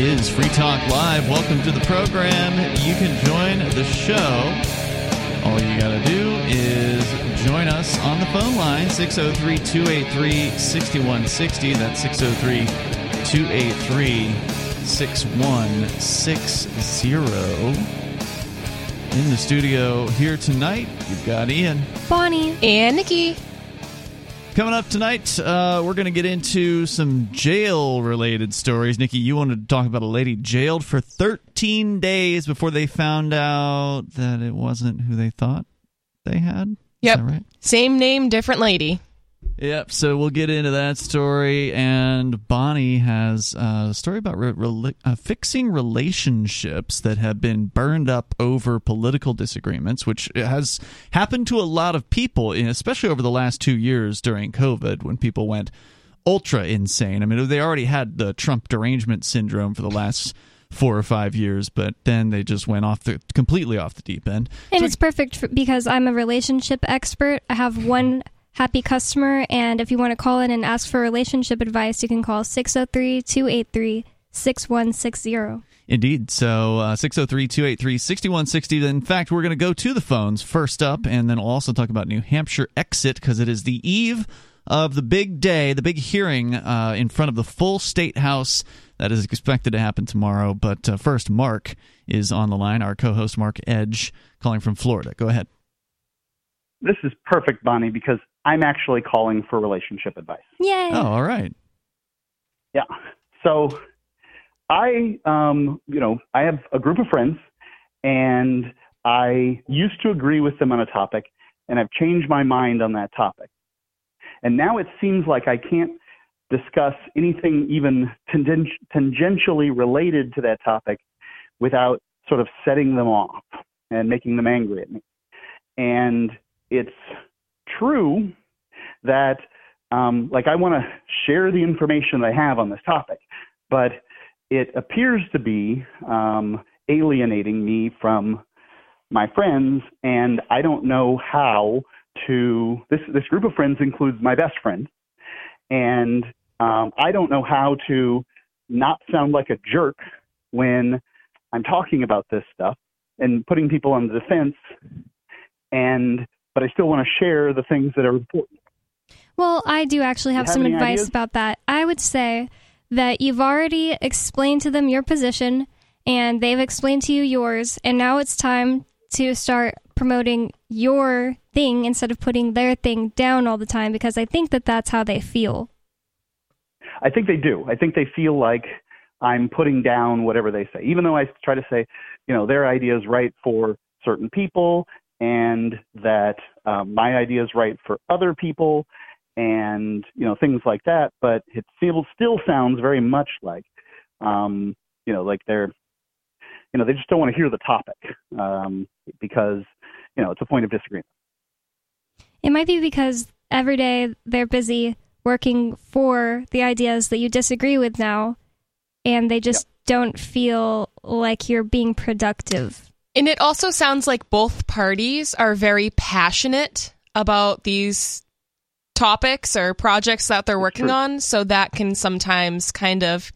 It is Free Talk Live. Welcome to the program. You can join the show. All you got to do is join us on the phone line 603 283 6160. That's 603 283 6160. In the studio here tonight, you've got Ian, Bonnie, and Nikki. Coming up tonight, uh, we're going to get into some jail related stories. Nikki, you wanted to talk about a lady jailed for 13 days before they found out that it wasn't who they thought they had. Yep. right? Same name, different lady. Yep. So we'll get into that story. And Bonnie has a story about re- re- uh, fixing relationships that have been burned up over political disagreements, which has happened to a lot of people, especially over the last two years during COVID when people went ultra insane. I mean, they already had the Trump derangement syndrome for the last four or five years, but then they just went off the completely off the deep end. And So- it's perfect for, because I'm a relationship expert. I have one happy customer, and if you want to call in and ask for relationship advice, you can call 603 283 6160. Indeed. So uh, 603 283 6160. In fact, we're going to go to the phones first up, and then we'll also talk about New Hampshire exit because it is the eve of the big day, the big hearing uh, in front of the full state house that is expected to happen tomorrow. But uh, first, Mark is on the line, our co host, Mark Edge, calling from Florida. Go ahead. This is perfect, Bonnie, because I'm actually calling for relationship advice. Yay! Oh, all right. Yeah. So I, um, you know, I have a group of friends, and I used to agree with them on a topic, and I've changed my mind on that topic. And now it seems like I can't discuss anything even tenden- tangentially related to that topic without sort of setting them off and making them angry at me. And it's true that um, like I want to share the information I have on this topic, but it appears to be um, alienating me from my friends, and I don't know how to. This this group of friends includes my best friend, and um, I don't know how to not sound like a jerk when I'm talking about this stuff and putting people on the defense, and but I still want to share the things that are important. Well, I do actually have have some advice ideas? about that. I would say that you've already explained to them your position and they've explained to you yours, and now it's time to start promoting your thing instead of putting their thing down all the time because I think that that's how they feel. I think they do. I think they feel like I'm putting down whatever they say, even though I try to say, you know, their idea is right for certain people and that um, my idea is right for other people and, you know, things like that. But it still, still sounds very much like, um, you know, like they're, you know, they just don't want to hear the topic um, because, you know, it's a point of disagreement. It might be because every day they're busy working for the ideas that you disagree with now, and they just don't feel like you're being productive. And it also sounds like both parties are very passionate about these topics or projects that they're working true. on, so that can sometimes kind of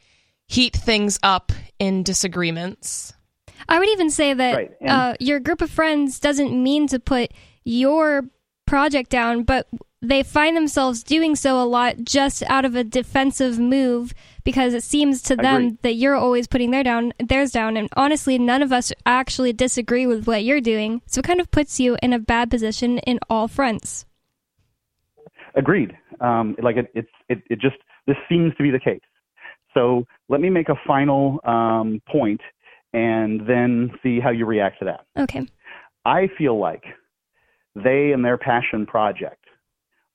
heat things up in disagreements. I would even say that Right, and- uh, your group of friends doesn't mean to put your project down, but they find themselves doing so a lot just out of a defensive move because it seems to them that you're always putting their down theirs down and honestly none of us actually disagree with what you're doing so it kind of puts you in a bad position in all fronts Agreed. Um, like it, it's it, it just this seems to be the case. So let me make a final um, point and then see how you react to that. okay I feel like they and their passion project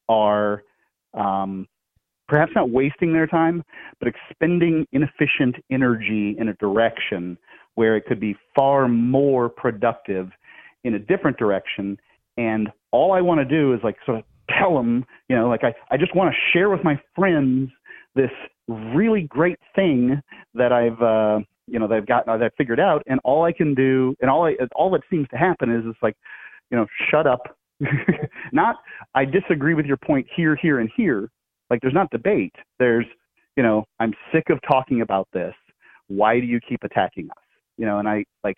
are um, perhaps not wasting their time, but expending inefficient energy in a direction where it could be far more productive in a different direction. And all I want to do is like sort of tell them, you know, like I, I just want to share with my friends this really great thing that I've, uh, you know, they've got, that I've figured out. And all I can do, and all I, all that seems to happen is it's like, you know, shut up. not, I disagree with your point here, here, and here. Like there's not debate. There's, you know, I'm sick of talking about this. why do you keep attacking us? You know, and I like,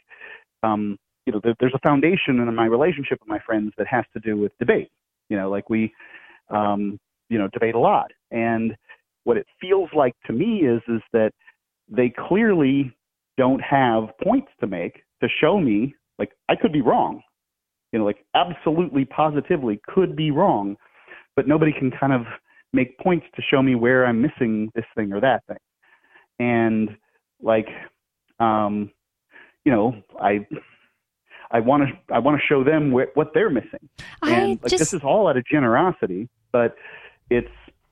um, you know, there, there's a foundation in my relationship with my friends that has to do with debate. You know, like we, um, you know, debate a lot, and what it feels like to me is is that they clearly don't have points to make to show me like I could be wrong. You know, like absolutely positively could be wrong, but nobody can kind of make points to show me where I'm missing this thing or that thing. And like um you know, I I want to I want to show them wh- what they're missing. I And like just this is all out of generosity, but it's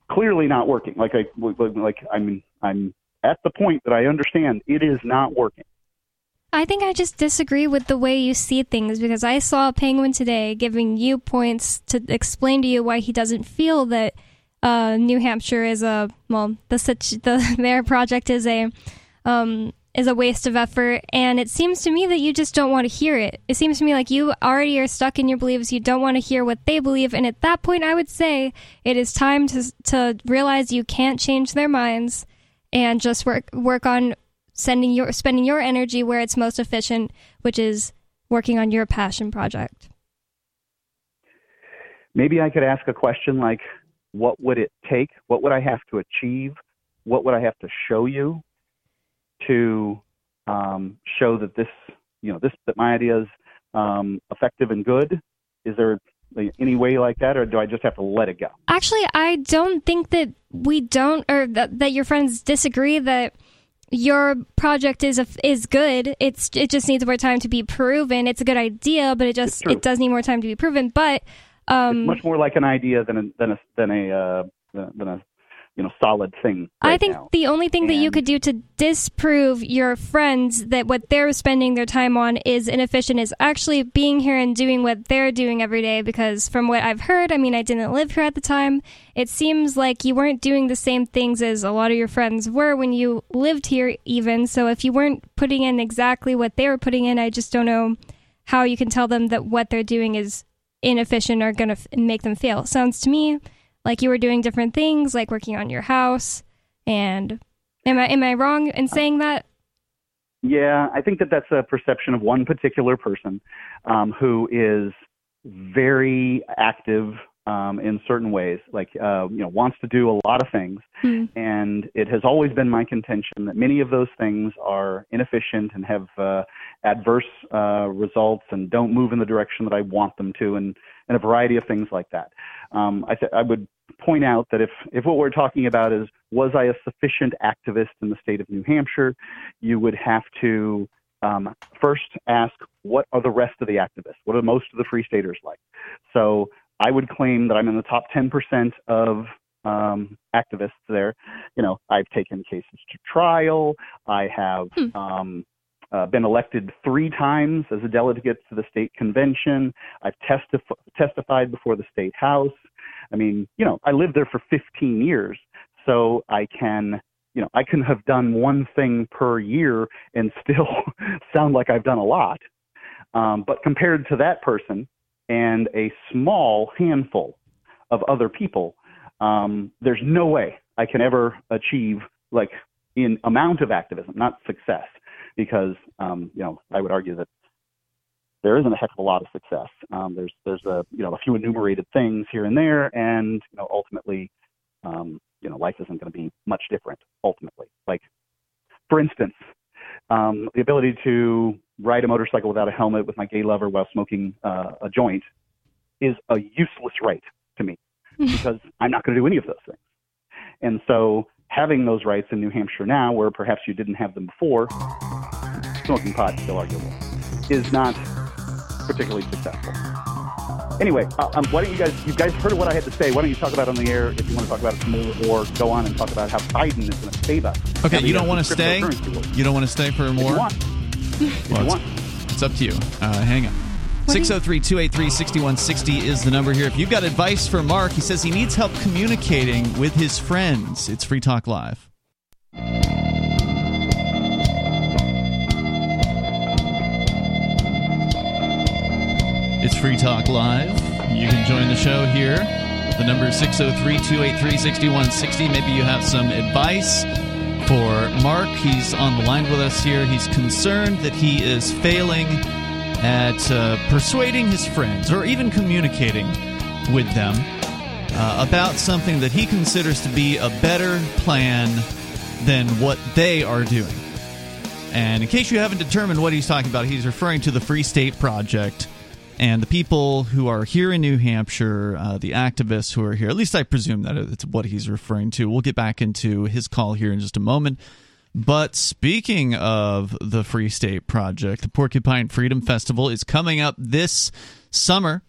clearly not working. Like I like I'm I'm at the point that I understand it is not working. I think I just disagree with the way you see things because I saw a penguin today giving you points to explain to you why he doesn't feel that uh, New Hampshire is a well the such the their project is a um, is a waste of effort and it seems to me that you just don't want to hear it. It seems to me like you already are stuck in your beliefs. You don't want to hear what they believe and at that point I would say it is time to to realize you can't change their minds and just work work on sending your spending your energy where it's most efficient, which is working on your passion project. Maybe I could ask a question like what would it take? What would I have to achieve? What would I have to show you to um, show that this, you know, this that my idea is um, effective and good? Is there any way like that, or do I just have to let it go? Actually, I don't think that we don't, or that, that your friends disagree that your project is a, is good. It's it just needs more time to be proven. It's a good idea, but it just it does need more time to be proven. But um, It's much more like an idea than a than a than a uh, than a you know solid thing. I think now. the only thing that you could do to disprove your friends that what they're spending their time on is inefficient is actually being here and doing what they're doing every day. Because from what I've heard, I mean, I didn't live here at the time. It seems like you weren't doing the same things as a lot of your friends were when you lived here, even. So if you weren't putting in exactly what they were putting in, I just don't know how you can tell them that what they're doing is inefficient or going to f- make them fail. Sounds to me like you were doing different things, like working on your house. And am I am I wrong in saying that? Yeah, I think that that's a perception of one particular person um, who is very active um, in certain ways, like uh, you know, wants to do a lot of things, Hmm. and it has always been my contention that many of those things are inefficient and have uh, adverse uh, results and don't move in the direction that I want them to, and and a variety of things like that. Um, I th- I would point out that if if what we're talking about is was I a sufficient activist in the state of New Hampshire, you would have to um, first ask what are the rest of the activists? What are most of the free staters like? So I would claim that I'm in the top 10% of um, activists there. You know, I've taken cases to trial. I have Hmm. um, uh, been elected three times as a delegate to the state convention. I've testif- testified before the state house. I mean, you know, I lived there for 15 years, so I can, you know, I can have done one thing per year and still sound like I've done a lot. Um, but compared to that person and a small handful of other people, um, there's no way I can ever achieve like in amount of activism, not success, because um, you know I would argue that there isn't a heck of a lot of success. Um, there's there's a you know a few enumerated things here and there, and you know ultimately, um, you know life isn't going to be much different. Ultimately, like for instance, um, the ability to ride a motorcycle without a helmet with my gay lover while smoking uh, a joint is a useless right to me because I'm not going to do any of those things. And so having those rights in New Hampshire now, where perhaps you didn't have them before, smoking pot still arguable, is not particularly successful. Anyway, uh, um, why don't you guys, you guys heard what I had to say. Why don't you talk about it on the air if you want to talk about it some more, or go on and talk about how Biden is going to save us. Okay, you don't want to stay. You don't want to stay for If more. you want. If Well, you it's, want. it's up to you. Uh, hang on. What 603 283 6160 is the number here. If you've got advice for Mark, he says he needs help communicating with his friends. It's Free Talk Live. It's Free Talk Live. You can join the show here. The number is 603 283 6160. Maybe you have some advice for Mark. He's on the line with us here. He's concerned that he is failing at uh, persuading his friends or even communicating with them uh, about something that he considers to be a better plan than what they are doing. And in case you haven't determined what he's talking about, he's referring to the Free State Project and the people who are here in New Hampshire, uh, the activists who are here. At least I presume that it's what he's referring to. We'll get back into his call here in just a moment. But speaking of the Free State Project, the Porcupine Freedom Festival is coming up this summer.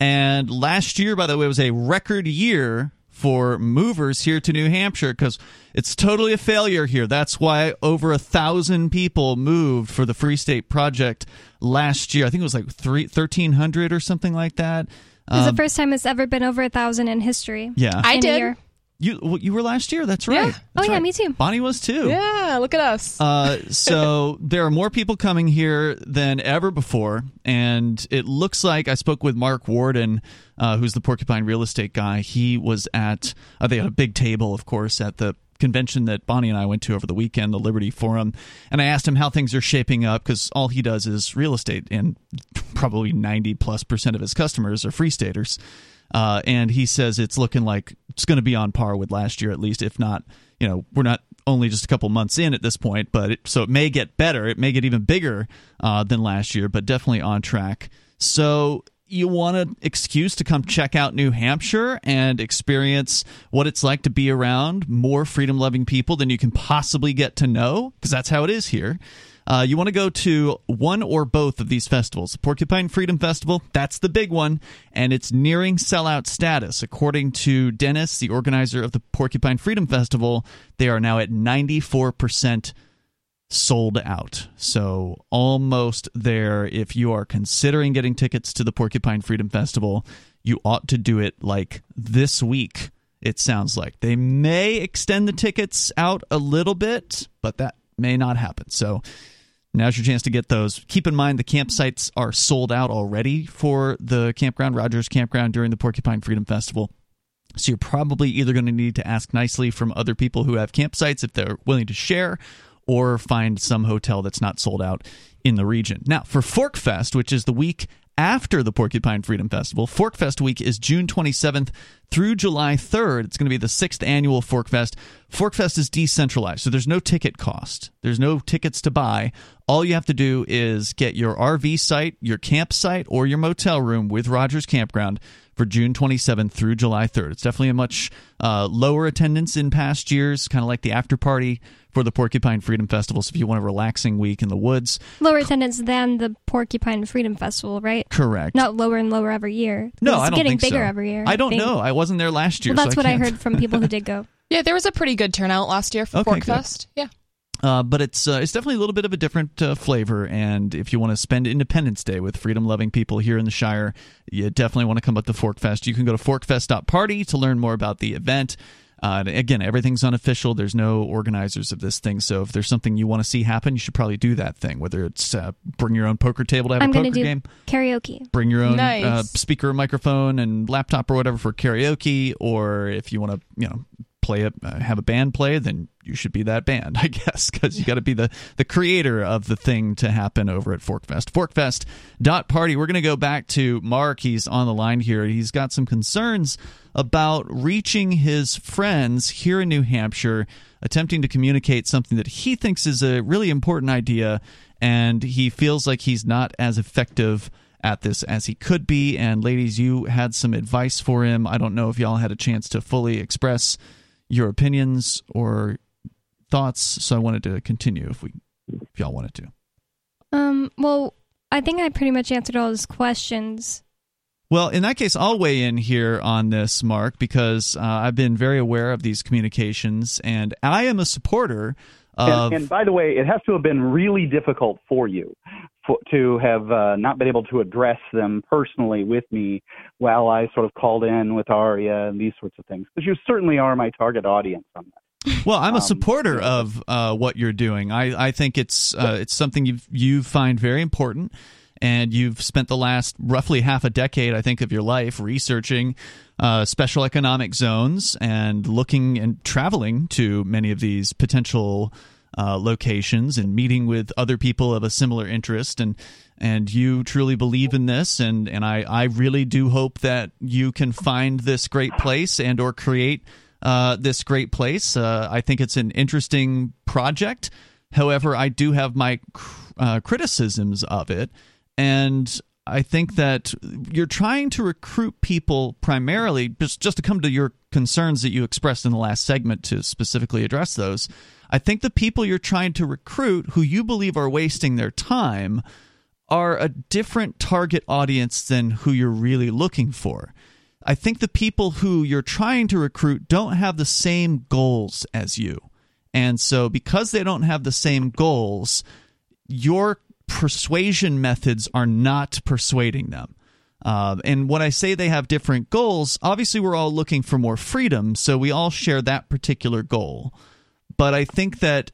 And last year, by the way, was a record year for movers here to New Hampshire because it's totally a failure here. That's why over a thousand people moved for the Free State Project last year. I think it was like three, 1,300 or something like that. It's um, the first time it's ever been over a thousand in history. Yeah, I did. You you were last year. That's right. Yeah. That's oh yeah, right. me too. Bonnie was too. Yeah, look at us. Uh, so there are more people coming here than ever before, and it looks like I spoke with Mark Warden, uh, who's the Porcupine real estate guy. He was at uh, they had a big table, of course, at the convention that Bonnie and I went to over the weekend, the Liberty Forum, and I asked him how things are shaping up because all he does is real estate, and probably ninety plus percent of his customers are free staters. Uh, and he says it's looking like it's going to be on par with last year at least, if not. You know, we're not only just a couple months in at this point, but it, so it may get better. It may get even bigger uh, than last year, but definitely on track. So you want an excuse to come check out New Hampshire and experience what it's like to be around more freedom loving people than you can possibly get to know, because that's how it is here. Uh, you want to go to one or both of these festivals. The Porcupine Freedom Festival, that's the big one, and it's nearing sellout status. According to Dennis, the organizer of the Porcupine Freedom Festival, they are now at 94% sold out. So almost there. If you are considering getting tickets to the Porcupine Freedom Festival, you ought to do it like this week. It sounds like they may extend the tickets out a little bit, but that may not happen. So Now's your chance to get those. Keep in mind the campsites are sold out already for the campground, Rogers Campground, during the Porcupine Freedom Festival. So you're probably either going to need to ask nicely from other people who have campsites if they're willing to share, or find some hotel that's not sold out in the region. Now, for Fork Fest, which is the week after the Porcupine Freedom Festival. Forkfest week is June 27th through July 3rd. It's going to be the sixth annual Forkfest. Forkfest is decentralized, so there's no ticket cost. There's no tickets to buy. All you have to do is get your RV site, your campsite, or your motel room with Rogers Campground for June 27th through July 3rd. It's definitely a much uh, lower attendance in past years, kind of like the after party for the Porcupine Freedom Festival. So if you want a relaxing week in the woods, lower attendance than the Porcupine Freedom Festival, right? Correct. Not lower and lower every year. No, it's I don't getting think bigger so. every year. I don't know. I wasn't there last year. Well, that's so what I, I can't. heard from people who did go. Yeah, there was a pretty good turnout last year for Okay, good. Forkfest. Yeah. Uh, but it's uh, it's definitely a little bit of a different uh, flavor. And if you want to spend Independence Day with freedom loving people here in the Shire, you definitely want to come up to Forkfest. You can go to forkfest.party to learn more about the event. Uh, again, everything's unofficial. There's no organizers of this thing. So if there's something you want to see happen, you should probably do that thing. Whether it's uh, bring your own poker table to have I'm a poker do game, karaoke. bring your own Nice. uh, speaker, microphone, and laptop or whatever for karaoke, or if you want to, you know, play a uh, have a band play, then you should be that band, I guess, because you got to be the the creator of the thing to happen over at Forkfest. Forkfest.party. We're going to go back to Mark. He's on the line here. He's got some concerns about reaching his friends here in New Hampshire, attempting to communicate something that he thinks is a really important idea, and he feels like he's not as effective at this as he could be. And ladies, you had some advice for him. I don't know if y'all had a chance to fully express your opinions or thoughts, so I wanted to continue if we if y'all wanted to. Um. Well, I think I pretty much answered all his questions. Well, in that case, I'll weigh in here on this, Mark, because uh, I've been very aware of these communications, and I am a supporter of. And, and by the way, it has to have been really difficult for you for, to have uh, not been able to address them personally with me while I sort of called in with Aria and these sorts of things, because you certainly are my target audience on that. Well, I'm a Um, supporter of uh, what you're doing. I, I think it's uh, it's something you you find very important, and you've spent the last roughly half a decade, I think, of your life researching uh, special economic zones and looking and traveling to many of these potential uh, locations and meeting with other people of a similar interest. And and you truly believe in this. And and I, I really do hope that you can find this great place and or create uh, this great place. Uh, I think it's an interesting project. However I do have my uh, criticisms of it. And I think that you're trying to recruit people primarily just, just to come to your concerns that you expressed in the last segment to specifically address those. I think the people you're trying to recruit who you believe are wasting their time are a different target audience than who you're really looking for. I think the people who you're trying to recruit don't have the same goals as you. And so, because they don't have the same goals, your persuasion methods are not persuading them. Uh, and when I say they have different goals, obviously we're all looking for more freedom, so we all share that particular goal. But I think that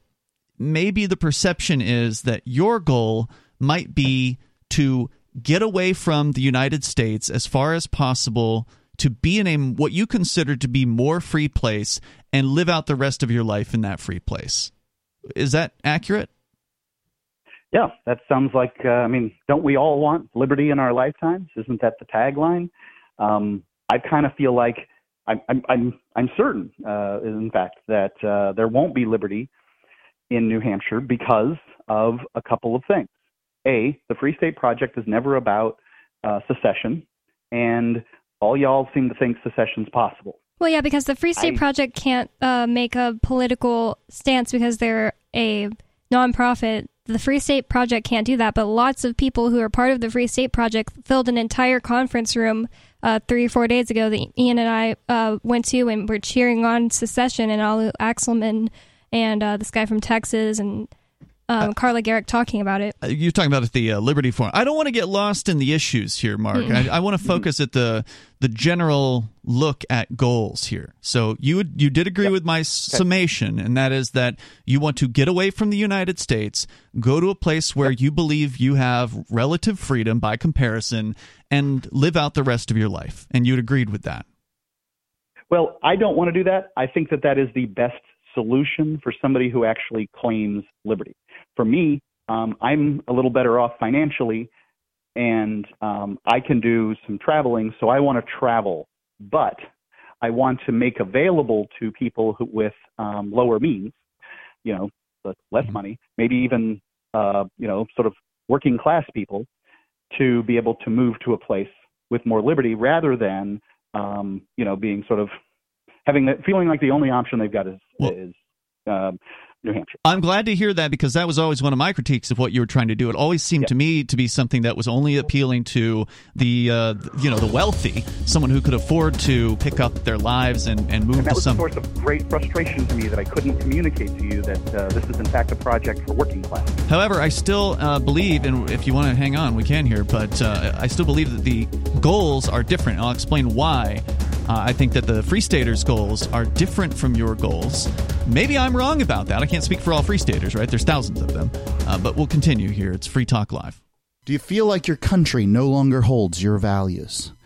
maybe the perception is that your goal might be to get away from the United States as far as possible to be in a what you consider to be more free place and live out the rest of your life in that free place. Is that accurate? Yeah, that sounds like. Uh, I mean, don't we all want liberty in our lifetimes? Isn't that the tagline? Um, I kind of feel like I'm I'm I'm, I'm certain, uh, in fact, that uh, there won't be liberty in New Hampshire because of a couple of things. A, the Free State Project is never about uh, secession, and all y'all seem to think secession's possible. Well, yeah, because the Free State I, Project can't uh, make a political stance because they're a nonprofit the Free State Project can't do that, but lots of people who are part of the Free State Project filled an entire conference room uh, three or four days ago that Ian and I uh, went to and were cheering on secession and Olu Axelman and uh, this guy from Texas and um, uh, Carla Gericke talking about it. Uh, you're talking about the uh, Liberty Forum. I don't want to get lost in the issues here, Mark. Mm. I, I, want to focus at the the general look at goals here. So you would, you did agree yep. with my okay. summation, and that is that you want to get away from the United States, go to a place where yep. you believe you have relative freedom by comparison, and live out the rest of your life. And you'd agreed with that. Well, I don't want to do that. I think that that is the best solution for somebody who actually claims liberty. For me, um, I'm a little better off financially, and um, I can do some traveling, so I want to travel, but I want to make available to people who, with um, lower means, you know, less mm-hmm. money, maybe even, uh, you know, sort of working class people, to be able to move to a place with more liberty rather than, um, you know, being sort of having that feeling like the only option they've got is well, is um, New Hampshire. I'm glad to hear that because that was always one of my critiques of what you were trying to do. It always seemed to me to be something that was only appealing to the uh, you know the wealthy, someone who could afford to pick up their lives and, and move and that to was some. a source of great frustration to me that I couldn't communicate to you that uh, this is in fact a project for working class. However, I still uh, believe, and if you want to hang on, we can here, but uh, I still believe that the goals are different. I'll explain why. Uh, I think that the Free Staters' goals are different from your goals. Maybe I'm wrong about that. I can't speak for all Free Staters, right? There's thousands of them. Uh, but we'll continue here. It's Free Talk Live. Do you feel like your country no longer holds your values?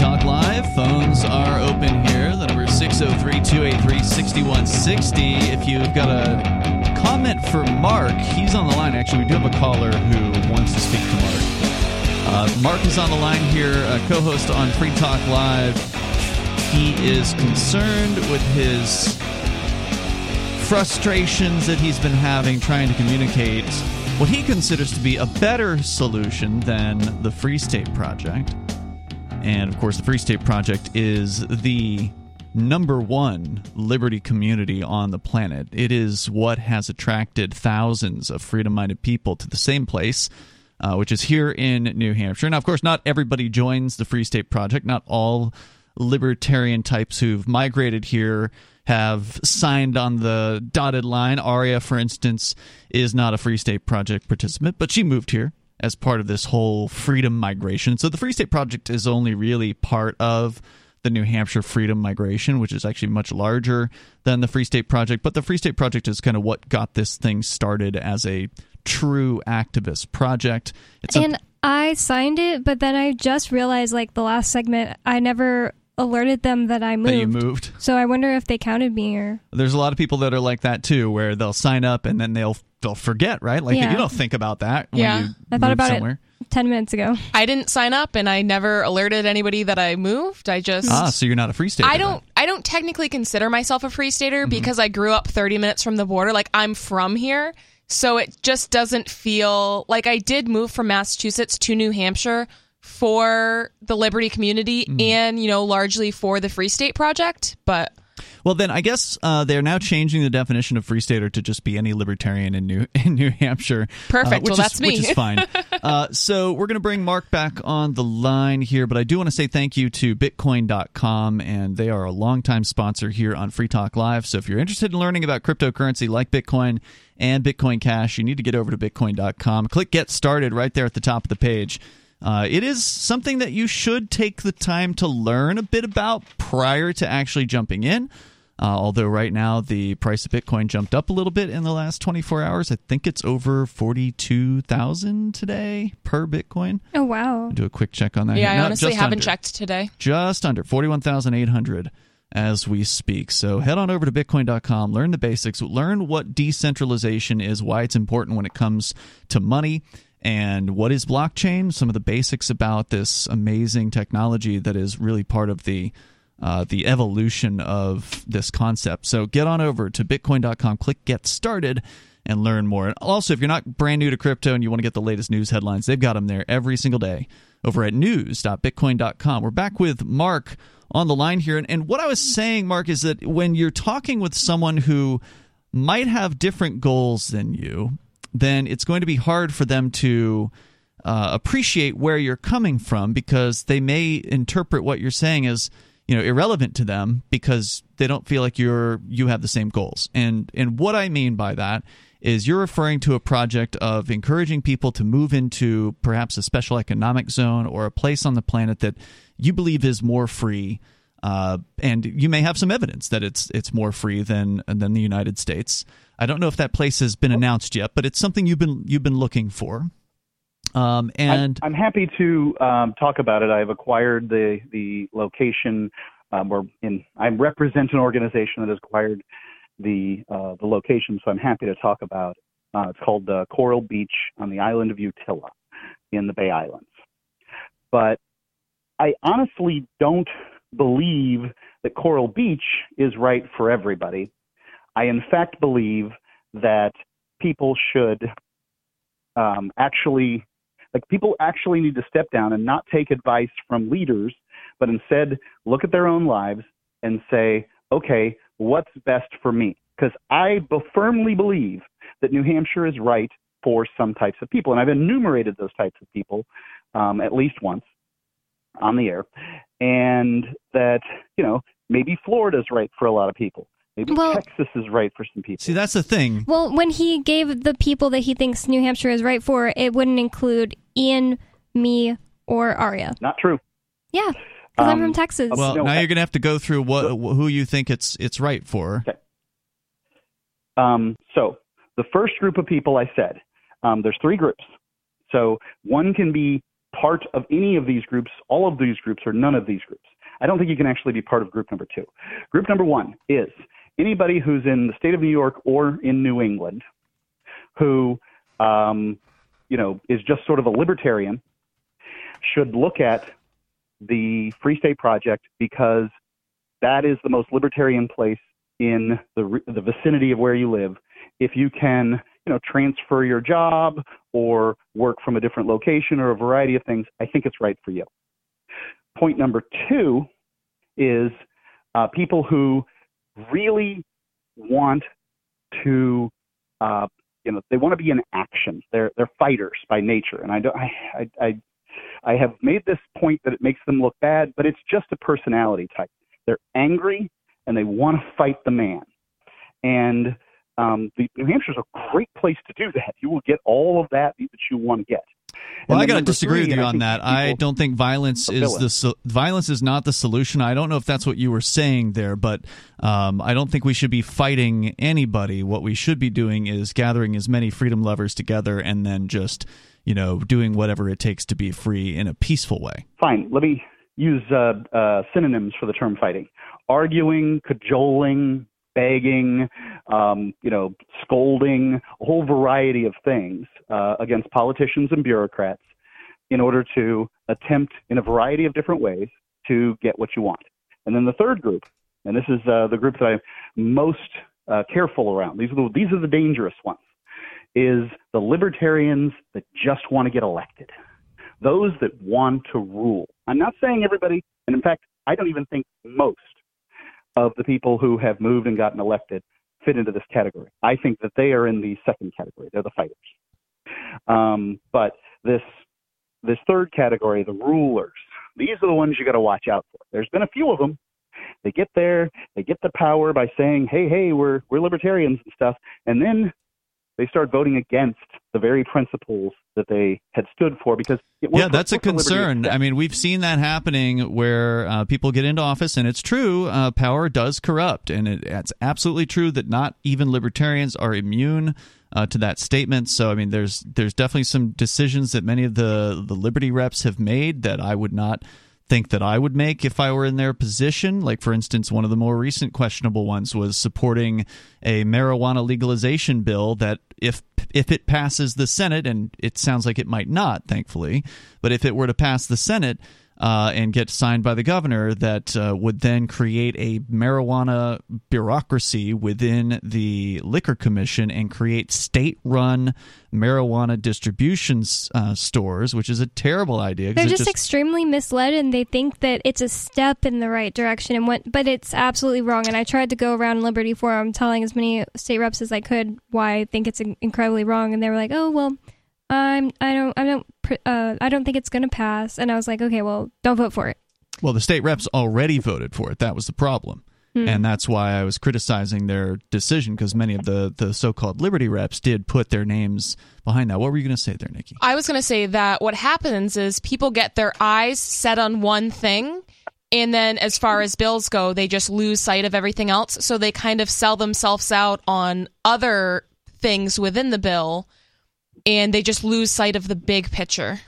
Talk Live. Phones are open here. The number is 603 283 6160. If you've got a comment for Mark, he's on the line. Actually, we do have a caller who wants to speak to Mark. Uh, Mark is on the line here, co host on Free Talk Live. He is concerned with his frustrations that he's been having trying to communicate what he considers to be a better solution than the Free State Project. And of course, the Free State Project is the number one liberty community on the planet. It is what has attracted thousands of freedom minded people to the same place uh, which is here in New Hampshire. Now, of course, not everybody joins the Free State Project. Not all libertarian types who've migrated here have signed on the dotted line. Aria, for instance, is not a Free State Project participant, but she moved here as part of this whole freedom migration. So the Free State Project is only really part of the New Hampshire Freedom Migration, which is actually much larger than the Free State Project. But the Free State Project is kind of what got this thing started as a true activist project. It's and a- I signed it, but then I just realized, like the last segment, I never alerted them that I moved. That you moved. So I wonder if they counted me or. There's a lot of people that are like that too, where they'll sign up and then they'll they'll forget, right? Like yeah. you don't think about that. yeah, I thought about somewhere. it ten minutes ago. I didn't sign up, and I never alerted anybody that I moved. I just ah, so you're not a free stater. I don't. Then. I don't technically consider myself a free stater mm-hmm. because I grew up 30 minutes from the border. Like I'm from here. So it just doesn't feel like I did move from Massachusetts to New Hampshire for the Liberty community mm. and, you know, largely for the Free State Project, but well, then I guess uh, they're now changing the definition of free stater to just be any libertarian in New in New Hampshire. Perfect. Uh, well, is, that's me. Which is fine. uh, so we're going to bring Mark back on the line here, but I do want to say thank you to Bitcoin.com, and they are a longtime sponsor here on Free Talk Live. So if you're interested in learning about cryptocurrency like Bitcoin and Bitcoin Cash, you need to get over to Bitcoin.com. Click Get Started right there at the top of the page. Uh, it is something that you should take the time to learn a bit about prior to actually jumping in. Uh, although right now the price of Bitcoin jumped up a little bit in the last 24 hours. I think it's over 42,000 today per Bitcoin. Oh, wow. I'll do a quick check on that. Yeah, here. I honestly haven't under. checked today. Just under 41,800 as we speak. So head on over to bitcoin.com, learn the basics, learn what decentralization is, why it's important when it comes to money and what is blockchain, some of the basics about this amazing technology that is really part of the uh, the evolution of this concept. So get on over to bitcoin.com, click get started, and learn more. Also, if you're not brand new to crypto and you want to get the latest news headlines, they've got them there every single day over at news.bitcoin.com. We're back with Mark on the line here. And, and what I was saying, Mark, is that when you're talking with someone who might have different goals than you, then it's going to be hard for them to uh, appreciate where you're coming from because they may interpret what you're saying as you know irrelevant to them because they don't feel like you're you have the same goals. And and what I mean by that is you're referring to a project of encouraging people to move into perhaps a special economic zone or a place on the planet that you believe is more free. Uh, and you may have some evidence that it's it's more free than than the United States. I don't know if that place has been announced yet, but it's something you've been you've been looking for. Um, and I'm, I'm, happy to um, talk about it. I've acquired the the location, um, or in I represent an organization that has acquired the uh, the location, so I'm happy to talk about. It. Uh, it's called uh, Coral Beach on the island of Utila, in the Bay Islands. But I honestly don't believe that Coral Beach is right for everybody. I in fact believe that people should um, actually like people actually need to step down and not take advice from leaders, but instead look at their own lives and say, okay, what's best for me? Because I firmly believe that New Hampshire is right for some types of people. And I've enumerated those types of people um, at least once on the air. And that, you know, maybe Florida's right for a lot of people. Maybe well, Texas is right for some people. See, that's the thing. Well, when he gave the people that he thinks New Hampshire is right for, it wouldn't include Ian, me, or Aria. Not true. Yeah, because um, I'm from Texas. Well, no, now you're going to have to go through what who you think it's it's right for. Okay. Um, so the first group of people I said, um, there's three groups. So one can be part of any of these groups, all of these groups, or none of these groups. I don't think you can actually be part of group number two. Group number one is anybody who's in the state of New York or in New England who, um, you know, is just sort of a libertarian should look at the Free State Project because that is the most libertarian place in the the vicinity of where you live. If you can, you know, transfer your job or work from a different location or a variety of things, I think it's right for you. Point number two is uh, people who really want to uh, you know they want to be in action. They're they're fighters by nature, and I don't I I. I have made this point that it makes them look bad, but it's just a personality type. They're angry and they want to fight the man. And um, the, New Hampshire's a great place to do that. You will get all of that that you want to get. Well, I got to disagree three, with you on that. I don't think violence is the so, violence is not the solution. I don't know if that's what you were saying there, but um, I don't think we should be fighting anybody. What we should be doing is gathering as many freedom lovers together and then just you know doing whatever it takes to be free in a peaceful way. Fine. Let me use uh, uh, synonyms for the term fighting: arguing, cajoling, begging, um, you know, scolding, a whole variety of things uh, against politicians and bureaucrats in order to attempt in a variety of different ways to get what you want. And then the third group, and this is uh, the group that I'm most uh, careful around. These are the, these are the dangerous ones. Is the libertarians that just want to get elected, those that want to rule. I'm not saying everybody, and in fact, I don't even think most of the people who have moved and gotten elected fit into this category. I think that they are in the second category. They're the fighters. Um, but this this third category, the rulers, these are the ones you got to watch out for. There's been a few of them. They get there, they get the power by saying, "Hey, hey, we're we're libertarians and stuff," and then they start voting against the very principles that they had stood for because yeah that's a concern. I mean we've seen that happening where uh, people get into office and it's true uh, power does corrupt and it, it's absolutely true that not even libertarians are immune uh, to that statement. So i mean there's there's definitely some decisions that many of the the liberty reps have made that i would not think that I would make if I were in their position. Like, for instance, one of the more recent questionable ones was supporting a marijuana legalization bill that, if if it passes the Senate, and it sounds like it might not, thankfully, but if it were to pass the Senate, uh, and get signed by the governor that uh, would then create a marijuana bureaucracy within the liquor commission and create state-run marijuana distribution uh, stores, which is a terrible idea. They're just, just, extremely misled, and they think that it's a step in the right direction, and what, but it's absolutely wrong. And I tried to go around Liberty Forum telling as many state reps as I could why I think it's incredibly wrong, and they were like, "Oh well." I'm I don't I don't uh, I don't think it's going to pass. And I was like, okay, well, don't vote for it. Well, the state reps already voted for it. That was the problem. Hmm. And that's why I was criticizing their decision because many of the, the so called Liberty reps did put their names behind that. What were you going to say there, Nikki? I was going to say that what happens is people get their eyes set on one thing. And then, as far as bills go, they just lose sight of everything else. So they kind of sell themselves out on other things within the bill and they just lose sight of the big picture.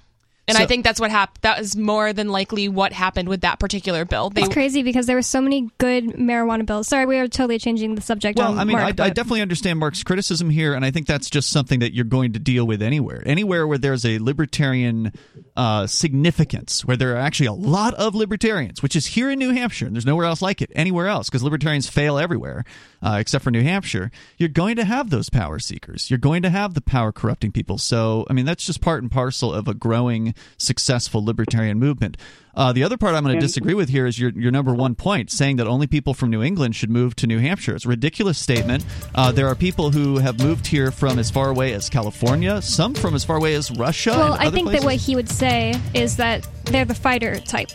And so, I think that's what happened. That is more than likely what happened with that particular bill. They, it's crazy because there were so many good marijuana bills. Sorry, we are totally changing the subject. Well, I mean, Mark, I, I, definitely understand Mark's criticism here, and I think that's just something that you're going to deal with anywhere. Anywhere where there's a libertarian uh, significance, where there are actually a lot of libertarians, which is here in New Hampshire, and there's nowhere else like it anywhere else because libertarians fail everywhere uh, except for New Hampshire, you're going to have those power seekers. You're going to have the power corrupting people. So, I mean, that's just part and parcel of a growing, successful libertarian movement. Uh, the other part I'm going to disagree with here is your, your number one point, saying that only people from New England should move to New Hampshire. It's a ridiculous statement. Uh, there are people who have moved here from as far away as California, some from as far away as Russia. Well, I think places. that what he would say is that they're the fighter type.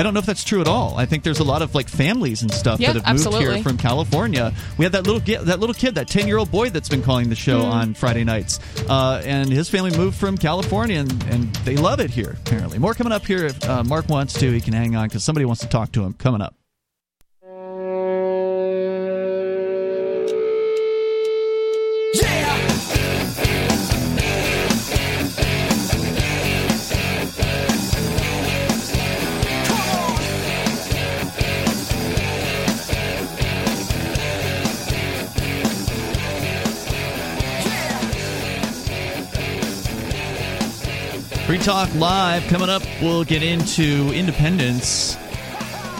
I don't know if that's true at all. I think there's a lot of like families and stuff yep, that have absolutely. moved here from California. We had that little that little kid, that ten year old boy that's been calling the show mm. on Friday nights, uh, and his family moved from California, and, and they love it here. Apparently, more coming up here. If uh, Mark wants to, he can hang on because somebody wants to talk to him. Coming up. Talk Live coming up. We'll get into independence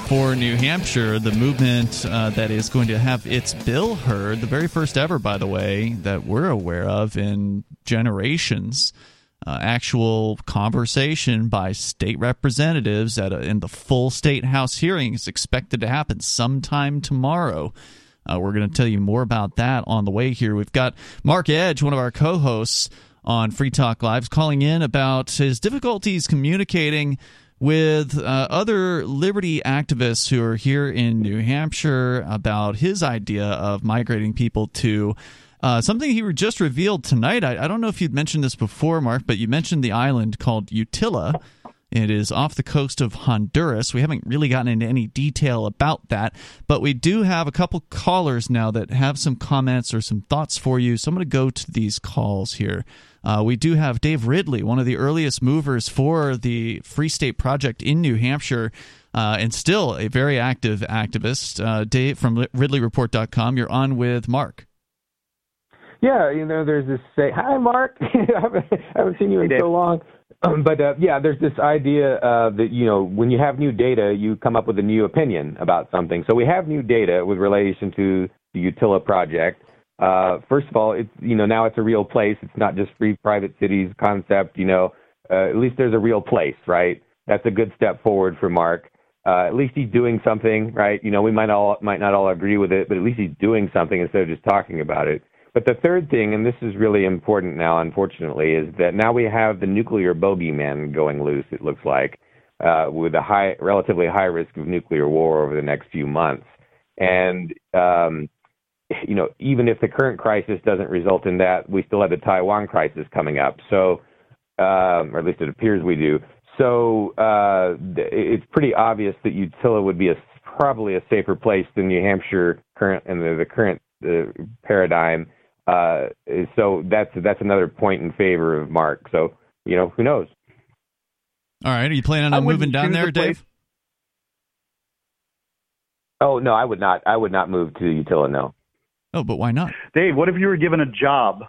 for New Hampshire, the movement uh, that is going to have its bill heard, the very first ever, by the way, that we're aware of in generations. Uh, actual conversation by state representatives at a, in the full state house hearing is expected to happen sometime tomorrow. Uh, we're going to tell you more about that on the way here. We've got Mark Edge, one of our co hosts on Free Talk Live's calling in about his difficulties communicating with uh, other liberty activists who are here in New Hampshire about his idea of migrating people to. Uh, something he just revealed tonight. I, I, don't know if you'd mentioned this before, Mark, but you mentioned the island called Utila. It is off the coast of Honduras. We haven't really gotten into any detail about that, but we do have a couple callers now that have some comments or some thoughts for you. So I'm going to go to these calls here. Uh, we do have Dave Ridley, one of the earliest movers for the Free State Project in New Hampshire. Uh, and still a very active activist. Uh, Dave from RidleyReport.com. You're on with Mark. Yeah, you know, there's this say, "Hi, Mark. I haven't seen you in so long." Um, but uh, yeah, there's this idea uh, that you know when you have new data, you come up with a new opinion about something. So we have new data with relation to the Utila project. Uh, first of all, it's you know now it's a real place. It's not just free private cities concept. You know, uh, at least there's a real place, right? That's a good step forward for Mark. Uh, at least he's doing something, right? You know, we might all might not all agree with it, but at least he's doing something instead of just talking about it. But the third thing, and this is really important now, unfortunately, is that now we have the nuclear bogeyman going loose. It looks like uh, with a high, relatively high risk of nuclear war over the next few months, and um, you know, even if the current crisis doesn't result in that, we still have the Taiwan crisis coming up. So, um, or at least it appears we do. So uh, it's pretty obvious that Utila would be a, probably a safer place than New Hampshire current and the, the current uh, paradigm uh, so that's that's another point in favor of Mark. So you know, who knows? All right, are you planning on moving down there, Dave? Oh no, I would not. I would not move to Utila. No. Oh, but why not? Dave, what if you were given a job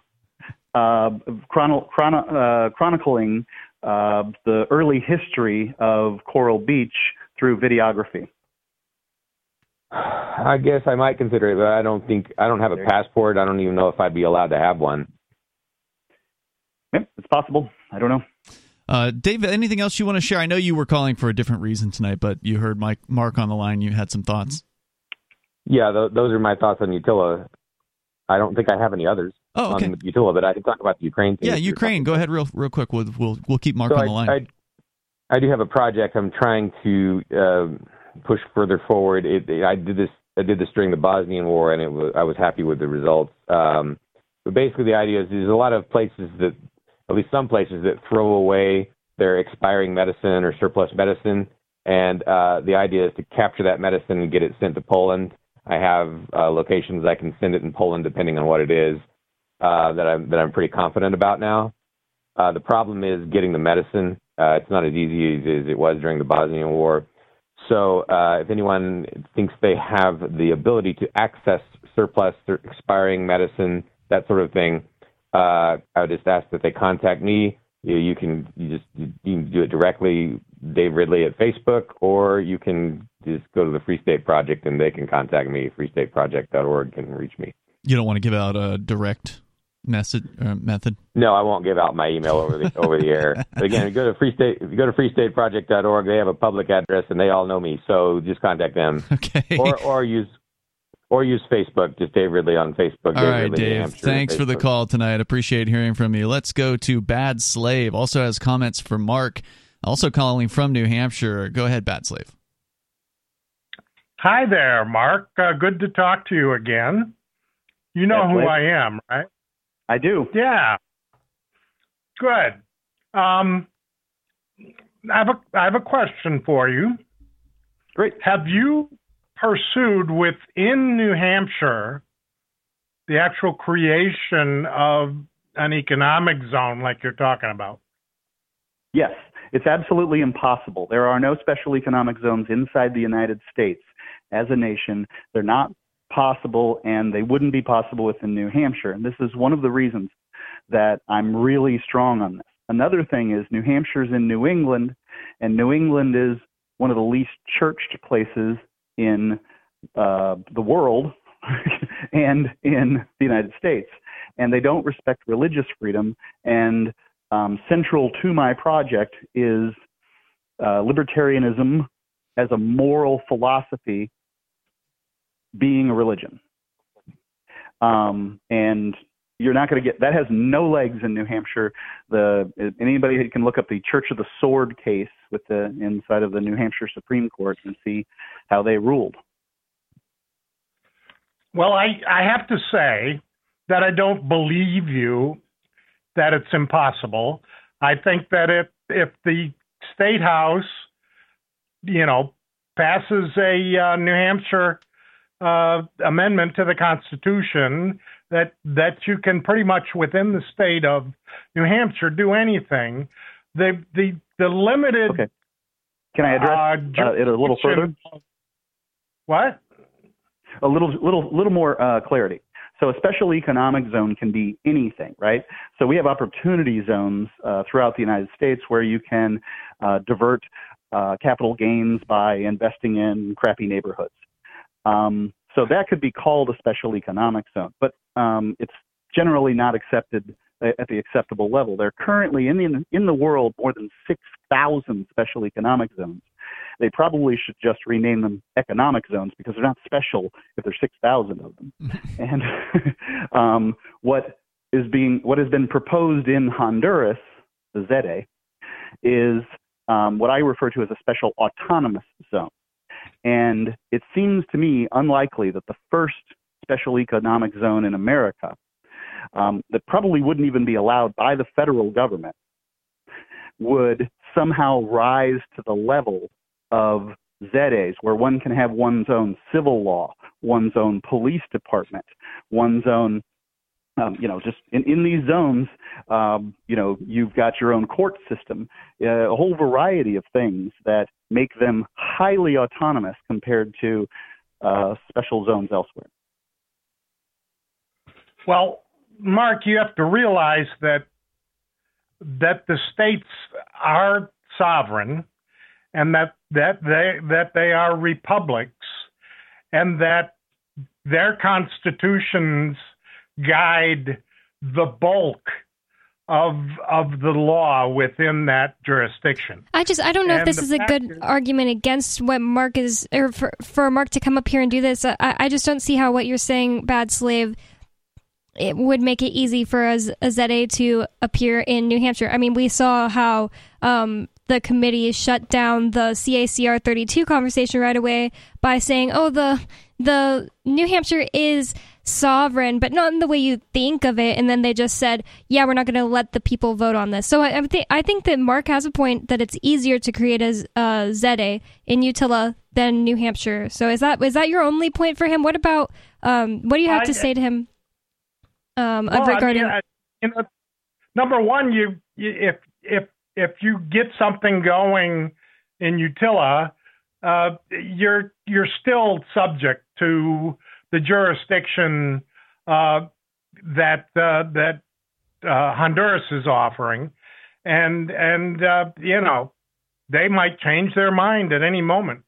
uh, chrono- chrono- uh, chronicling uh, the early history of Coral Beach through videography? I guess I might consider it, but I don't think I don't have a passport. I don't even know if I'd be allowed to have one. Yep, it's possible. I don't know. Uh, Dave, anything else you want to share? I know you were calling for a different reason tonight, but you heard Mike Mark on the line. You had some thoughts. Yeah, th- those are my thoughts on Utila. I don't think I have any others oh, okay. on Utila, but I can talk about the Ukraine thing. Yeah, Ukraine. Go ahead, real real quick. We'll we'll, we'll keep Mark so on I, the line. I, I do have a project I'm trying to uh, push further forward. It, I did this I did this during the Bosnian War, and it was, I was happy with the results. Um, but basically, the idea is there's a lot of places that, at least some places, that throw away their expiring medicine or surplus medicine, and uh, the idea is to capture that medicine and get it sent to Poland. I have uh, locations I can send it in Poland, depending on what it is, uh, that I'm that I'm pretty confident about now. Uh, the problem is getting the medicine. Uh, it's not as easy as it was during the Bosnian War. So uh, if anyone thinks they have the ability to access surplus expiring medicine, that sort of thing, uh, I would just ask that they contact me. You, you can you just you, can do it directly, Dave Ridley at Facebook, or you can just go to the Free State Project and they can contact me. FreeStateProject.org can reach me. You don't want to give out a direct message uh, method? No, I won't give out my email over the over the air. But again, go to Free State. If you go to freestateproject.org, they have a public address and they all know me. So just contact them. Okay. Or or use or use Facebook. Just Dave Ridley on Facebook. All Dave right, Ridley, Dave. Thanks for the call tonight. Appreciate hearing from you. Let's go to Bad Slave. Also has comments for Mark. Also calling from New Hampshire. Go ahead, Bad Slave. Hi there, Mark. Uh, good to talk to you again. You know who I am, right? I do. Yeah. Good. Um, I have a I have a question for you. Great. Have you pursued within New Hampshire the actual creation of an economic zone like you're talking about? Yes, it's absolutely impossible. There are no special economic zones inside the United States as a nation. They're not possible and they wouldn't be possible within New Hampshire. And this is one of the reasons that I'm really strong on this. Another thing is New Hampshire's in New England, and New England is one of the least churched places in uh, the world and in the United States. And they don't respect religious freedom. And um, central to my project is uh, libertarianism as a moral philosophy being a religion. um, and you're not going to get that has no legs in New Hampshire. The anybody can look up the Church of the Sword case with the inside of the New Hampshire Supreme Court and see how they ruled. Well, I I have to say that I don't believe you that it's impossible. I think that if if the state house, you know, passes a uh, New Hampshire uh, amendment to the Constitution that that you can pretty much within the state of New Hampshire do anything. The the the limited. Okay. Can I address uh, uh, it a little further? What? A little little little more uh, clarity. So a special economic zone can be anything, right? So we have opportunity zones uh, throughout the United States where you can uh, divert uh, capital gains by investing in crappy neighborhoods. Um, so that could be called a special economic zone, but um, it's generally not accepted at the acceptable level. There are currently in the in the world more than 6,000 special economic zones. They probably should just rename them economic zones because they're not special if there's 6,000 of them. and um, what is being what has been proposed in Honduras, the ZEDE, is um, what I refer to as a special autonomous zone. And it seems to me unlikely that the first special economic zone in America um, that probably wouldn't even be allowed by the federal government would somehow rise to the level of ZEDEs, where one can have one's own civil law, one's own police department, one's own um, you know, just in, in these zones, um, you know, you've got your own court system, uh, a whole variety of things that make them highly autonomous compared to uh, special zones elsewhere. Well, Mark, you have to realize that that the states are sovereign, and that that they that they are republics, and that their constitutions guide the bulk of of the law within that jurisdiction. I just I don't know and if this is a good is, argument against what Mark is or for for Mark to come up here and do this. I, I just don't see how what you're saying, bad slave, it would make it easy for a, a ZA to appear in New Hampshire. I mean, we saw how um, the committee shut down the CACR 32 conversation right away by saying, "Oh, the the New Hampshire is." Sovereign, but not in the way you think of it. And then they just said, "Yeah, we're not going to let the people vote on this." So I, I think I think that Mark has a point that it's easier to create a, a ZEDE in Umatilla than New Hampshire. So is that is that your only point for him? What about um, what do you have to say to him um, well, regarding? I mean, you know, number one, you, you if if if you get something going in Umatilla, uh, you're you're still subject to the jurisdiction uh, that uh, that uh, Honduras is offering, and and uh, you know they might change their mind at any moment.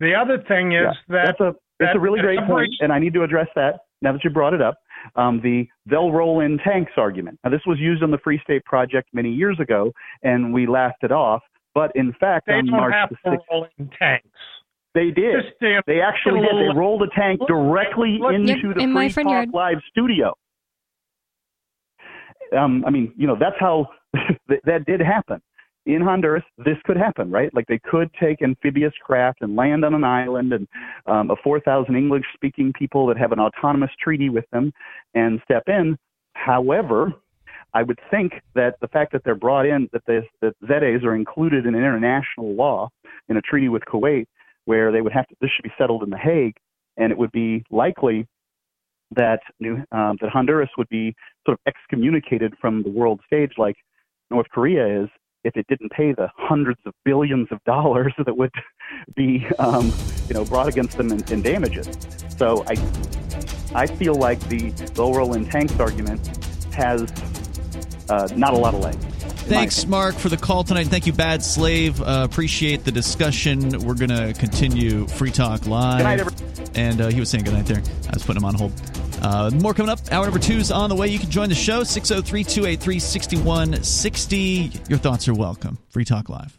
The other thing is yeah, that that's a that's that, a really great point, and I need to address that now that you brought it up. Um, the they'll roll in tanks argument. Now, this was used on the Free State Project many years ago, and we laughed it off. But in fact, they on don't March have the 6th, roll in tanks. They did. They actually did. They rolled a tank directly into yep, the Free Talk yard. Live studio. Um, I mean, you know, that's how that did happen. In Honduras, this could happen, right? Like they could take amphibious craft and land on an island and um, a 4,000 English speaking people that have an autonomous treaty with them and step in. However, I would think that the fact that they're brought in, that the that ZEDEs are included in international law in a treaty with Kuwait, where they would have to this should be settled in the Hague, and it would be likely that New um, that Honduras would be sort of excommunicated from the world stage, like North Korea is, if it didn't pay the hundreds of billions of dollars that would be um, you know brought against them in, in damages. So I I feel like the roll in tanks argument has uh, not a lot of legs. Thanks, Mark, for the call tonight. Thank you, Bad Slave. Uh, appreciate the discussion. We're going to continue Free Talk Live. Good night, everyone. And uh, he was saying good night there. I was putting him on hold. Uh, more coming up. Hour number two is on the way. You can join the show 603 283 6160. Your thoughts are welcome. Free Talk Live.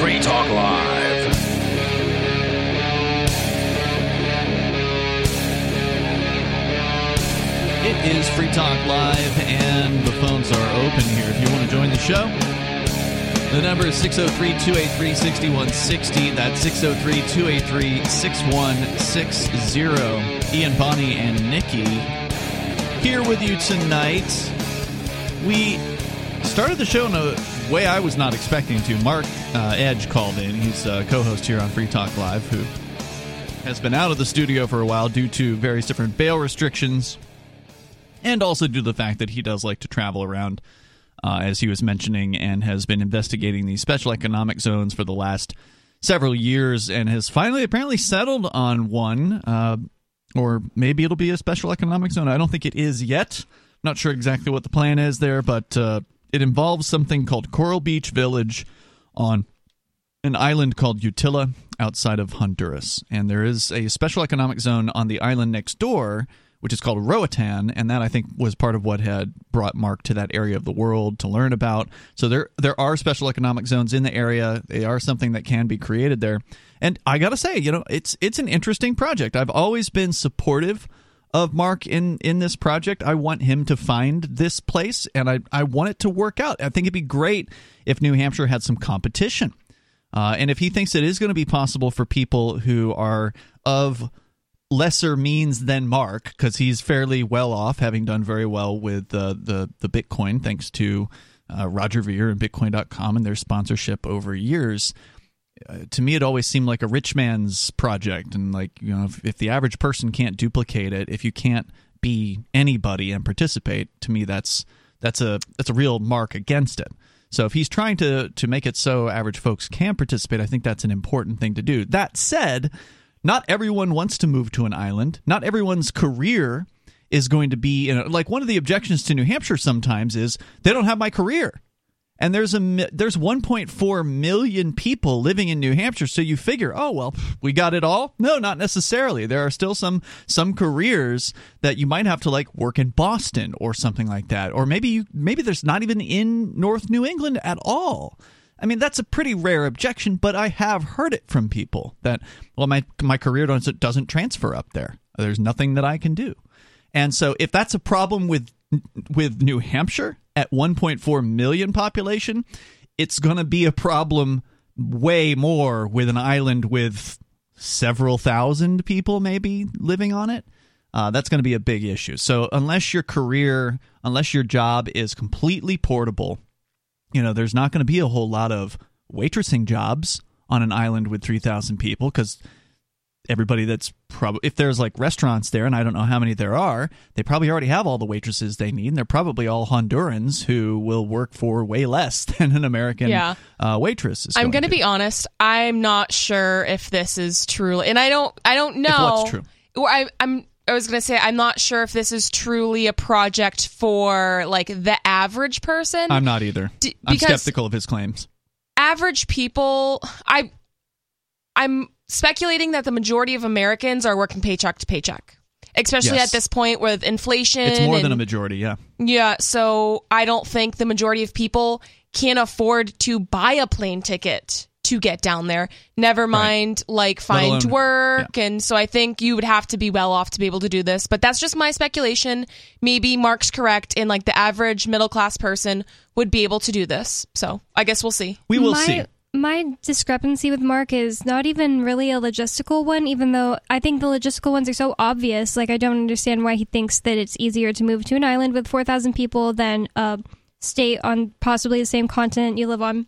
Free Talk Live. It is Free Talk Live, and the phones are open here if you want to join the show. The number is 603 283 6160. That's 603 283 6160. Ian, Bonnie, and Nikki here with you tonight. We started the show in a way I was not expecting to. Mark uh, Edge called in. He's a co host here on Free Talk Live who has been out of the studio for a while due to various different bail restrictions and also due to the fact that he does like to travel around, uh, as he was mentioning, and has been investigating these special economic zones for the last several years and has finally apparently settled on one. Uh, or maybe it'll be a special economic zone. I don't think it is yet. Not sure exactly what the plan is there, but uh, it involves something called Coral Beach Village on an island called Utila outside of Honduras. And there is a special economic zone on the island next door, which is called Roatan, and that I think was part of what had brought Mark to that area of the world to learn about. So there there are special economic zones in the area. They are something that can be created there. And I got to say, you know, it's it's an interesting project. I've always been supportive of Mark in in this project. I want him to find this place and I I want it to work out. I think it'd be great if New Hampshire had some competition. Uh, and if he thinks it is going to be possible for people who are of lesser means than Mark, because he's fairly well off, having done very well with uh, the the Bitcoin, thanks to uh, Roger Ver and Bitcoin.com and their sponsorship over years. Uh, to me, it always seemed like a rich man's project, and like you know, if, if the average person can't duplicate it, if you can't be anybody and participate, to me, that's that's a that's a real mark against it. So if he's trying to to make it so average folks can participate, I think that's an important thing to do. That said, not everyone wants to move to an island. Not everyone's career is going to be in a, like one of the objections to New Hampshire sometimes is they don't have my career. And there's a there's 1.4 million people living in New Hampshire, so you figure, oh well, we got it all. No, not necessarily. There are still some some careers that you might have to like work in Boston or something like that, or maybe you maybe there's not even in North New England at all. I mean, that's a pretty rare objection, but I have heard it from people that well, my my career doesn't doesn't transfer up there. There's nothing that I can do, and so if that's a problem with with New Hampshire at 1.4 million population, it's going to be a problem way more with an island with several thousand people maybe living on it. Uh, that's going to be a big issue. So unless your career, unless your job is completely portable, you know, there's not going to be a whole lot of waitressing jobs on an island with 3,000 people because everybody that's probably if there's like restaurants there and i don't know how many there are they probably already have all the waitresses they need and they're probably all hondurans who will work for way less than an american Yeah. uh, waitress is I'm going going to be honest. I'm not sure if this is truly and I don't. I don't know. what's true? I, I'm. I was going to say I'm not sure if this is truly a project for like the average person. i'm not either D- i'm skeptical of his claims average people. I. I'm speculating that the majority of Americans are working paycheck to paycheck, especially Yes. at this point with inflation. it's more than a majority yeah Yeah, so I don't think the majority of people can afford to buy a plane ticket to get down there. Never mind like find alone- work. And so I think you would have to be well off to be able to do this. But that's just my speculation. Maybe Mark's correct in like the average middle class person would be able to do this. So I guess we'll see. We will my, see. My discrepancy with Mark is not even really a logistical one, even though I think the logistical ones are so obvious. Like, I don't understand why he thinks that it's easier to move to an island with 4,000 people than a state on possibly the same continent you live on.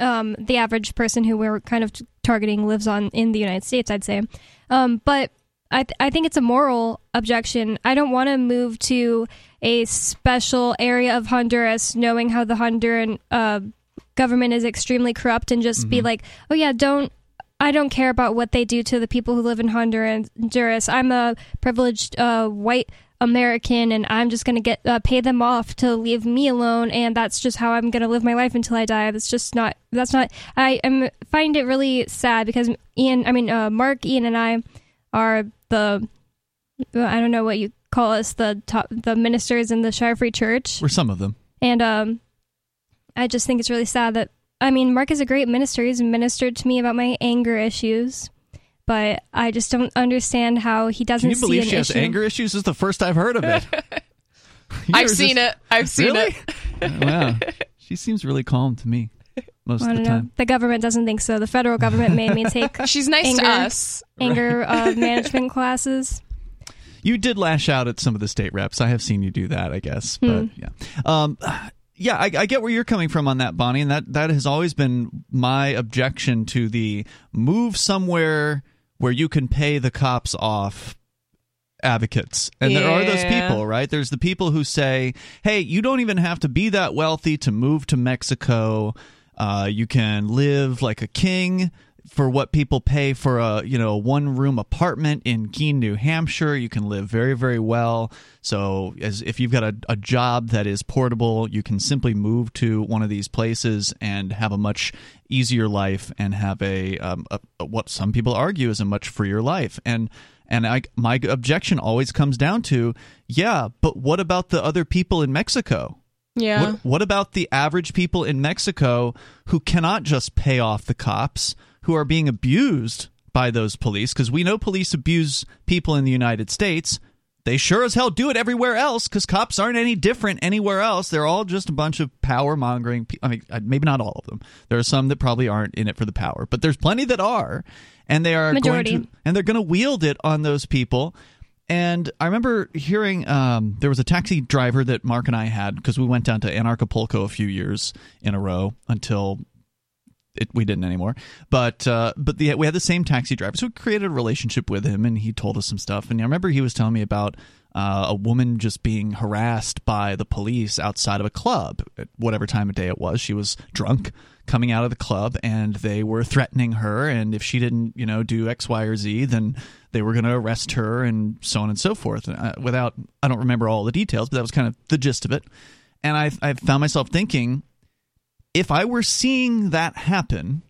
Um, the average person who we're kind of targeting lives on in the United States, I'd say. Um, but I, th- I think it's a moral objection. I don't want to move to a special area of Honduras knowing how the Honduran uh, government is extremely corrupt and just be like, oh, yeah, don't. I don't care about what they do to the people who live in Honduras. I'm a privileged uh, white American, and I'm just going to get uh, pay them off to leave me alone, and that's just how I'm going to live my life until I die. That's just not. That's not. I am find it really sad because Ian. I mean, uh, Mark, Ian, and I are the. I don't know what you call us the top the ministers in the Shire Free Church, Or some of them. and um, I just think it's really sad that. I mean, Mark is a great minister. He's ministered to me about my anger issues, but I just don't understand how he doesn't Can you see believe an she has issue. anger issues? This is the first I've heard of it. I've seen it. I've seen Really? it. wow. She seems really calm to me most I of don't know. The government doesn't think so. The federal government made me take She's nice anger, to us. anger uh, management classes. You did lash out at some of the state reps. I have seen you do that, I guess. Hmm. But yeah. Um, yeah, I, I get where you're coming from on that, Bonnie, and that, that has always been my objection to the move somewhere where you can pay the cops off advocates. And there are those people, right? There's the people who say, hey, you don't even have to be that wealthy to move to Mexico. Uh, you can live like a king for what people pay for a you know one room apartment in Keene, New Hampshire. You can live very very well. So as if you've got a, a job that is portable, you can simply move to one of these places and have a much easier life and have a, um, a, a what some people argue is a much freer life. And and I, my objection always comes down to, yeah, but what about the other people in Mexico? Yeah. What, what about the average people in Mexico who cannot just pay off the cops, who are being abused by those police? Because we know police abuse people in the United States. They sure as hell do it everywhere else because cops aren't any different anywhere else. They're all just a bunch of power mongering. Pe- I mean, uh, maybe not all of them. There are some that probably aren't in it for the power, but there's plenty that are, and they are Majority. going to and they're going to wield it on those people. And I remember hearing um, there was a taxi driver that Mark and I had because we went down to Anarchapulco a few years in a row until it, we didn't anymore. But uh, but the, we had the same taxi driver, so we created a relationship with him, and he told us some stuff. And I remember he was telling me about uh, a woman just being harassed by the police outside of a club at whatever time of day it was. She was drunk coming out of the club and they were threatening her and if she didn't you know do x y or z then they were going to arrest her and so on and so forth uh, without i don't remember all the details but that was kind of the gist of it and i i found myself thinking if i were seeing that happen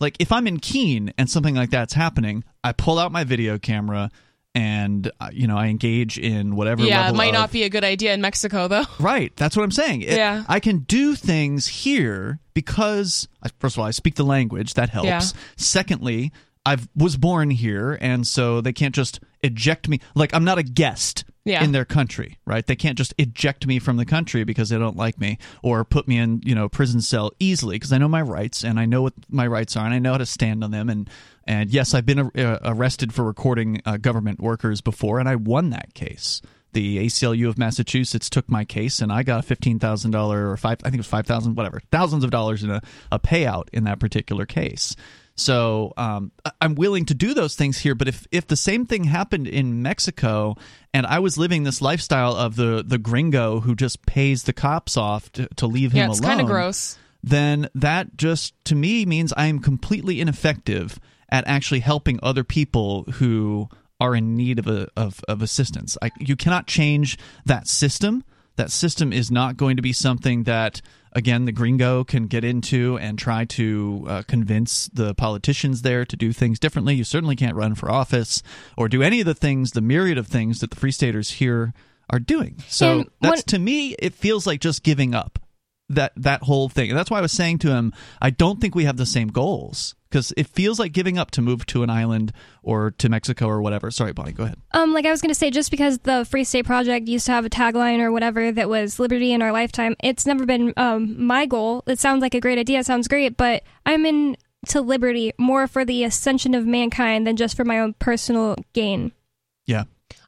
like if i'm in keene and something like that's happening i pull out my video camera and uh, you know i engage in whatever Yeah, it might of- not be a good idea in Mexico though. Right. That's what I'm saying. It- Yeah. I can do things here because, first of all, I speak the language. That helps. Yeah. Secondly, I was born here, and so they can't just eject me. Like, I'm not a guest Yeah. in their country, right? They can't just eject me from the country because they don't like me or put me in, you know, prison cell easily because I know my rights and I know what my rights are and I know how to stand on them. And, and yes, I've been uh, arrested for recording uh, government workers before, and I won that case the ACLU of Massachusetts took my case, and I got a fifteen thousand dollar or five, I think it was five thousand, whatever, thousands of dollars in a, a payout in that particular case. So um, I'm willing to do those things here, but if if the same thing happened in Mexico, and I was living this lifestyle of the the gringo who just pays the cops off to, to leave him Yeah, it's alone, kind of gross. then that just to me means I am completely ineffective at actually helping other people who are in need of a, of, of assistance. I, you cannot change that system. That system is not going to be something that again the gringo can get into and try to uh, convince the politicians there to do things differently. You certainly can't run for office or do any of the things, the myriad of things that the free staters here are doing. So And that's what- to me, it feels like just giving up that that whole thing. And that's why I was saying to him, I don't think we have the same goals because it feels like giving up to move to an island or to Mexico or whatever. Sorry, Bonnie, go ahead. Um, like I was going to say, just because the Free State Project used to have a tagline or whatever that was "Liberty in our lifetime," it's never been um, my goal. It sounds like a great idea. Sounds great, but I'm in to liberty more for the ascension of mankind than just for my own personal gain. Yeah.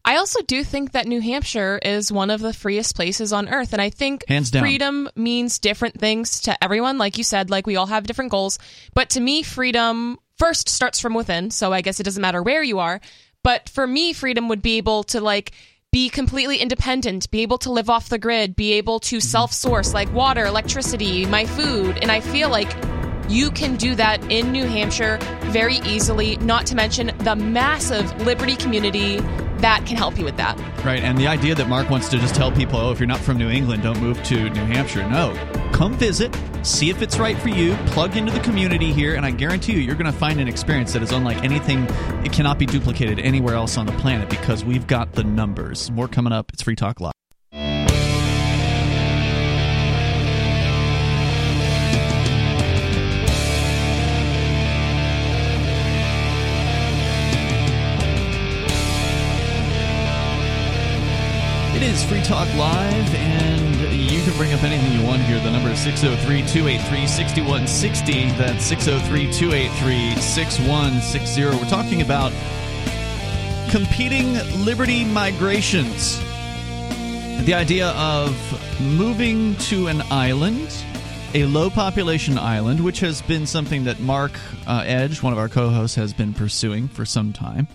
I also do think that New Hampshire is one of the freest places on earth. And I think freedom means different things to everyone. Like you said, like we all have different goals. But to me, freedom first starts from within. So I guess it doesn't matter where you are. But for me, freedom would be able to like be completely independent, be able to live off the grid, be able to self source like water, electricity, my food. And I feel like you can do that in New Hampshire very easily, not to mention the massive Liberty community that can help you with that. Right, and the idea that Mark wants to just tell people, oh, if you're not from New England, don't move to New Hampshire. No. Come visit, see if it's right for you, plug into the community here, and I guarantee you, you're going to find an experience that is unlike anything, it cannot be duplicated anywhere else on the planet because we've got the numbers. More coming up. It's Free Talk Live. Is Free Talk Live, and you can bring up anything you want here. The number is 603 283 6160. That's 603 283 6160. We're talking about competing liberty migrations. The idea of moving to an island, a low population island, which has been something that Mark uh, Edge, one of our co hosts, has been pursuing for some time.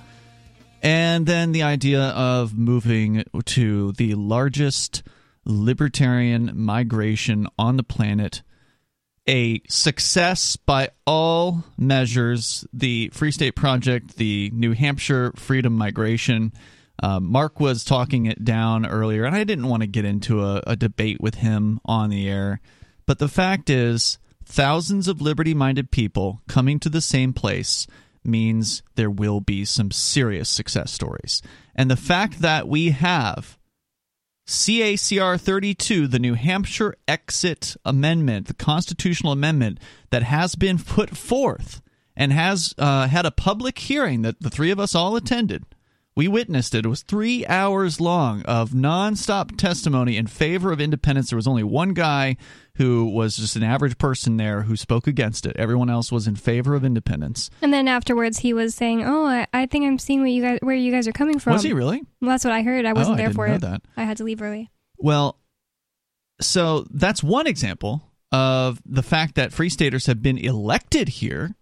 And then the idea of moving to the largest libertarian migration on the planet. A success by all measures. The Free State Project, the New Hampshire Freedom Migration. Uh, Mark was talking it down earlier, and I didn't want to get into a, a debate with him on the air. But the fact is, thousands of liberty minded people coming to the same place means there will be some serious success stories. And the fact that we have CACR 32, the New Hampshire Exit Amendment, the constitutional amendment that has been put forth and has uh, had a public hearing that the three of us all attended. We witnessed it. It was three hours long of nonstop testimony in favor of independence. There was only one guy who was just an average person there who spoke against it. Everyone else was in favor of independence. And then afterwards, he was saying, "Oh, I, I think I'm seeing what you guys, where you guys are coming from." Was he really? Well, that's what I heard. I wasn't Oh, I there didn't for it. that. I had to leave early. Well, so that's one example of the fact that free staters have been elected here.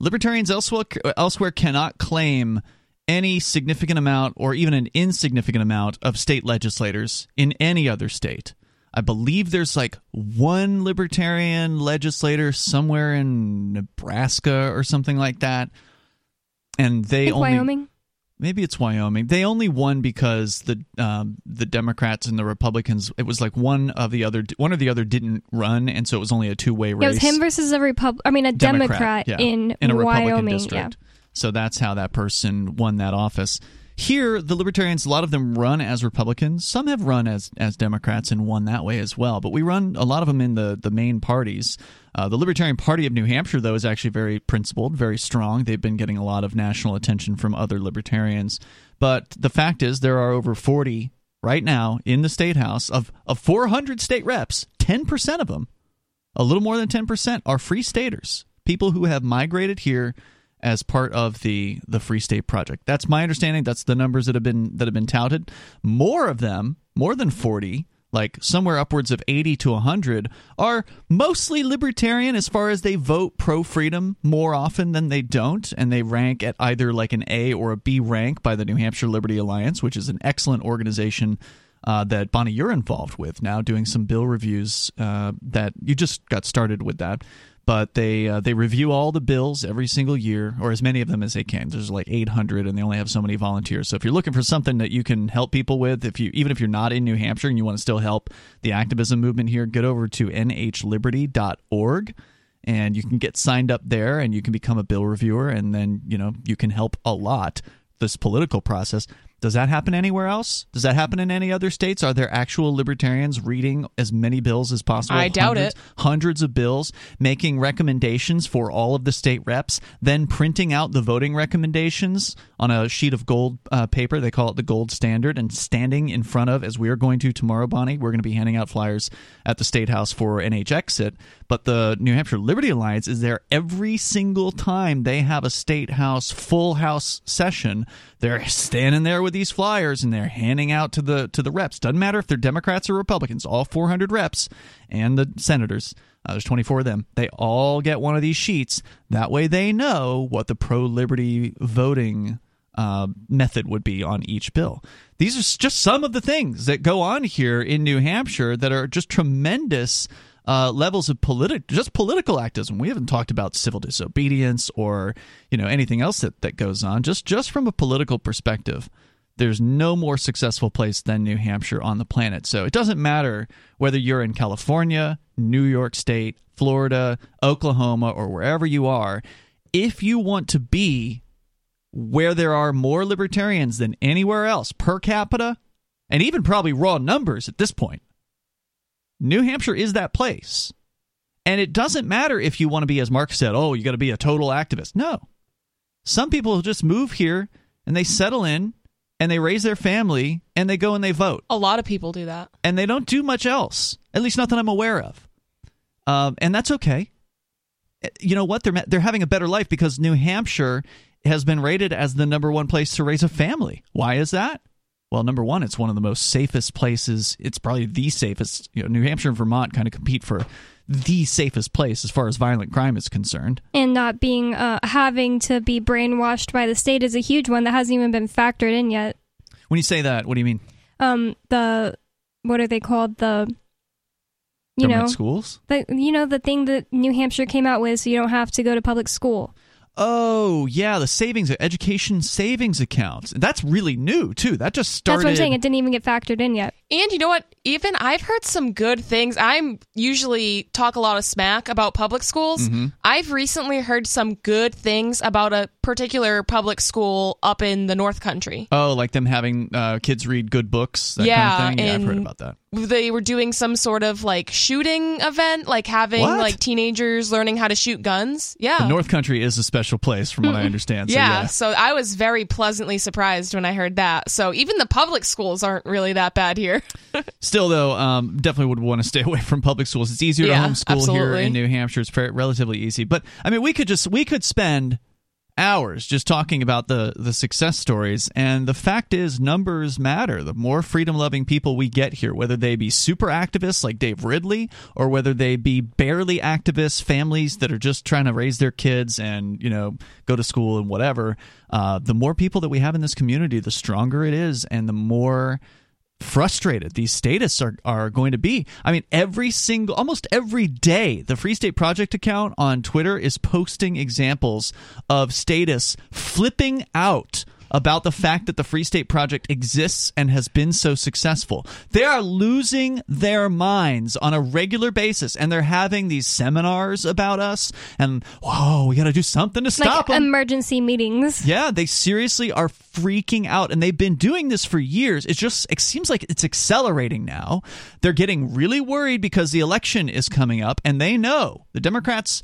Libertarians elsewhere, elsewhere cannot claim any significant amount or even an insignificant amount of state legislators in any other state. I believe there's like one libertarian legislator somewhere in Nebraska or something like that. And they only Wyoming. Maybe it's Wyoming. They only won because the um, the Democrats and the Republicans. It was like one of the other one or the other didn't run, and so it was only a two way race. It was him versus a Repub. I mean, a Democrat, yeah, in, in a Republican Wyoming. district. So that's how that person won that office. Here, the Libertarians, a lot of them run as Republicans. Some have run as as Democrats and won that way as well. But we run a lot of them in the the main parties. Uh, the Libertarian Party of New Hampshire, though, is actually very principled, very strong. They've been getting a lot of national attention from other libertarians. But the fact is, there are over 40 right now in the state house of, of 400 state reps, 10% of them, a little more than 10%, are free staters, people who have migrated here as part of the the Free State Project. That's my understanding. That's the numbers that have been that have been touted. More of them, more than 40, like somewhere upwards of 80 to 100 are mostly libertarian as far as they vote pro freedom more often than they don't and they rank at either like an A or a B rank by the New Hampshire Liberty Alliance which is an excellent organization uh, that Bonnie you're involved with now doing some bill reviews uh, that you just got started with that but they uh, they review all the bills every single year, or as many of them as they can. There's like 800, and they only have so many volunteers. So if you're looking for something that you can help people with, if you even if you're not in New Hampshire and you want to still help the activism movement here, get over to nhliberty.org. And you can get signed up there, and you can become a bill reviewer, and then you know you can help a lot this political process. Does that happen anywhere else? Does that happen in any other states? Are there actual libertarians reading as many bills as possible? I doubt hundreds, it. Hundreds of bills, making recommendations for all of the state reps, then printing out the voting recommendations on a sheet of gold uh, paper. They call it the gold standard, and standing in front of, as we are going to tomorrow, Bonnie, we're going to be handing out flyers at the state house for NH Exit. But the New Hampshire Liberty Alliance is there every single time they have a state house full house session. They're standing there with these flyers and they're handing out to the to the reps. Doesn't matter if they're Democrats or Republicans. All 400 reps and the senators. Uh, there's 24 of them. They all get one of these sheets. That way, they know what the pro liberty voting uh, method would be on each bill. These are just some of the things that go on here in New Hampshire that are just tremendous uh, levels of political, just political activism. We haven't talked about civil disobedience or you know anything else that, that goes on. Just just from a political perspective, there's no more successful place than New Hampshire on the planet. So it doesn't matter whether you're in California, New York State, Florida, Oklahoma, or wherever you are. If you want to be where there are more libertarians than anywhere else per capita, and even probably raw numbers at this point, New Hampshire is that place. And it doesn't matter if you want to be, as Mark said, oh, you got to be a total activist. No. Some people just move here and they settle in and they raise their family and they go and they vote. A lot of people do that. And they don't do much else, at least not that I'm aware of. Um, and that's okay. You know what? They're, they're having a better life because New Hampshire has been rated as the number one place to raise a family. Why is that? Well, number one, it's one of the most safest places. It's probably the safest. You know, New Hampshire and Vermont kind of compete for the safest place as far as violent crime is concerned. And not being uh, having to be brainwashed by the state is a huge one that hasn't even been factored in yet. When you say that, what do you mean? Um, the what are they called? The you Government know schools. the you know the thing that New Hampshire came out with, so you don't have to go to public school. Oh yeah, the savings education savings accounts. That's really new too. That just started. That's what I'm saying. It didn't even get factored in yet. And you know what? Even I've heard some good things. I'm usually talk a lot of smack about public schools. Mhm. I've recently heard some good things about a particular public school up in the North Country. Oh, like them having uh, kids read good books. That Yeah, kind of thing. Yeah, I've heard about that. They were doing some sort of like shooting event, like having What? like teenagers learning how to shoot guns. Yeah. The North Country is a special place, from what I understand. So, yeah, yeah. so I was very pleasantly surprised when I heard that. So even the public schools aren't really that bad here. Still, though, um, definitely would want to stay away from public schools. It's easier Yeah, to homeschool here in New Hampshire. It's relatively easy. But I mean, we could just we could spend hours just talking about the the success stories. And the fact is, numbers matter. The more freedom loving people we get here, whether they be super activists like Dave Ridley, or whether they be barely activists, families that are just trying to raise their kids and you know go to school and whatever. Uh, the more people that we have in this community, the stronger it is, and the more frustrated these statists are, are going to be. I mean, every single, almost every day, the Free State Project account on Twitter is posting examples of statists flipping out about the fact that the Free State Project exists and has been so successful. They are losing their minds on a regular basis and they're having these seminars about us and, whoa, we got to do something to stop like them. emergency meetings. Yeah, they seriously are freaking out and they've been doing this for years. It just it seems like it's accelerating now. They're getting really worried because the election is coming up and they know the Democrats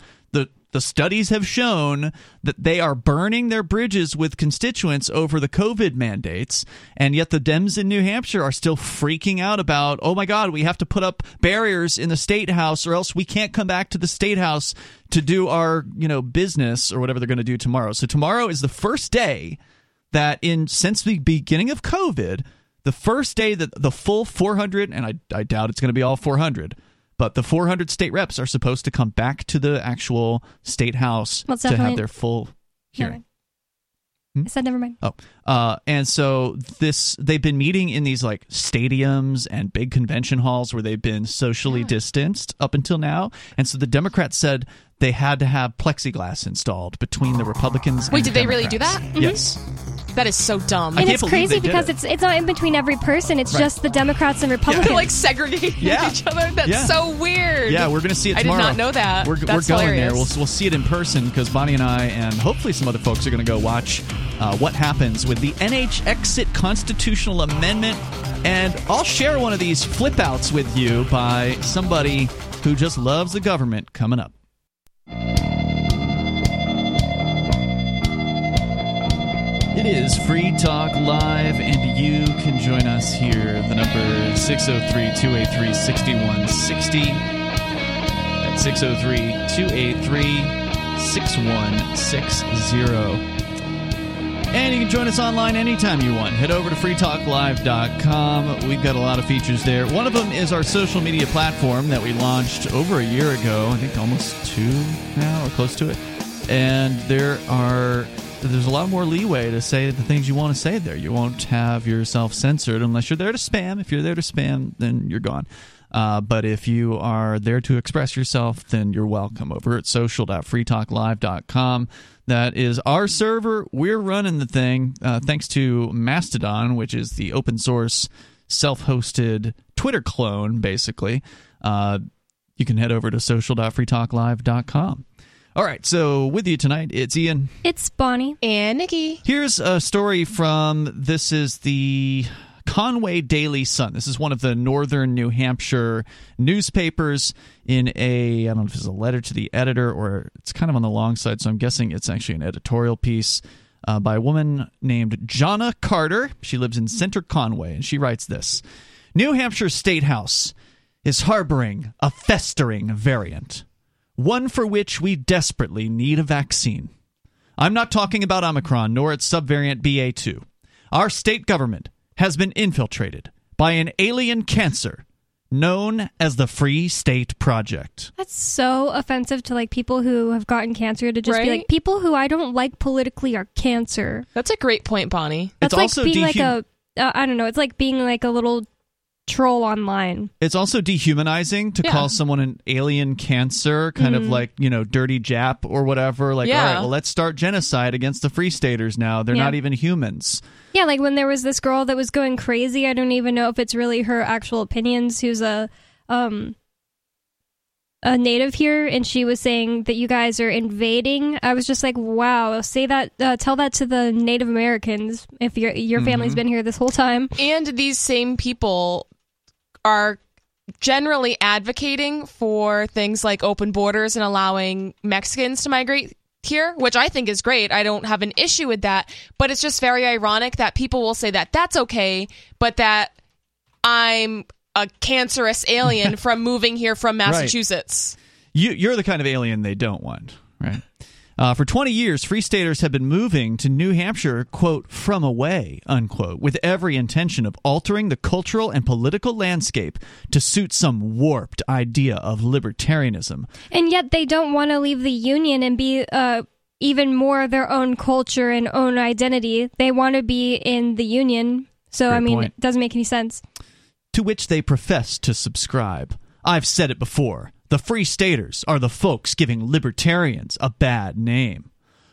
the studies have shown that they are burning their bridges with constituents over the COVID mandates, and yet the Dems in New Hampshire are still freaking out about, oh my God, we have to put up barriers in the state house, or else we can't come back to the state house to do our you know business or whatever they're going to do tomorrow. So tomorrow is the first day that in since the beginning of COVID, the first day that the full 400, and I, I doubt it's going to be all 400, but the 400 state reps are supposed to come back to the actual state house Well, to have their full hearing. Hmm? I said never mind. Oh, uh, and so this they've been meeting in these like stadiums and big convention halls where they've been socially distanced up until now. And so the Democrats said they had to have plexiglass installed between the Republicans. Wait, and did they really do Democrats. that? Yes. That is so dumb. and can't it's believe crazy they did because it. it's it's not in between every person. It's just the Democrats and Republicans. They're like segregating Yeah. each other. That's Yeah. so weird. Yeah, we're going to see it I did tomorrow. not know that. We're, That's we're going hilarious. there. We'll, we'll see it in person because Bonnie and I, and hopefully some other folks, are going to go watch uh, what happens with the NH Exit Constitutional Amendment. And I'll share one of these flip outs with you by somebody who just loves the government coming up. It is Free Talk Live, and you can join us here. The number is 603 283 6160. That's 603 283 6160. And you can join us online anytime you want. Head over to freetalklive.com. We've got a lot of features there. One of them is our social media platform that we launched over a year ago. I think almost two now or close to it. And there are there's a lot more leeway to say the things you want to say there. You won't have yourself censored unless you're there to spam. If you're there to spam, then you're gone. Uh, but if you are there to express yourself, then you're welcome over at social.freetalklive.com. That is our server. We're running the thing uh, thanks to Mastodon, which is the open source, self hosted Twitter clone, basically. Uh, you can head over to social.freetalklive.com. All right, so with you tonight, it's Ian. it's Bonnie. And Nikki. Here's a story from this is the Conway Daily Sun. This is one of the northern New Hampshire newspapers in a I don't know if it's a letter to the editor or it's kind of on the long side, so I'm guessing it's actually an editorial piece uh, by a woman named Jonna Carter. She lives in Center Conway, and she writes this: New Hampshire State House is harboring a festering variant, one for which we desperately need a vaccine. I'm not talking about Omicron nor its subvariant BA2. Our state government has been infiltrated by an alien cancer known as the Free State Project. That's so offensive to like people who have gotten cancer to just be like people who I don't like politically are cancer. That's a great point, Bonnie. That's It's like also being like dehum- a uh, I don't know. It's like being like a little troll online. It's also dehumanizing to Yeah. call someone an alien cancer, kind of like, you know, dirty Jap or whatever. Like, Yeah. all right, well, let's start genocide against the Free Staters now. They're Yeah. not even humans. Yeah, like when there was this girl that was going crazy. I don't even know if it's really her actual opinions. Who's a um a native here, and she was saying that you guys are invading. I was just like, wow. Say that. Uh, tell that to the Native Americans if your your family's been here this whole time. And these same people are generally advocating for things like open borders and allowing Mexicans to migrate here, which I think is great. I don't have an issue with that, but it's just very ironic that people will say that that's okay, but that I'm a cancerous alien from moving here from Massachusetts. You, you're the kind of alien they don't want, right? Uh, for 20 years, Free Staters have been moving to New Hampshire, quote, from away, unquote, with every intention of altering the cultural and political landscape to suit some warped idea of libertarianism. And yet they don't want to leave the union and be uh, even more their own culture and own identity. They want to be in the union. So, Great I mean, point. it doesn't make any sense. to which they profess to subscribe. I've said it before. The Free Staters are the folks giving libertarians a bad name.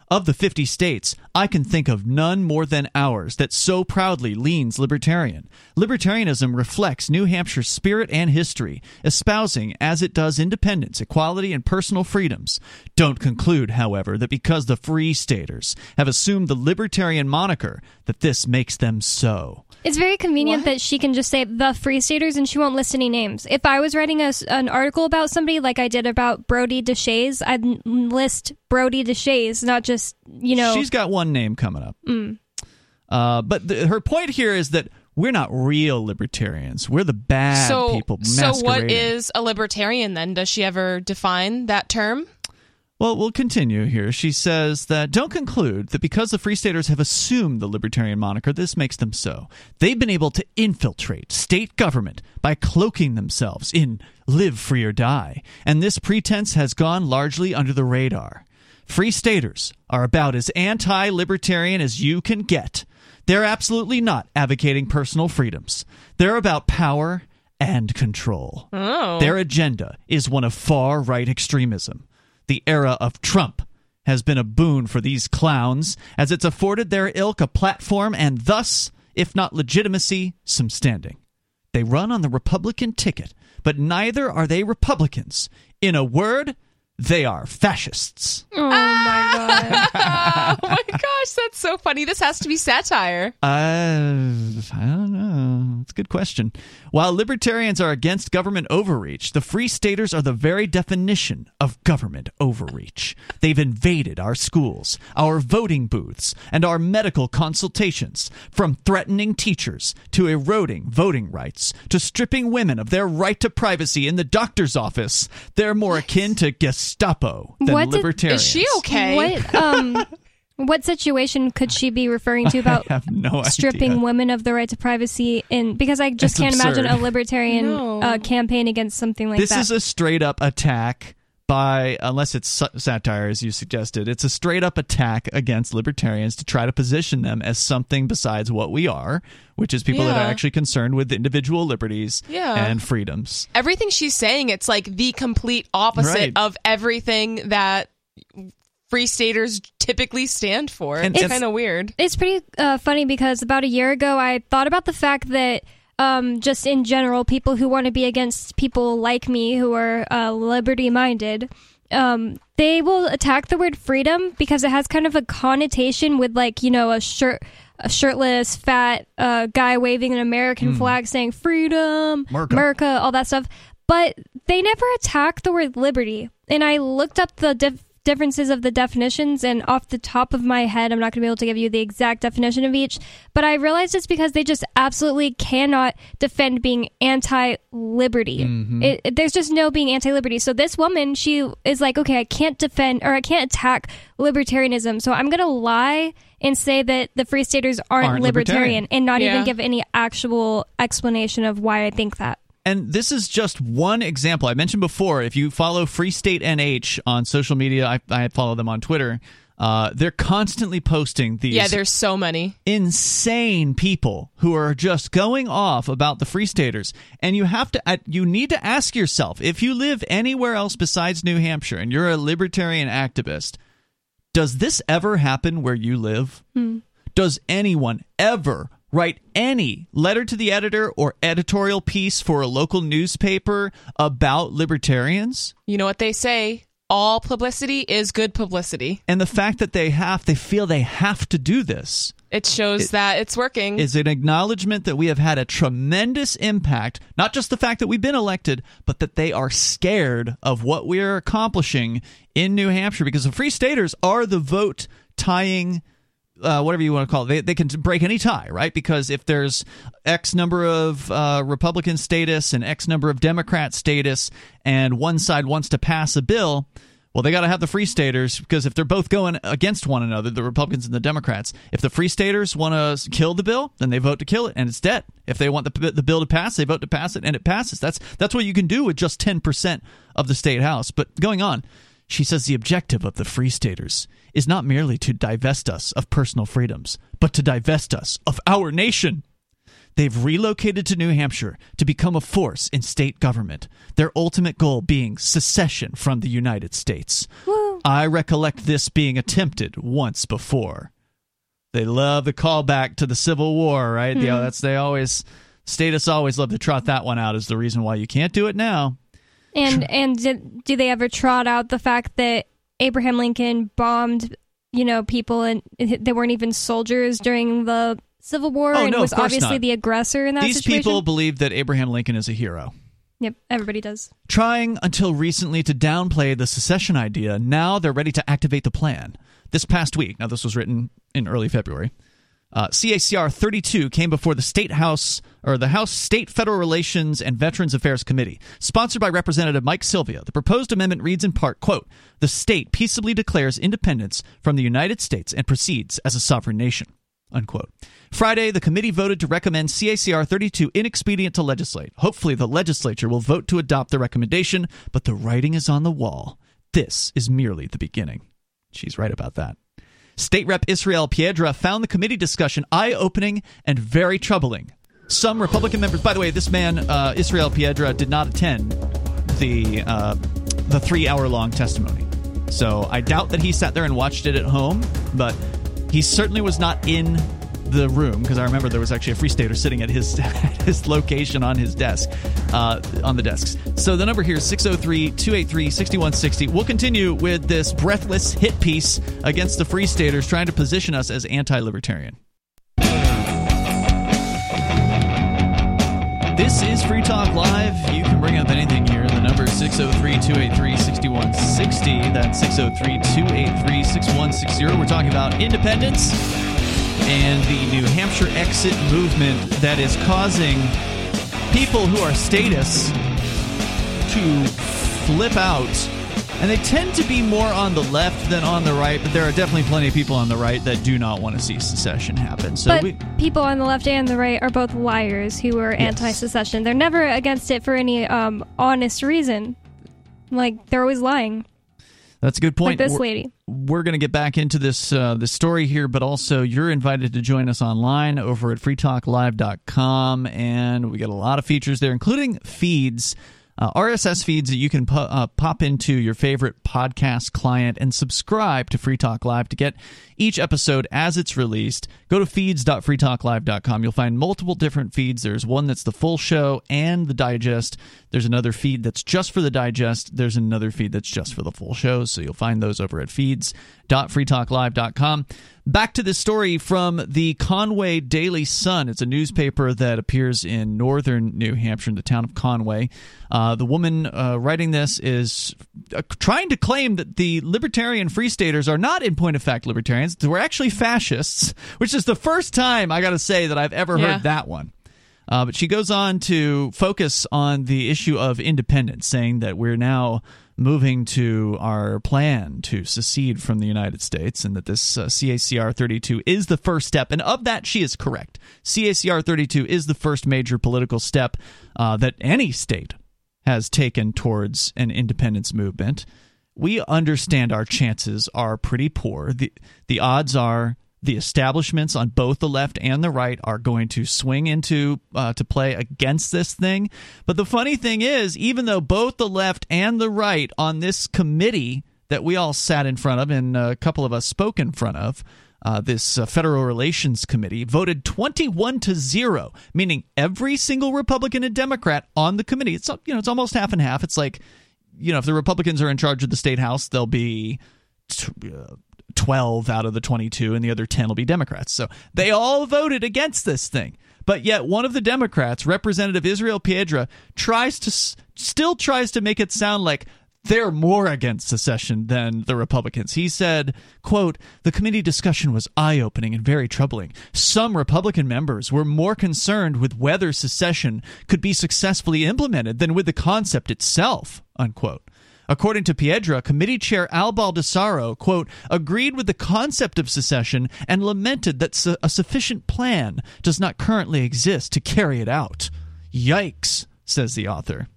Of the 50 states, I can think of none more than ours that so proudly leans libertarian. Libertarianism reflects New Hampshire's spirit and history, espousing as it does independence, equality, and personal freedoms. Don't conclude, however, that because the Free Staters have assumed the libertarian moniker, that this makes them so. It's very convenient What? that she can just say the Free Staters and she won't list any names. If I was writing a s an article about somebody like I did about Brodie Deshaies, I'd list Brodie Deshaies, not just, you know. She's got one name coming up. Mm. Uh, but the, her point here is that we're not real libertarians. We're the bad so, people so what masquerading. is a libertarian then? Does she ever define that term? Well, we'll continue here. She says that don't conclude that because the Free Staters have assumed the libertarian moniker, this makes them so. They've been able to infiltrate state government by cloaking themselves in live free or die, and this pretense has gone largely under the radar. Free Staters are about as anti libertarian as you can get. They're absolutely not advocating personal freedoms, they're about power and control. Oh. Their agenda is one of far right extremism. The era of Trump has been a boon for these clowns, as it's afforded their ilk a platform and thus, if not legitimacy, some standing. They run on the Republican ticket, but neither are they Republicans. In a word, they are fascists. Oh my god. oh my gosh, that's so funny. This has to be satire. Uh, I don't know. It's a good question. While libertarians are against government overreach, the Free Staters are the very definition of government overreach. They've invaded our schools, our voting booths, and our medical consultations, from threatening teachers to eroding voting rights to stripping women of their right to privacy in the doctor's office. They're more akin to Gestapo than What did- libertarians. Is she okay? What um what situation could she be referring to about no stripping idea. women of the right to privacy and because I just It's can't imagine a libertarian No. uh, campaign against something like that? this is a straight up attack by unless it's satire as you suggested it's a straight up attack against libertarians to try to position them as something besides what we are which is people that are actually concerned with individual liberties Yeah. and freedoms Everything she's saying, it's like the complete opposite Right. of everything that free staters typically stand for. And it's it's- kind of weird. it's pretty uh, funny because about a year ago I thought about the fact that um, just in general, people who want to be against people like me who are uh, liberty minded, um, they will attack the word freedom because it has kind of a connotation with like you know a shirt. A shirtless, fat uh, guy waving an American flag saying freedom, Merca. America, all that stuff. But they never attack the word liberty. And I looked up the dif- differences of the definitions, and off the top of my head, I'm not going to be able to give you the exact definition of each. But I realized it's because they just absolutely cannot defend being anti liberty. Mm-hmm. It, it- there's just no being anti liberty. So this woman, she is like, okay, I can't defend or I can't attack libertarianism. So I'm going to lie and say that the Free Staters aren't, Aren't libertarian, libertarian. and not Yeah. even give any actual explanation of why I think that. And this is just one example. I mentioned before, if you follow Free State NH on social media, I, I follow them on Twitter. Uh, they're constantly posting these Yeah, there's so many. insane people who are just going off about the free staters and you have to you need to ask yourself if you live anywhere else besides New Hampshire and you're a libertarian activist does this ever happen where you live does anyone ever write any letter to the editor or editorial piece for a local newspaper about libertarians You know what they say? All publicity is good publicity. and the fact that they have they feel they have to do this It shows that it's working. is an acknowledgement that we have had a tremendous impact, not just the fact that we've been elected, but that they are scared of what we are accomplishing in New Hampshire because the Free Staters are the vote tying. Uh, whatever you want to call it, they, they can break any tie, right? Because if there's X number of uh, Republican status and X number of Democrat status, and one side wants to pass a bill, well, they got to have the Free Staters because if they're both going against one another, the Republicans and the Democrats, if the Free Staters want to kill the bill, then they vote to kill it, and it's dead. If they want the, the bill to pass, they vote to pass it, and it passes. That's that's what you can do with just ten percent of the state house. But going on, she says the objective of the Free Staters is not merely to divest us of personal freedoms, but to divest us of our nation. They've relocated to New Hampshire to become a force in state government, their ultimate goal being secession from the United States. I recollect this being attempted once before. They love the callback to the Civil War, right? You know, mm-hmm. that's they always statists always love to trot that one out as the reason why you can't do it now. And and did, do they ever trot out the fact that Abraham Lincoln bombed, you know, people and they weren't even soldiers during the Civil War Oh, and no, was obviously not. the aggressor in that situation. These situation? people believe that Abraham Lincoln is a hero. Yep, everybody does. Trying until recently to downplay the secession idea, now they're ready to activate the plan. This past week, now this was written in early February, uh, CACR 32 came before the State House or the House State Federal Relations and Veterans Affairs Committee, sponsored by Representative Mike Sylvia. The proposed amendment reads in part, quote, "The state peaceably declares independence from the United States and proceeds as a sovereign nation." Unquote. Friday, the committee voted to recommend CACR 32 inexpedient to legislate. Hopefully, the legislature will vote to adopt the recommendation, but the writing is on the wall. This is merely the beginning. She's right about that. State Rep Israel Piedra found the committee discussion eye opening and very troubling. Some Republican members, by the way, this man, uh, Israel Piedra, did not attend the, uh, the three hour long testimony. So I doubt that he sat there and watched it at home, but he certainly was not in the room because I remember there was actually a free stater sitting at his at his location on his desk, uh, on the desks. So the number here is 603 283 6160. We'll continue with this breathless hit piece against the free staters trying to position us as anti libertarian. This is Free Talk Live. You can bring up anything here. The number is 603 283 6160. That's 603 283 6160. We're talking about independence and the New Hampshire exit movement that is causing people who are statists to flip out and they tend to be more on the left than on the right, but there are definitely plenty of people on the right that do not want to see secession happen. So but we, people on the left and the right are both liars who are Yes. anti-secession. They're never against it for any um, honest reason. Like they're always lying. That's a good point. Like this We're- lady. we're going to get back into this uh, this story here, but also you're invited to join us online over at freetalklive.com, and we got a lot of features there, including feeds. Uh, RSS feeds that you can uh, pop into your favorite podcast client and subscribe to Free Talk Live to get each episode as it's released. Go to feeds.freetalklive.com. You'll find multiple different feeds. There's one that's the full show and the digest. There's another feed that's just for the digest. There's another feed that's just for the full shows. So you'll find those over at feeds.freetalklive.com. Back to this story from the Conway Daily Sun. It's a newspaper that appears in northern New Hampshire, in the town of Conway. Uh, the woman uh, writing this is uh, trying to claim that the libertarian free staters are not, in point of fact, libertarians. They're actually fascists, which is the first time I got to say that I've ever Yeah. heard that one. Uh, but she goes on to focus on the issue of independence, saying that we're now moving to our plan to secede from the United States and that this uh, CACR 32 is the first step. And of that, she is correct. CACR 32 is the first major political step uh, that any state has taken towards an independence movement. We understand our chances are pretty poor. The, the odds are the establishments on both the left and the right are going to swing into uh, to play against this thing. But the funny thing is, even though both the left and the right on this committee that we all sat in front of and a couple of us spoke in front of, uh, this uh, Federal Relations Committee voted 21 to 0, meaning every single Republican and Democrat on the committee, it's you know, it's almost half and half. It's like, you know, if the Republicans are in charge of the state house, they'll be t- uh, 12 out of the 22 and the other 10 will be Democrats. So they all voted against this thing. But yet one of the Democrats, Representative Israel Piedra, tries to still tries to make it sound like they're more against secession than the Republicans. He said, quote, "The committee discussion was eye-opening and very troubling. Some Republican members were more concerned with whether secession could be successfully implemented than with the concept itself." Unquote. According to Piedra, committee chair Al Baldasaro, quote, agreed with the concept of secession and lamented that su- a sufficient plan does not currently exist to carry it out. Yikes, says the author.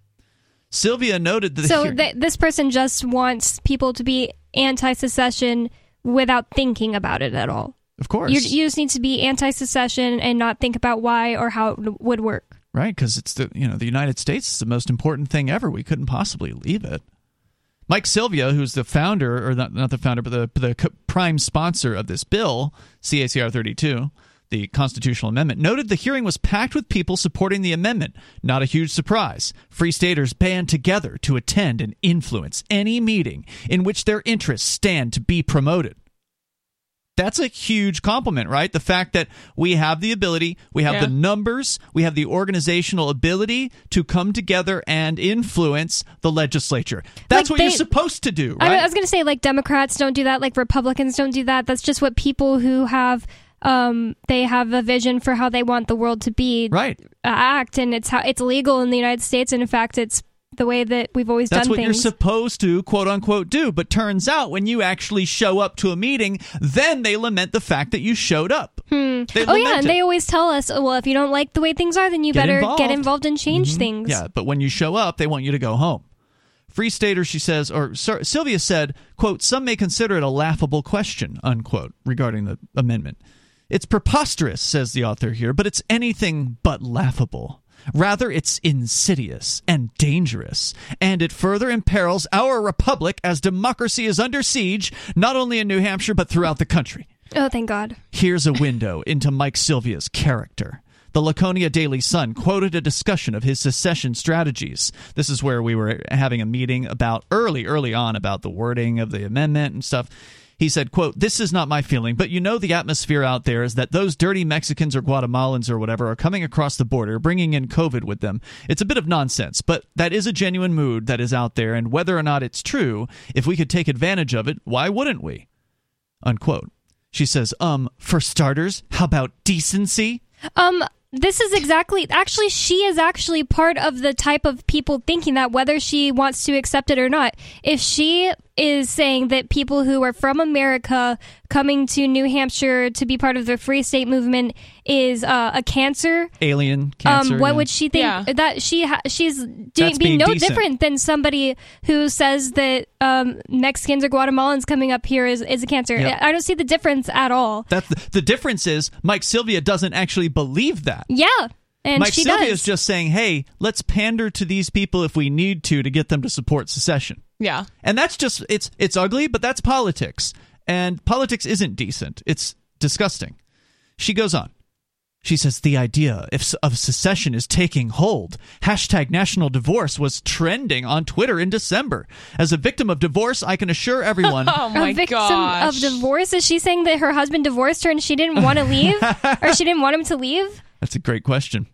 Sylvia noted that So th- this person just wants people to be anti-secession without thinking about it at all. of course, You, you just need to be anti-secession and not think about why or how it would work. right? Because it's the you know the United States is the most important thing ever. We couldn't possibly leave it. Mike Sylvia, who's the founder, or not, not the founder, but the, the prime sponsor of this bill, CACR 32, the constitutional amendment, noted the hearing was packed with people supporting the amendment. Not a huge surprise. Free staters band together to attend and influence any meeting in which their interests stand to be promoted. That's a huge compliment, right? The fact that we have the ability, we have Yeah. the numbers, we have the organizational ability to come together and influence the legislature. That's Like what you're supposed to do, I, right? I was going to say like Democrats don't do that, like Republicans don't do that. That's just what people who have um they have a vision for how they want the world to be right. act and it's how it's legal in the United States and in fact it's the way that we've always That's done what things. you're supposed to quote unquote do. But turns out when you actually show up to a meeting, then they lament the fact that you showed up. Hmm. Oh yeah, and they always tell us, oh, well, if you don't like the way things are, then you Get better involved. get involved and change Mhm. things. Yeah, but when you show up, they want you to go home. Free Stater, she says, or Sir, Sylvia said, quote, some may consider it a laughable question, unquote, regarding the amendment. It's preposterous, says the author here, but it's anything but laughable. Rather, it's insidious and dangerous, and it further imperils our republic as democracy is under siege, not only in New Hampshire, but throughout the country. Oh, thank God. Here's a window into Mike Sylvia's character. The Laconia Daily Sun quoted a discussion of his secession strategies. This is where we were having a meeting about early, early on about the wording of the amendment and stuff. He said, quote, This is not my feeling, but you know the atmosphere out there is that those dirty Mexicans or Guatemalans or whatever are coming across the border, bringing in COVID with them. It's a bit of nonsense, but that is a genuine mood that is out there, and whether or not it's true, if we could take advantage of it, why wouldn't we? Unquote. She says, um, for starters, how about decency? Um, this is exactly actually she is actually part of the type of people thinking that whether she wants to accept it or not if she is saying that people who are from america coming to new hampshire to be part of the free state movement is uh, a cancer Alien cancer. um, what yeah. would she think Yeah. that she ha- she's doing, being being no decent. different than somebody who says that um, Mexicans or Guatemalans coming up here is, is a cancer. Yep. I don't see the difference at all. That's the, the difference is Mike Sylvia doesn't actually believe that. Yeah, and Mike she Sylvia does. is just saying, "Hey, let's pander to these people if we need to to get them to support secession." Yeah. And that's just it's it's ugly, but that's politics. And politics isn't decent. It's disgusting. She goes on. She says the idea of secession is taking hold. Hashtag national divorce was trending on Twitter in December. As a victim of divorce, I can assure everyone Oh my a victim gosh. of divorce? Is she saying that her husband divorced her and she didn't want to leave, or she didn't want him to leave? that's a great question.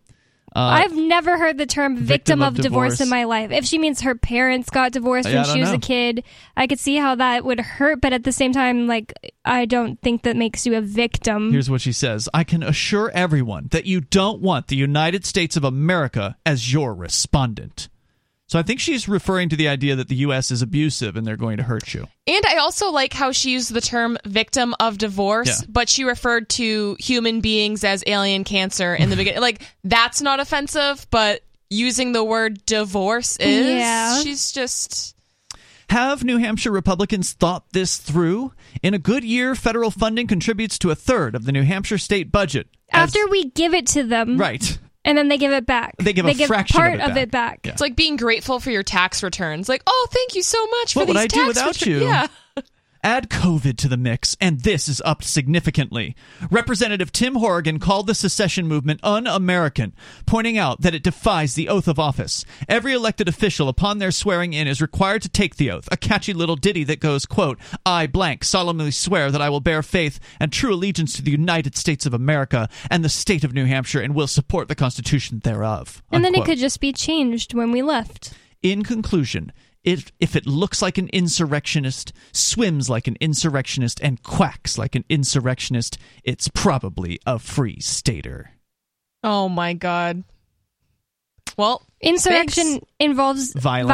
Uh, I've never heard the term victim, victim of, of divorce. divorce. in my life. If she means her parents got divorced Yeah, when she was know. a kid, I could see how that would hurt. But at the same time, like I don't think that makes you a victim. Here's what she says I can assure everyone that you don't want the United States of America as your respondent. So I think she's referring to the idea that the U.S. is abusive and they're going to hurt you. And I also like how she used the term victim of divorce, Yeah. but she referred to human beings as alien cancer in the beginning. Like, that's not offensive, but using the word divorce is. Yeah. She's just. Have New Hampshire Republicans thought this through? In a good year, federal funding contributes to a third of the New Hampshire state budget. As- After we give it to them, right. And then they give it back. They give a fraction of part it of back. it back. Yeah. It's like being grateful for your tax returns. Like, oh, thank you so much for What would these I do tax without returns. you? Yeah. Add COVID to the mix, and this is upped significantly. Representative Tim Horrigan called the secession movement un American, pointing out that it defies the oath of office. Every elected official, upon their swearing in, is required to take the oath, a catchy little ditty that goes, quote, I blank solemnly swear that I will bear faith and true allegiance to the United States of America and the state of New Hampshire and will support the Constitution thereof. And then it could just be changed when we left. In conclusion, if, if it looks like an insurrectionist, swims like an insurrectionist, and quacks like an insurrectionist, it's probably a free stater. Oh my God. Well, Insurrection thanks. involves Violence.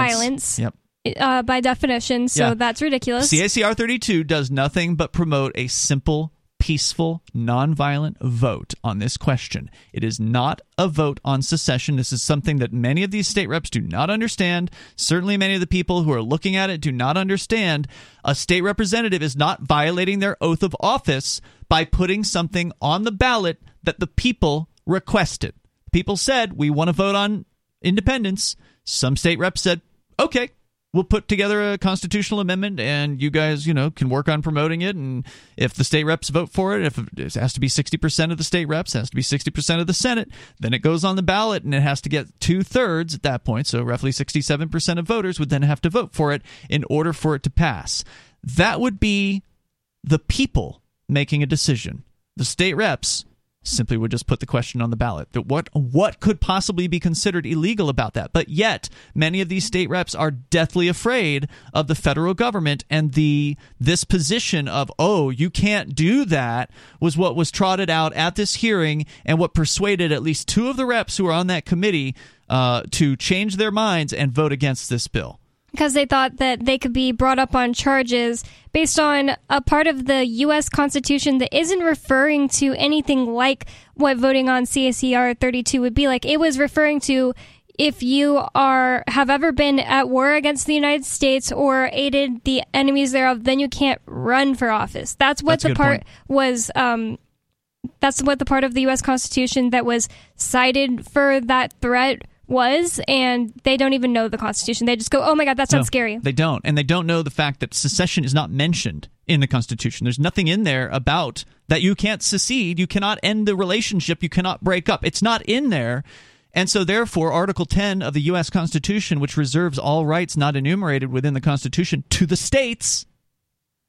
violence, Yep. uh, by definition, so Yeah. that's ridiculous. CACR 32 does nothing but promote a simple, peaceful, nonviolent vote on this question. It is not a vote on secession. This is something that many of these state reps do not understand. Certainly, many of the people who are looking at it do not understand. A state representative is not violating their oath of office by putting something on the ballot that the people requested. People said, we want to vote on independence. Some state reps said, okay, we'll put together a constitutional amendment and you guys, you know, can work on promoting it. And if the state reps vote for it, if it has to be 60% of the state reps, it has to be 60% of the Senate, then it goes on the ballot and it has to get two thirds at that point. So roughly 67% of voters would then have to vote for it in order for it to pass. That would be the people making a decision. The state reps simply would just put the question on the ballot. That what what could possibly be considered illegal about that? But yet, many of these state reps are deathly afraid of the federal government and the this position of oh, you can't do that was what was trotted out at this hearing and what persuaded at least two of the reps who were on that committee uh, to change their minds and vote against this bill. Because they thought that they could be brought up on charges based on a part of the U.S. Constitution that isn't referring to anything like what voting on CACR 32 would be like. It was referring to if you are have ever been at war against the United States or aided the enemies thereof, then you can't run for office. That's what That's the part point. was um, that's what the part of the U.S. Constitution that was cited for that threat was, and they don't even know the Constitution. They just go, "Oh my God, that sounds No, scary." They don't, and they don't know the fact that secession is not mentioned in the Constitution. There's nothing in there about that you can't secede, you cannot end the relationship, you cannot break up. It's not in there. And so, therefore, Article 10 of the U.S. Constitution, which reserves all rights not enumerated within the Constitution to the states,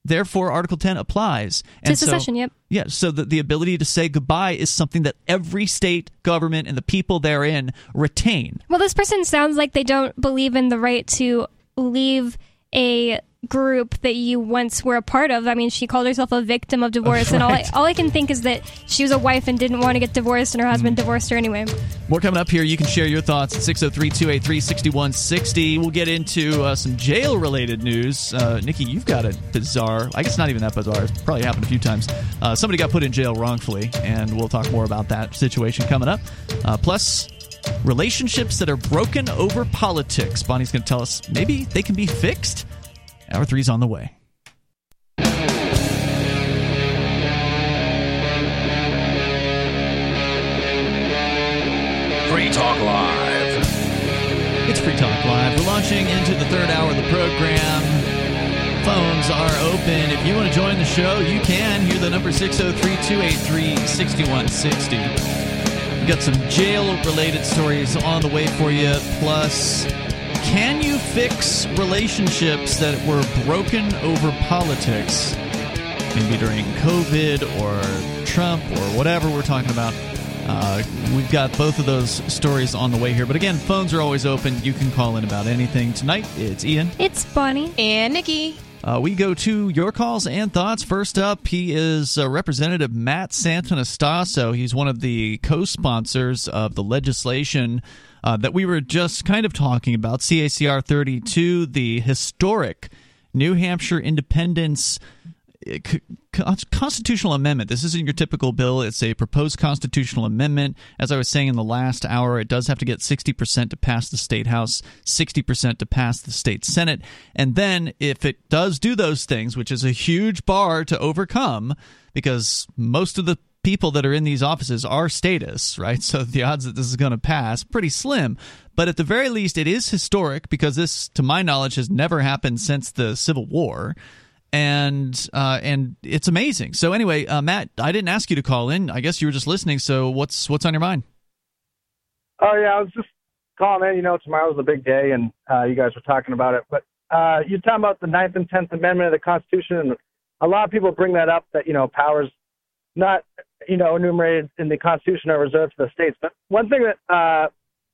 therefore, Article 10 applies. To And so- secession, yep. yeah, so the, the ability to say goodbye is something that every state government and the people therein retain. Well, this person sounds like they don't believe in the right to leave a group that you once were a part of. I mean, she called herself a victim of divorce, and all I, all I can think is that she was a wife and didn't want to get divorced, and her husband divorced her anyway. More coming up here. You can share your thoughts at 603 283 6160. We'll get into uh, some jail related news. Uh, Nikki, you've got a bizarre, I guess not even that bizarre, it's probably happened a few times. Uh, somebody got put in jail wrongfully, and we'll talk more about that situation coming up. Uh, plus, relationships that are broken over politics. Bonnie's going to tell us maybe they can be fixed. Hour three's on the way. Free Talk Live. It's Free Talk Live. We're launching into the third hour of the program. Phones are open. If you want to join the show, you can. Hear the number 603 283 6160. We've got some jail related stories on the way for you. Plus, can you fix relationships that were broken over politics? Maybe during COVID or Trump or whatever we're talking about. Uh, we've got both of those stories on the way here. But again, phones are always open. You can call in about anything. Tonight, it's Ian. It's Bonnie. And Nikki. Uh, we go to your calls and thoughts. First up, he is uh, Representative Matt Santonastaso. He's one of the co sponsors of the legislation uh, that we were just kind of talking about CACR 32, the historic New Hampshire Independence con- constitutional amendment. This isn't your typical bill. It's a proposed constitutional amendment. As I was saying in the last hour, it does have to get 60% to pass the state house, 60% to pass the state senate. And then if it does do those things, which is a huge bar to overcome because most of the people that are in these offices are statists, right? So the odds that this is going to pass pretty slim. But at the very least, it is historic because this, to my knowledge, has never happened since the Civil War and uh, and it's amazing. So anyway, uh, Matt, I didn't ask you to call in. I guess you were just listening. So what's what's on your mind? Oh yeah, I was just calling in. You know, tomorrow's a big day, and uh, you guys were talking about it. But uh, you're talking about the Ninth and Tenth Amendment of the Constitution, and a lot of people bring that up that you know powers not you know enumerated in the Constitution are reserved to the states. But one thing that uh,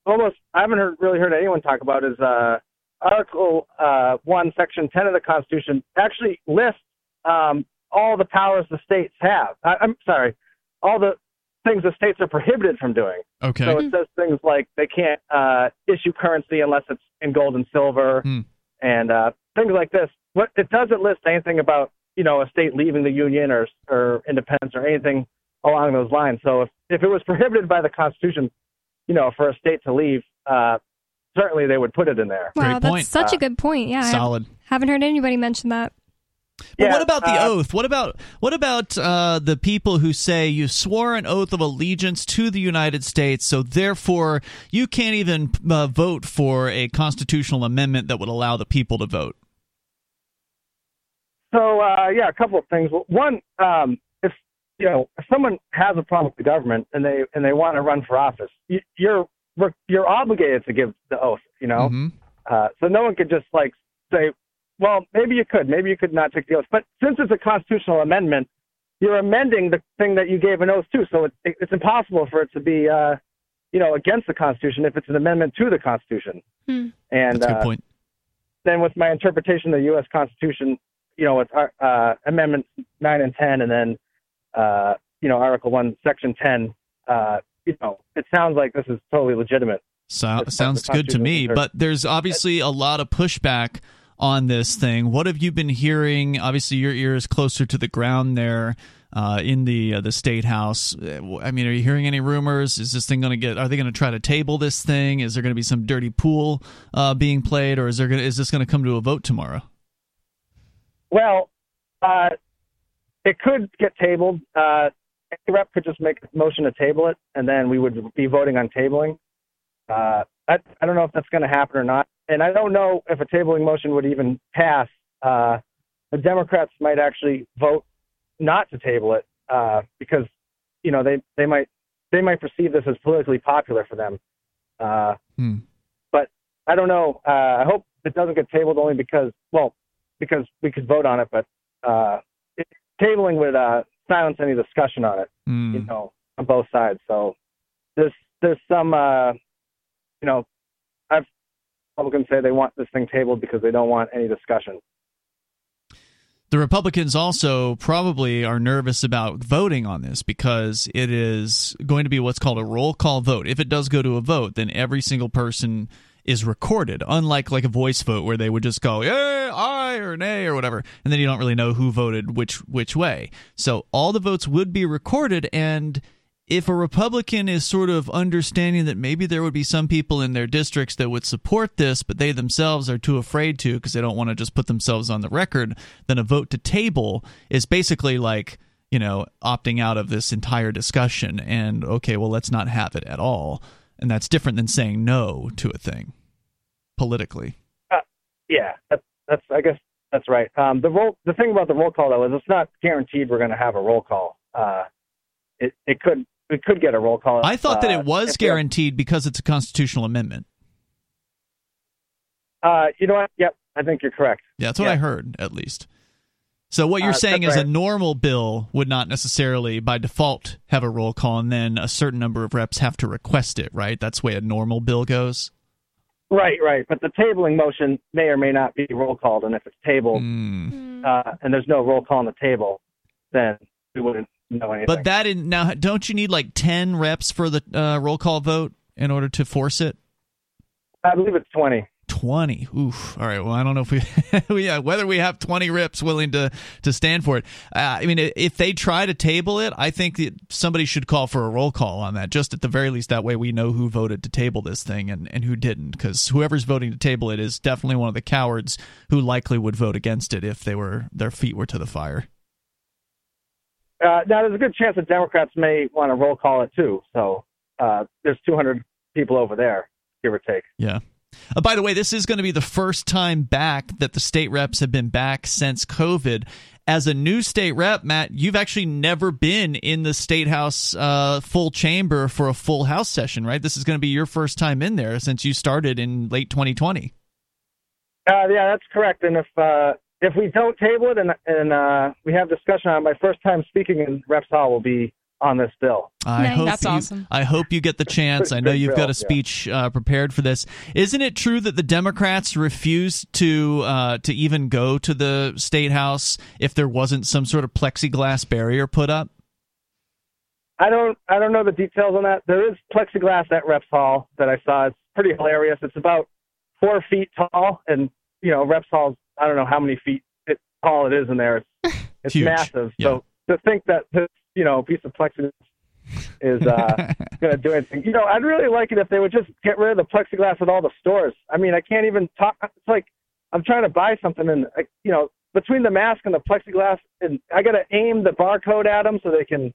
almost I haven't heard, really heard anyone talk about is uh, Article uh, One, Section Ten of the Constitution actually lists um, all the powers the states have. I, I'm sorry, all the things the states are prohibited from doing. Okay. So it says things like they can't uh, issue currency unless it's in gold and silver, Hmm. and uh, things like this. What it doesn't list anything about you know a state leaving the union or or independence or anything along those lines. So if if it was prohibited by the Constitution, you know, for a state to leave, uh, certainly they would put it in there. Wow, Great that's point. such Uh, a good point. Yeah, I Solid. haven't heard anybody mention that. But Yeah, what about the uh, oath? What about what about uh, the people who say you swore an oath of allegiance to the United States, so therefore you can't even uh, vote for a constitutional amendment that would allow the people to vote? So uh, yeah, a couple of things. One, um, if you know, if someone has a problem with the government and they and they want to run for office, you, you're you're obligated to give the oath. You know, Mhm. uh, so no one could just like say, well, maybe you could, maybe you could not take the oath. But since it's a constitutional amendment, you're amending the thing that you gave an oath to. So it, it's impossible for it to be, uh, you know, against the Constitution if it's an amendment to the Constitution. Hmm. And That's a good uh, point. then with my interpretation of the U.S. Constitution, you know, with uh, Amendments 9 and 10, and then, uh, you know, Article 1, Section 10, uh, you know, it sounds like this is totally legitimate. So, It's sounds good to me, Constitution. but there's obviously a lot of pushback on this thing. What have you been hearing? Obviously, your ear is closer to the ground there uh, in the uh, the state house. Uh, I mean, are you hearing any rumors? Is this thing going to get? Are they going to try to table this thing? Is there going to be some dirty pool uh, being played, or is there going? Is this going to come to a vote tomorrow? Well, uh, it could get tabled. Uh, any rep could just make a motion to table it, and then we would be voting on tabling. Uh, I, I don't know if that's going to happen or not, and I don't know if a tabling motion would even pass. Uh, the Democrats might actually vote not to table it uh, because you know they they might they might perceive this as politically popular for them. Uh, Hmm. But I don't know. Uh, I hope it doesn't get tabled only because well because we could vote on it, but uh, it, tabling would uh, silence any discussion on it. Hmm. You know, on both sides. So there's there's some uh, you know I've Republicans say they want this thing tabled because they don't want any discussion. The Republicans also probably are nervous about voting on this because it is going to be what's called a roll call vote. If it does go to a vote, then every single person is recorded, unlike like a voice vote where they would just go yeah, aye or nay or whatever, and then you don't really know who voted which which way. So all the votes would be recorded, and if a Republican is sort of understanding that maybe there would be some people in their districts that would support this, but they themselves are too afraid to because they don't want to just put themselves on the record, then a vote to table is basically like, you know, opting out of this entire discussion and, okay, well, let's not have it at all. And that's different than saying no to a thing politically. Uh, yeah, that's, that's I guess that's right. Um, the roll the thing about the roll call though is it's not guaranteed we're going to have a roll call. Uh, it it could we could get a roll call. I thought that uh, it was we have- guaranteed because it's a constitutional amendment. Uh, you know what? Yep, I think you're correct. Yeah, that's what Yeah. I heard, at least. So what you're Uh, saying is a normal bill would not necessarily, by default, have a roll call, and then a certain number of reps have to request it, right? That's the way a normal bill goes. Right, right. But the tabling motion may or may not be roll called, and if it's tabled Hmm. uh, and there's no roll call on the table, then we wouldn't know anything. But that in now, don't you need like ten reps for the uh, roll call vote in order to force it? I believe it's twenty. Twenty. Oof. All right. Well, I don't know if we, yeah, whether we have twenty rips willing to to stand for it. Uh, I mean, if they try to table it, I think that somebody should call for a roll call on that. Just at the very least, that way we know who voted to table this thing and and who didn't. Because whoever's voting to table it is definitely one of the cowards who likely would vote against it if they were their feet were to the fire. Uh, now there's a good chance that Democrats may want to roll call it too. So uh, there's 200 people over there, give or take. Yeah. Uh, by the way, this is going to be the first time back that the state reps have been back since COVID. As a new state rep, Matt, you've actually never been in the state house uh, full chamber for a full house session, right? This is going to be your first time in there since you started in late 2020. Uh, yeah, that's correct. And if uh, if we don't table it and and uh, we have discussion on it, my first time speaking in Reps Hall will be on this bill. I Nice. hope That's you, awesome. I hope you get the chance. I know you've got a speech uh, prepared for this. Isn't it true that the Democrats refused to uh, to even go to the state house if there wasn't some sort of plexiglass barrier put up? I don't I don't know the details on that. There is plexiglass at Reps Hall that I saw. It's pretty hilarious. It's about four feet tall, and you know Reps Hall's I don't know how many feet it, tall it is in there. It's it's massive. Yeah. So to think that this you know a piece of plexiglass is uh, going to do anything. You know, I'd really like it if they would just get rid of the plexiglass at all the stores. I mean, I can't even talk. It's like I'm trying to buy something, and you know, between the mask and the plexiglass, and I got to aim the barcode at them so they can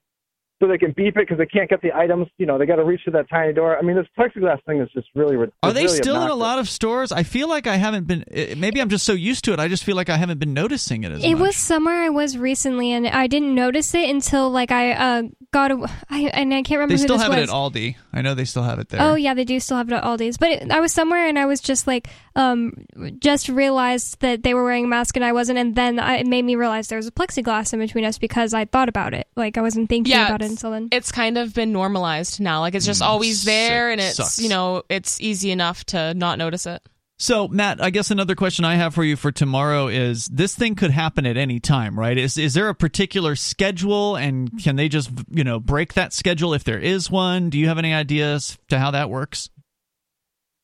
so they can beep it because they can't get the items. You know, they got to reach to that tiny door. I mean, this plexiglass thing is just really. rid- Are they really still in a lot of stores? I feel like I haven't been. eh, Maybe I'm just so used to it. I just feel like I haven't been noticing it as It much. was somewhere I was recently, and I didn't notice it until like I uh, got a, I, and I can't remember They who still this have it was. at Aldi. I know they still have it there. Oh yeah, they do still have it at Aldi's. But it, I was somewhere and I was just like, um, just realized that they were wearing a mask and I wasn't, and then I, it made me realize there was a plexiglass in between us because I thought about it. Like I wasn't thinking Yeah, about it it's- until then. It's kind of been normalized now. Like it's just Mm, always there, and it's Sucks. you know it's easy enough to not notice it. So, Matt, I guess another question I have for you for tomorrow is this thing could happen at any time, right? Is is there a particular schedule and can they just, you know, break that schedule if there is one? Do you have any ideas to how that works?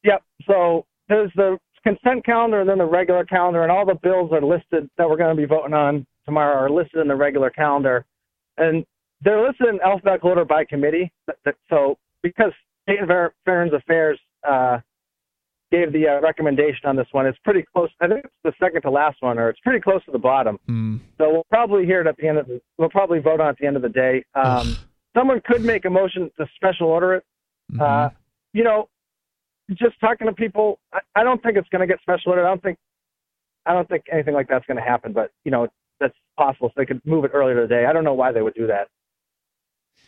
Yep. So there's the consent calendar and then the regular calendar, and all the bills are listed that we're going to be voting on tomorrow are listed in the regular calendar, and they're listed in alphabetical order by committee. So because State and Veterans Affairs uh, gave the uh, recommendation on this one. It's pretty close. I think it's the second to last one, or it's pretty close to the bottom. Mm. So we'll probably hear it at the end of the. We'll probably vote on it at the end of the day. Um, someone could make a motion to special order it. Mm-hmm. Uh, you know, just talking to people, I, I don't think it's going to get special ordered. I don't think. I don't think anything like that's going to happen. But you know, that's possible. So they could move it earlier today. I don't know why they would do that.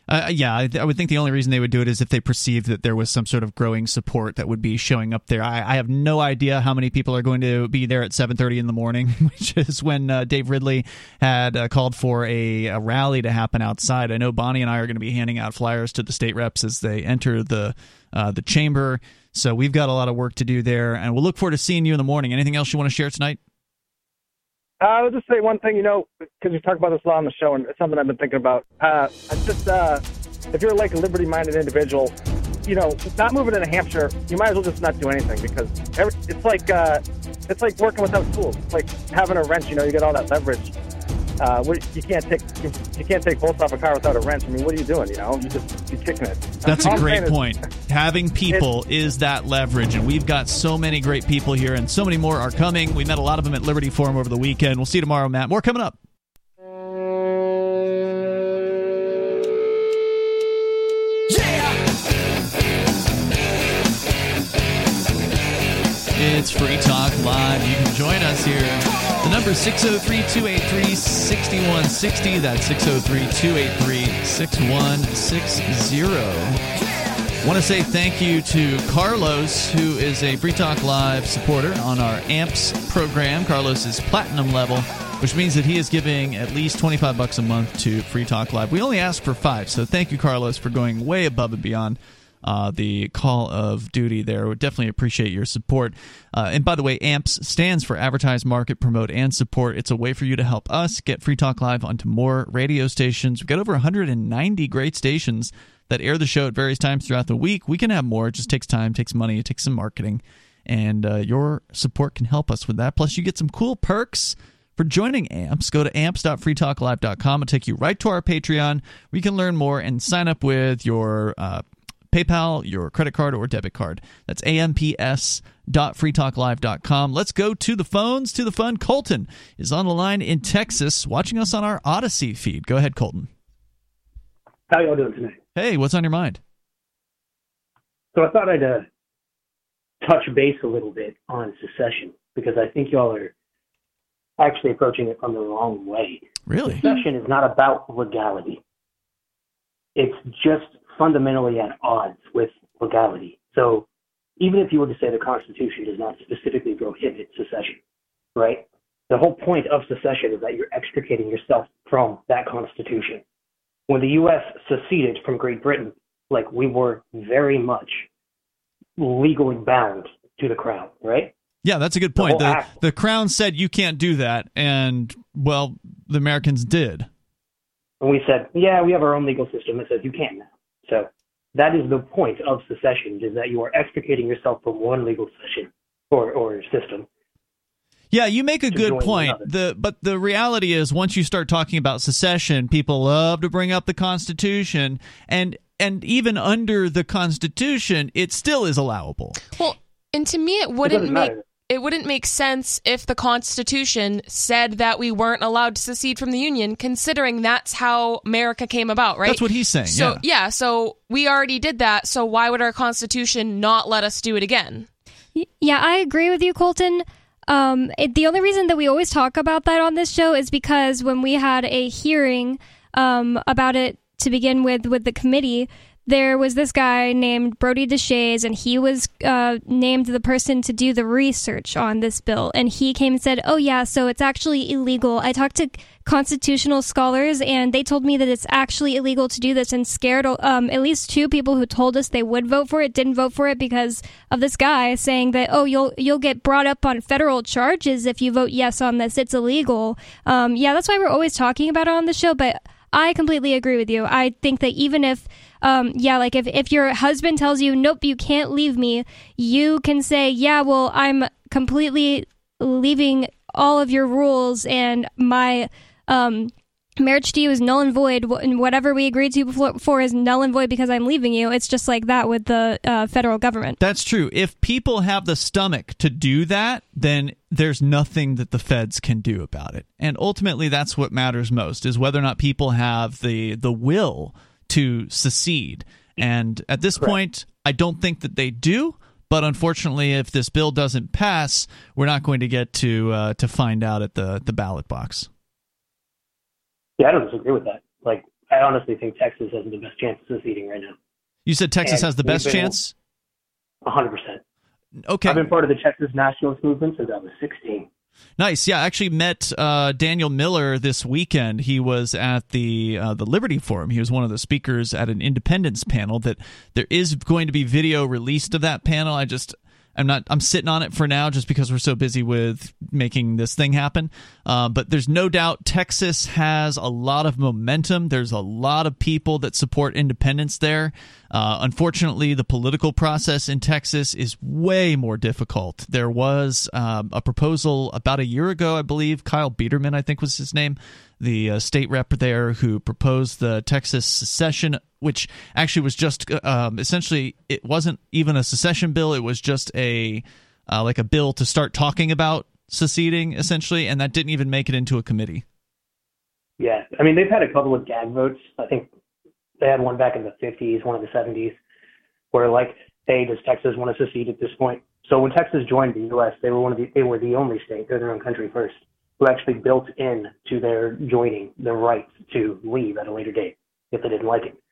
Uh, yeah, I, th- I would think the only reason they would do it is if they perceived that there was some sort of growing support that would be showing up there. I, I have no idea how many people are going to be there at 7:30 in the morning, which is when uh, Dave Ridley had uh, called for a, a, rally to happen outside. I know Bonnie and I are going to be handing out flyers to the state reps as they enter the uh, the chamber. So we've got a lot of work to do there, and we'll look forward to seeing you in the morning. Anything else you want to share tonight? Uh, I'll just say one thing, you know, because you talk about this a lot on the show, and it's something I've been thinking about. Uh, just, uh, if you're like a liberty-minded individual, you know, not moving to New Hampshire, you might as well just not do anything because every, it's like uh, it's like working without tools. It's like having a wrench. You know, you get all that leverage. Uh, you can't take you, you, can't take bolts off a car without a wrench. I mean, what are you doing? You know, you just you're kicking it. That's all a great point. Is, Having people is that leverage, and we've got so many great people here, and so many more are coming. We met a lot of them at Liberty Forum over the weekend. We'll see you tomorrow, Matt. More coming up. It's Free Talk Live. You can join us here. The number is 603 283 6160. That's 603 283 6160. Want to say thank you to Carlos, who is a Free Talk Live supporter on our AMPS program. Carlos is platinum level, which means that he is giving at least 25 bucks a month to Free Talk Live. We only ask for five, so thank you, Carlos, for going way above and beyond uh, the call of duty there. Would definitely appreciate your support. Uh, and by the way, AMPS stands for Advertise, Market, Promote, and Support. It's a way for you to help us get Free Talk Live onto more radio stations. We've got over 190 great stations that air the show at various times throughout the week. We can have more. It just takes time, takes money, it takes some marketing. And uh, your support can help us with that. Plus, you get some cool perks for joining AMPS. Go to amps.freetalklive.com. It'll take you right to our Patreon you can learn more and sign up with your uh, PayPal, your credit card, or debit card. That's amps.freetalklive.com. Let's go to the phones, to the fun. Colton is on the line in Texas, watching us on our Odysee feed. Go ahead, Colton. How y'all doing tonight? Hey, what's on your mind? So I thought I'd uh, touch base a little bit on secession because I think y'all are actually approaching it from the wrong way. Really? Secession is not about legality. It's just fundamentally at odds with legality. So even if you were to say the Constitution does not specifically prohibit secession, right? The whole point of secession is that you're extricating yourself from that Constitution. When the U.S. seceded from Great Britain, like we were very much legally bound to the crown, right? Yeah, that's a good point. The, the, the crown said you can't do that, and well, the Americans did. And we said, yeah, we have our own legal system that says you can't now. So that is the point of secession, is that you are extricating yourself from one legal session or, or system. Yeah, you make a good point. The but the reality is once you start talking about secession, people love to bring up the Constitution and and even under the Constitution, it still is allowable. Well, and to me it wouldn't it make matter it wouldn't make sense if the Constitution said that we weren't allowed to secede from the Union, considering that's how America came about, right? That's what he's saying. So, yeah. yeah, so we already did that. So why would our Constitution not let us do it again? Yeah, I agree with you, Colton. Um, it, the only reason that we always talk about that on this show is because when we had a hearing um, about it to begin with with the committee, there was this guy named Brodie Deshaies, and he was uh, named the person to do the research on this bill. And he came and said, Oh, yeah, so it's actually illegal. I talked to constitutional scholars, and they told me that it's actually illegal to do this, and scared um, at least two people who told us they would vote for it didn't vote for it because of this guy saying that, Oh, you'll, you'll get brought up on federal charges if you vote yes on this. It's illegal. Um, yeah, that's why we're always talking about it on the show, but I completely agree with you. I think that even if um, yeah, like if, if your husband tells you, nope, you can't leave me, you can say, yeah, well, I'm completely leaving all of your rules and my, um, marriage to you is null and void, and whatever we agreed to before, is null and void because I'm leaving you. It's just like that with the uh, federal government. That's true. If people have the stomach to do that, then there's nothing that the feds can do about it. And ultimately, that's what matters most: is whether or not people have the the will to secede. And at this Correct. point, I don't think that they do. But unfortunately, if this bill doesn't pass, we're not going to get to uh, to find out at the the ballot box. Yeah, I don't disagree with that. Like, I honestly think Texas has the best chance of seceding right now. You said Texas and has the best chance. hundred percent. Okay. I've been part of the Texas nationalist movement since I was sixteen. Nice. Yeah, I actually met uh, Daniel Miller this weekend. He was at the uh, the Liberty Forum. He was one of the speakers at an independence panel. That there is going to be video released of that panel. I just I'm not. I'm sitting on it for now, just because we're so busy with making this thing happen. Uh, but there's no doubt Texas has a lot of momentum. There's a lot of people that support independence there. Uh, unfortunately, the political process in Texas is way more difficult. There was um, a proposal about a year ago, I believe. Kyle Biedermann, I think was his name, the uh, state rep there who proposed the Texas secession, which actually was just uh, um, essentially it wasn't even a secession bill; it was just a uh, like a bill to start talking about seceding, essentially, and that didn't even make it into a committee. Yeah, I mean they've had a couple of gag votes. I think they had one back in the 50s, one in the 70s, where like, hey, does Texas want to secede at this point? So when Texas joined the U.S., they were one of the they were the only state, they're their own country first, who actually built in to their joining the right to leave at a later date if they didn't like it.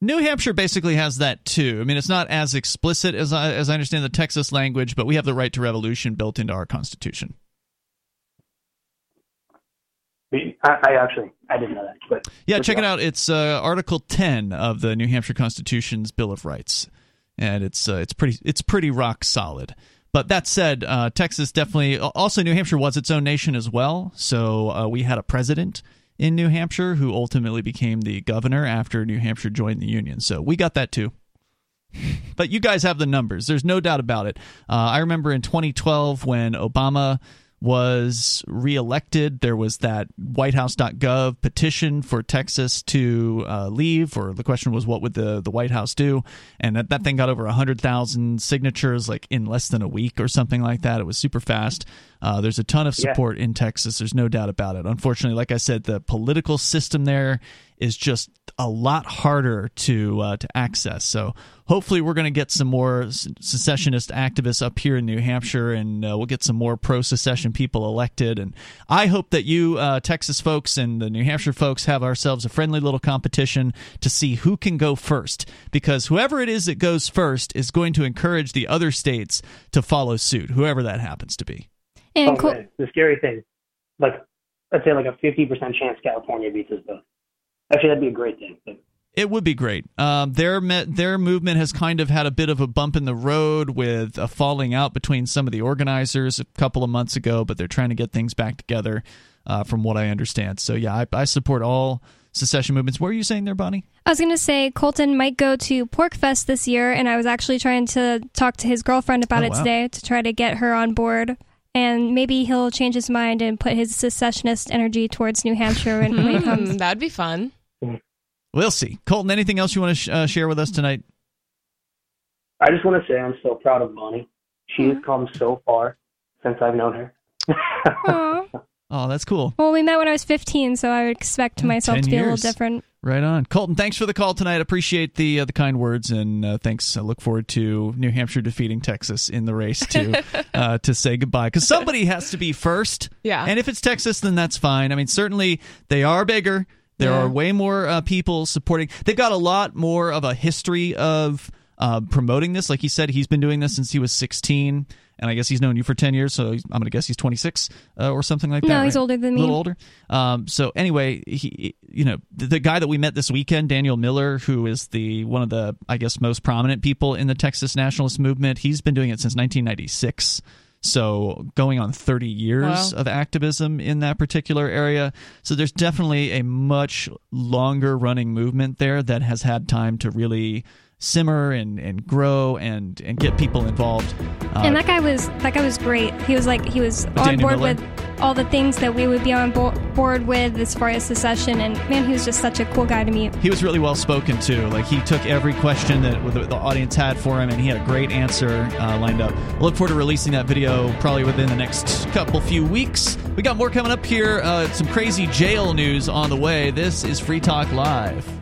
New Hampshire basically has that too. I mean, it's not as explicit as I, as I understand the Texas language, but we have the right to revolution built into our constitution. I, I actually I didn't know that, but yeah, check it out. It's uh, Article 10 of the New Hampshire Constitution's Bill of Rights, and it's uh, it's pretty it's pretty rock solid. But that said, uh, Texas definitely also New Hampshire was its own nation as well. So uh, we had a president in New Hampshire who ultimately became the governor after New Hampshire joined the Union. So we got that too. but you guys have the numbers. There's no doubt about it. Uh, I remember in 2012 when Obama was reelected. There was that WhiteHouse.gov petition for Texas to uh, leave, or the question was, what would the, the White House do? And that, that thing got over 100,000 signatures like in less than a week or something like that. It was super fast. Uh, there's a ton of support yeah. in Texas. There's no doubt about it. Unfortunately, like I said, the political system there is just a lot harder to uh, to access. So hopefully, we're going to get some more secessionist activists up here in New Hampshire, and uh, we'll get some more pro secession people elected. And I hope that you uh, Texas folks and the New Hampshire folks have ourselves a friendly little competition to see who can go first, because whoever it is that goes first is going to encourage the other states to follow suit, whoever that happens to be. And oh, the scary thing, like let's say like a fifty percent chance California beats us both. Actually, that'd be a great thing. It would be great. Um, their their movement has kind of had a bit of a bump in the road with a falling out between some of the organizers a couple of months ago, but they're trying to get things back together, uh, from what I understand. So yeah, I, I support all secession movements. What were you saying there, Bonnie? I was going to say Colton might go to PorcFest this year, and I was actually trying to talk to his girlfriend about oh, it wow. today to try to get her on board and maybe he'll change his mind and put his secessionist energy towards New Hampshire when, when he comes. That'd be fun. We'll see. Colton, anything else you want to sh- uh, share with us tonight? I just want to say I'm so proud of Bonnie. She has come so far since I've known her. oh, that's cool. Well, we met when I was 15, so I would expect myself to be years. a little different. Right on, Colton. Thanks for the call tonight. Appreciate the uh, the kind words and uh, thanks. I look forward to New Hampshire defeating Texas in the race to uh, to say goodbye because somebody has to be first. Yeah, and if it's Texas, then that's fine. I mean, certainly they are bigger. There yeah. are way more uh, people supporting. They've got a lot more of a history of uh, promoting this. Like he said, he's been doing this since he was 16 and I guess he's known you for ten years, so I'm going to guess he's 26 uh, or something like that. No, right? he's older than me. A little older. Um, so anyway, he, you know, the, the, guy that we met this weekend, Daniel Miller, who is the one of the I guess most prominent people in the Texas nationalist movement, he's been doing it since 1996. So going on 30 years wow. of activism in that particular area. So there's definitely a much longer running movement there that has had time to really simmer and, and grow and, and get people involved. Uh, and that guy was that guy was great. He was like he was on board Miller. with all the things that we would be on bo- board with as far as secession. And man, he was just such a cool guy to meet. He was really well spoken too. Like he took every question that the, the audience had for him, and he had a great answer uh, lined up. I look forward to releasing that video probably within the next couple few weeks. We got more coming up here. Uh, some crazy jail news on the way. This is Free Talk Live.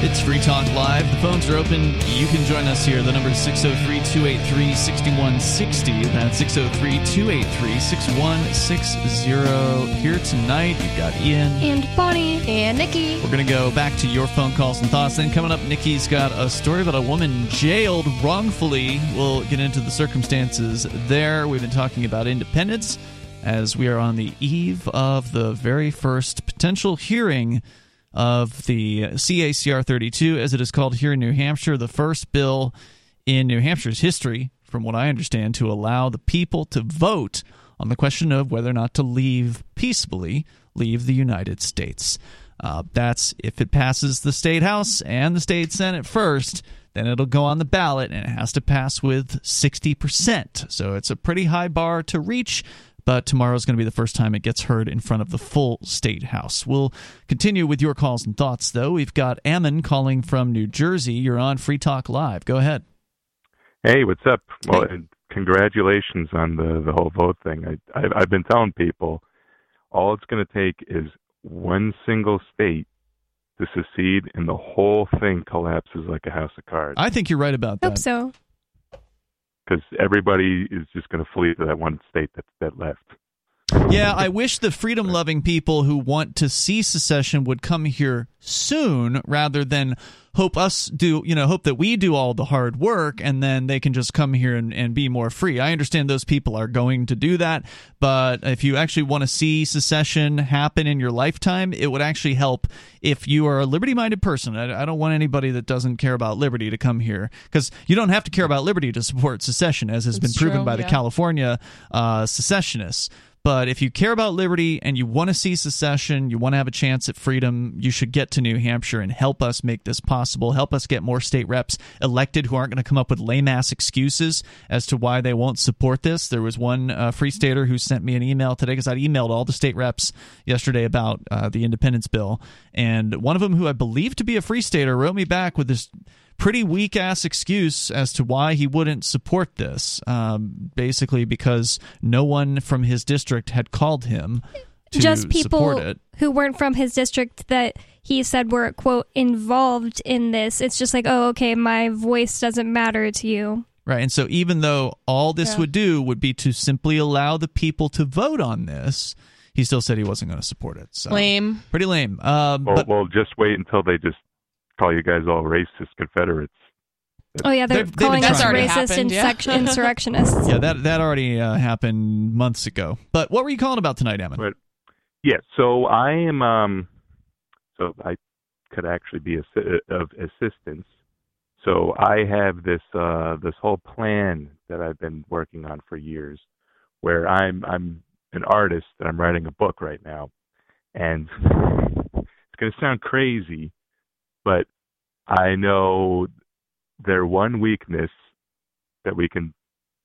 It's Free Talk Live. The phones are open. You can join us here. The number is 603 283 6160. That's 603 283 6160. Here tonight, you've got Ian. And Bonnie. And Nikki. We're going to go back to your phone calls and thoughts. Then, coming up, Nikki's got a story about a woman jailed wrongfully. We'll get into the circumstances there. We've been talking about independence as we are on the eve of the very first potential hearing of the CACR 32, as it is called here in New Hampshire, the first bill in New Hampshire's history, from what I understand, to allow the people to vote on the question of whether or not to leave peacefully, leave the United States. Uh, that's if it passes the state house and the state senate first, then it'll go on the ballot and it has to pass with 60%. So it's a pretty high bar to reach but tomorrow is going to be the first time it gets heard in front of the full state house. We'll continue with your calls and thoughts, though. We've got Ammon calling from New Jersey. You're on Free Talk Live. Go ahead. Hey, what's up? Well, hey. congratulations on the the whole vote thing. I, I I've been telling people all it's going to take is one single state to secede, and the whole thing collapses like a house of cards. I think you're right about that. Hope so because everybody is just going to flee to that one state that that left. Yeah, I wish the freedom loving people who want to see secession would come here soon rather than hope us do, you know, hope that we do all the hard work and then they can just come here and, and be more free. I understand those people are going to do that, but if you actually want to see secession happen in your lifetime, it would actually help if you are a liberty minded person. I, I, don't want anybody that doesn't care about liberty to come here because you don't have to care about liberty to support secession, as has been proven by yeah. the California uh, secessionists. But if you care about liberty and you want to see secession, you want to have a chance at freedom, you should get to New Hampshire and help us make this possible. Help us get more state reps elected who aren't going to come up with lame ass excuses as to why they won't support this. There was one uh, free stater who sent me an email today because I emailed all the state reps yesterday about uh, the independence bill. And one of them, who I believe to be a free stater, wrote me back with this pretty weak ass excuse as to why he wouldn't support this. Um, basically, because no one from his district had called him. Just people who weren't from his district that he said were quote involved in this. It's just like, oh, okay, my voice doesn't matter to you. Right. And so even though all this yeah. would do would be to simply allow the people to vote on this, he still said he wasn't going to support it. So lame. Pretty lame. Um, well, but, well, just wait until they just call you guys all racist Confederates. Oh yeah, they're They've- calling they've us been trying. racist Happened, yeah. insurrectionists. yeah, that that already uh, happened months ago. But what were you calling about tonight, Emin? Right. Yeah, so I am um so I could actually be assi- of assistance. So I have this uh this whole plan that I've been working on for years where I'm I'm an artist and I'm writing a book right now. And it's going to sound crazy, but I know their one weakness that we can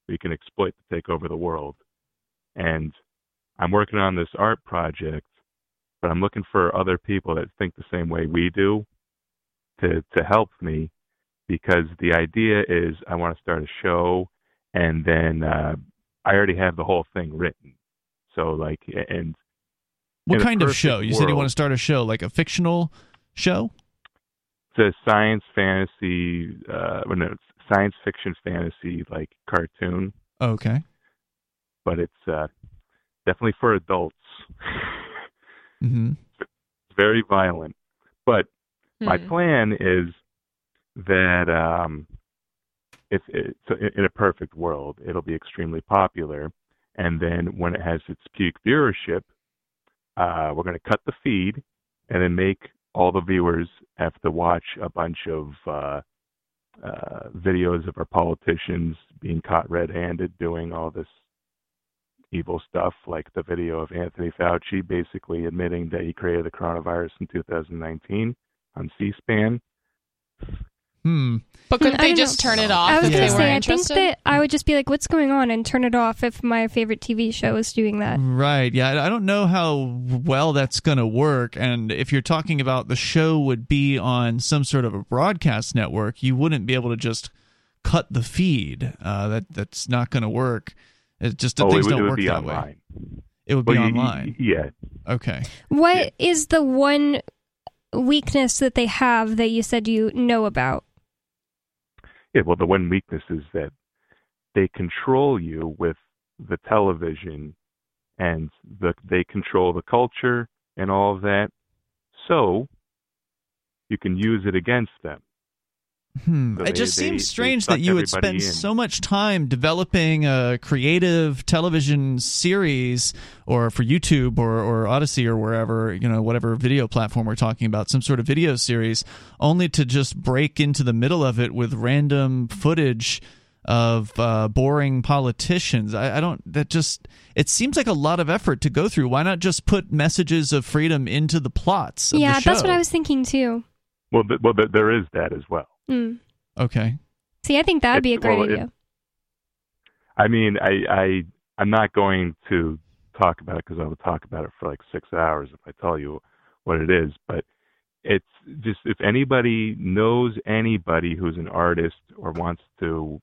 we can exploit to take over the world. And I'm working on this art project, but I'm looking for other people that think the same way we do to to help me because the idea is I want to start a show and then uh I already have the whole thing written. So like and What kind of show? You world, said you want to start a show, like a fictional show? It's a science fantasy, uh, well, no, it's science fiction fantasy like cartoon. Okay. But it's uh, definitely for adults. mm-hmm. It's very violent. But Hmm. my plan is that um, if it, so in a perfect world, it'll be extremely popular, and then when it has its peak viewership, uh, we're going to cut the feed and then make all the viewers have to watch a bunch of uh, uh, videos of our politicians being caught red-handed doing all this evil stuff, like the video of Anthony Fauci basically admitting that he created the coronavirus in 2019 on C-SPAN. Hmm. But couldn't they just know. turn it off I was gonna say, I think that I would just be like, "What's going on?" and turn it off if my favorite TV show is doing that. Right. Yeah. I I don't know how well that's going to work. And if you're talking about the show would be on some sort of a broadcast network, you wouldn't be able to just cut the feed. Uh, that that's not going to work. It just oh, things it would, don't it would work be that online. way. It would be Well, you- you- online. yeah. Okay. What is the one weakness that they have that you said you know about? Well, the one weakness is that they control you with the television, and the they control the culture and all of that. So you can use it against them. Hmm. So it just they- seems strange that you would spend in. so much time developing a creative television series, or for YouTube or, or Odysee or wherever you know whatever video platform we're talking about, some sort of video series, only to just break into the middle of it with random footage of uh, boring politicians. I, I don't. That just it seems like a lot of effort to go through. Why not just put messages of freedom into the plots? Of yeah, the show? that's what I was thinking too. Well, th- well, th- there is that as well. Mm. Okay. See, I think that would be a great well, it- idea. I mean, I, I I'm not going to talk about it because I will talk about it for like six hours if I tell you what it is. But it's just if anybody knows anybody who's an artist or wants to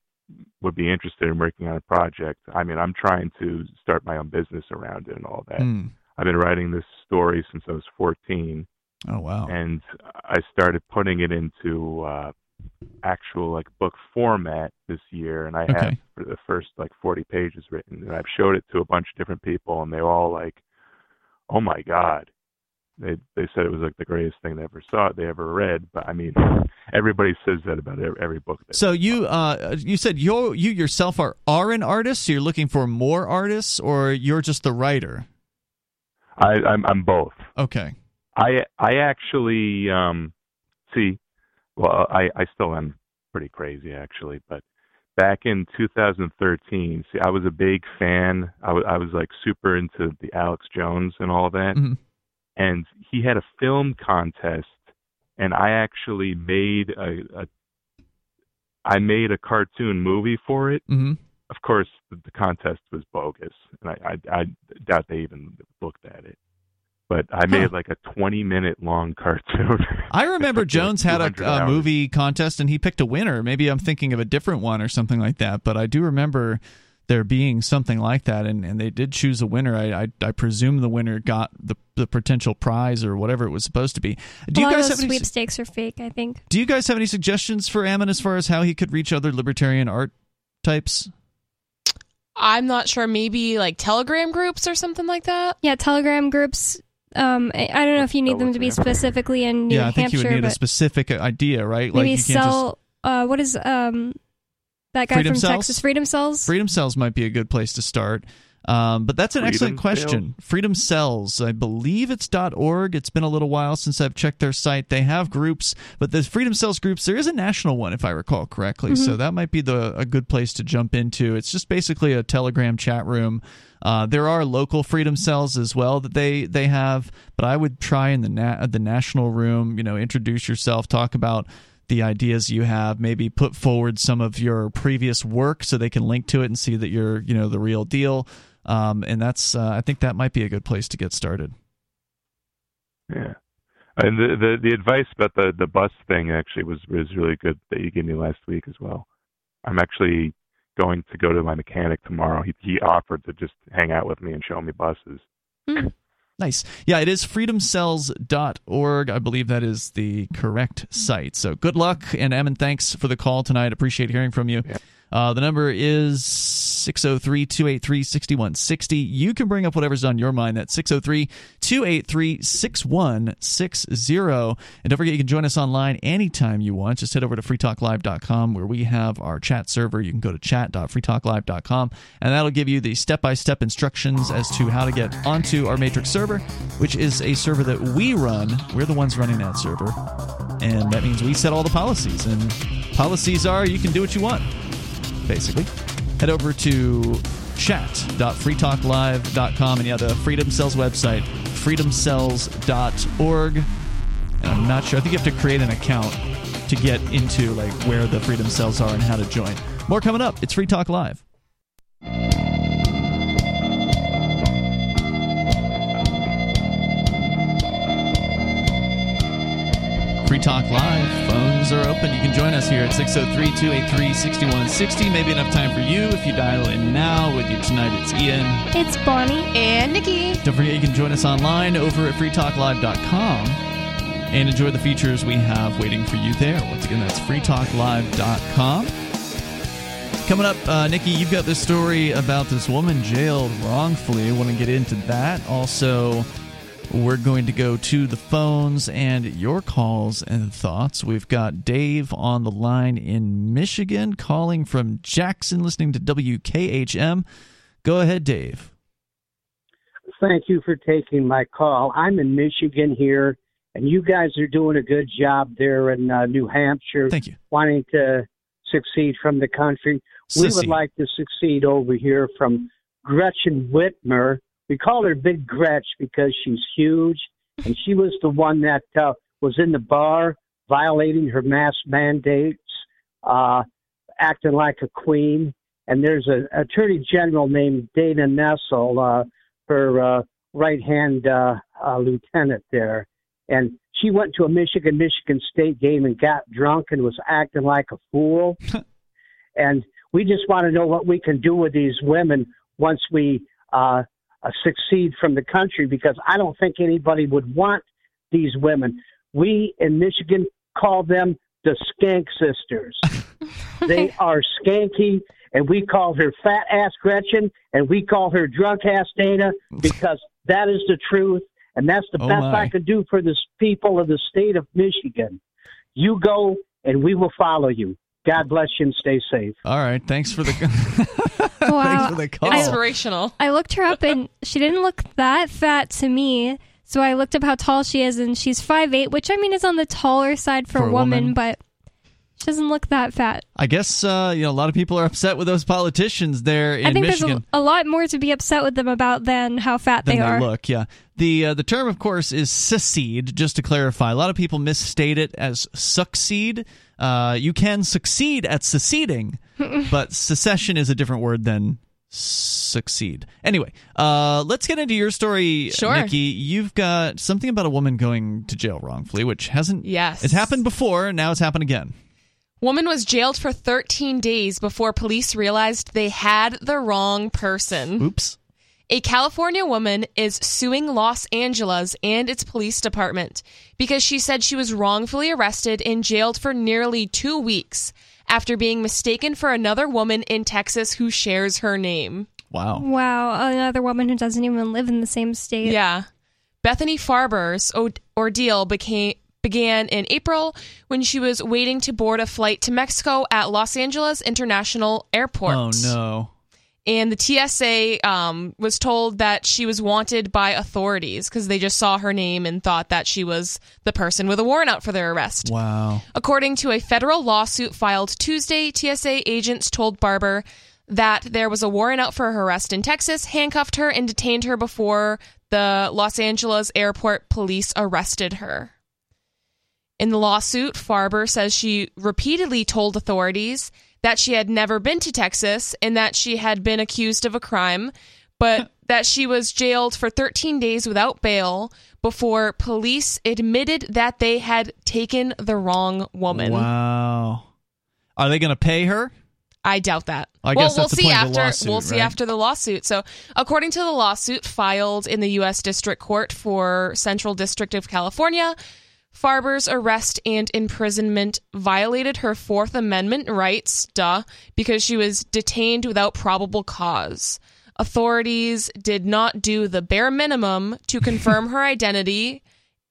would be interested in working on a project. I mean, I'm trying to start my own business around it and all that. Hmm. I've been writing this story since I was 14 Oh wow. and I started putting it into uh, actual like book format this year, and I have Okay. for the first like 40 pages written, and I've showed it to a bunch of different people, and they were all like, "Oh my god!" They they said it was like the greatest thing they ever saw, they ever read. But I mean, everybody says that about every, every book. So you uh you said you you yourself are are an artist. So you're looking for more artists, or you're just the writer. I I'm, I'm both. Okay. I I actually um see well I I still am pretty crazy actually but back in 2013 see I was a big fan. I was like super into the Alex Jones and all that. Mhm. and he had a film contest and I actually made a, a I made a cartoon movie for it. Hmm of course the, the contest was bogus and I, I I doubt they even looked at it but I made like a 20 minute long cartoon I remember It like, Jones had a, a movie contest and he picked a winner. Maybe I'm thinking of a different one or something like that. But I do remember there being something like that, and, and they did choose a winner. I, I I presume the winner got the the potential prize or whatever it was supposed to be. Do a you lot guys of have those any? sweepstakes are fake. I think. Do you guys have any suggestions for Ammon as far as how he could reach other libertarian art types? I'm not sure. Maybe like Telegram groups or something like that. Yeah, Telegram groups. Um, I, I don't know if you need them to be specifically in New yeah, I think Hampshire, you would need a but specific idea, right? maybe you can't sell. Uh, what is um, that guy Freedom from Cells? Texas? Freedom Cells. Freedom Cells might be a good place to start. Um, but that's an excellent Freedom question. Freedom Cells, I believe it's .org. It's been a little while since I've checked their site. They have groups, but the Freedom Cells groups, there is a national one if I recall correctly. So that might be the a good place to jump into. It's just basically a Telegram chat room. Uh, there are local Freedom Cells as well that they they have, but I would try in the na- the national room. You know, introduce yourself, talk about the ideas you have maybe put forward some of your previous work so they can link to it and see that you're you know the real deal um, and that's uh, i think that might be a good place to get started Yeah. And the, the the advice about the the bus thing actually was was really good that you gave me last week as well. I'm actually going to go to my mechanic tomorrow. He he offered to just hang out with me and show me buses. Hmm. nice. Yeah it is freedomcells.org i believe that is the correct site. So good luck and emin thanks for the call tonight. Appreciate hearing from you uh, the number is 603 283 6160. You can bring up whatever's on your mind. That's 603 283 6160. And don't forget, you can join us online anytime you want. Just head over to freetalklive.com where we have our chat server. You can go to chat.freetalklive.com, and that'll give you the step by step instructions as to how to get onto our Matrix server, which is a server that we run. We're the ones running that server. And that means we set all the policies. And policies are you can do what you want, basically. Head over to chat.freetalklive.com and yeah, the Freedom Cells website, freedomcells.org. And I'm not sure. I think you have to create an account to get into like where the Freedom Cells are and how to join. More coming up. It's Free Talk Live. Free Talk Live. Phones are open. You can join us here at 603 283 6160. Maybe enough time for you if you dial in now. With you tonight, it's Ian. It's Bonnie. And Nikki. Don't forget you can join us online over at freetalklive.com and enjoy the features we have waiting for you there. Once again, that's freetalklive.com. Coming up, uh, Nikki, you've got this story about this woman jailed wrongfully. Want to get into that? Also, we're going to go to the phones and your calls and thoughts. We've got Dave on the line in Michigan calling from Jackson, listening to WKHM. Go ahead, Dave. Thank you for taking my call. I'm in Michigan here, and you guys are doing a good job there in uh, New Hampshire. Thank you. Wanting to succeed from the country. We would like to succeed over here from Gretchen Whitmer. We call her Big Gretch because she's huge, and she was the one that uh, was in the bar violating her mask mandates, uh, acting like a queen. And there's an attorney general named Dana Nessel, uh, her uh, right hand uh, uh, lieutenant there. And she went to a Michigan Michigan State game and got drunk and was acting like a fool. and we just want to know what we can do with these women once we uh, uh, succeed from the country because I don't think anybody would want these women. We in Michigan call them the skank sisters. they are skanky, and we call her fat ass Gretchen, and we call her drunk ass Dana because that is the truth, and that's the Oh, best my. I can do for the people of the state of Michigan. You go, and we will follow you. God bless you and stay safe. All right. Thanks for the Wow. thanks for the call. Inspirational. I looked her up and she didn't look that fat to me. So I looked up how tall she is and she's 5'8, which I mean is on the taller side for, For a a woman, woman. but she doesn't look that fat. I guess uh, you know a lot of people are upset with those politicians there in I think Michigan. there's a, a lot more to be upset with them about than how fat than they are. look. Yeah, the uh, the term, of course, is secede. Just to clarify, a lot of people misstate it as succeed. Uh, you can succeed at seceding, but secession is a different word than succeed. Anyway, uh, let's get into your story, Sure. Nikki. You've got something about a woman going to jail wrongfully, which hasn't. Yes. It's happened before. Now it's happened again. Woman was jailed for 13 days before police realized they had the wrong person. Oops. A California woman is suing Los Angeles and its police department because she said she was wrongfully arrested and jailed for nearly two weeks after being mistaken for another woman in Texas who shares her name. Wow. Wow, another woman who doesn't even live in the same state. Yeah. Bethany Farber's ordeal became began in April when she was waiting to board a flight to Mexico at Los Angeles International Airport. Oh no. And the TSA um, was told that she was wanted by authorities because they just saw her name and thought that she was the person with a warrant out for their arrest. Wow. According to a federal lawsuit filed Tuesday, TSA agents told Barber that there was a warrant out for her arrest in Texas, handcuffed her, and detained her before the Los Angeles airport police arrested her. In the lawsuit, Farber says she repeatedly told authorities that she had never been to Texas and that she had been accused of a crime, but that she was jailed for 13 days without bail before police admitted that they had taken the wrong woman. Wow. Are they going to pay her? I doubt that. I well, we'll see after lawsuit, we'll see after the lawsuit. So, according to the lawsuit filed in the U.S. District Court for Central District of California, Farber's arrest and imprisonment violated her Fourth Amendment rights, duh, because she was detained without probable cause. Authorities did not do the bare minimum to confirm her identity,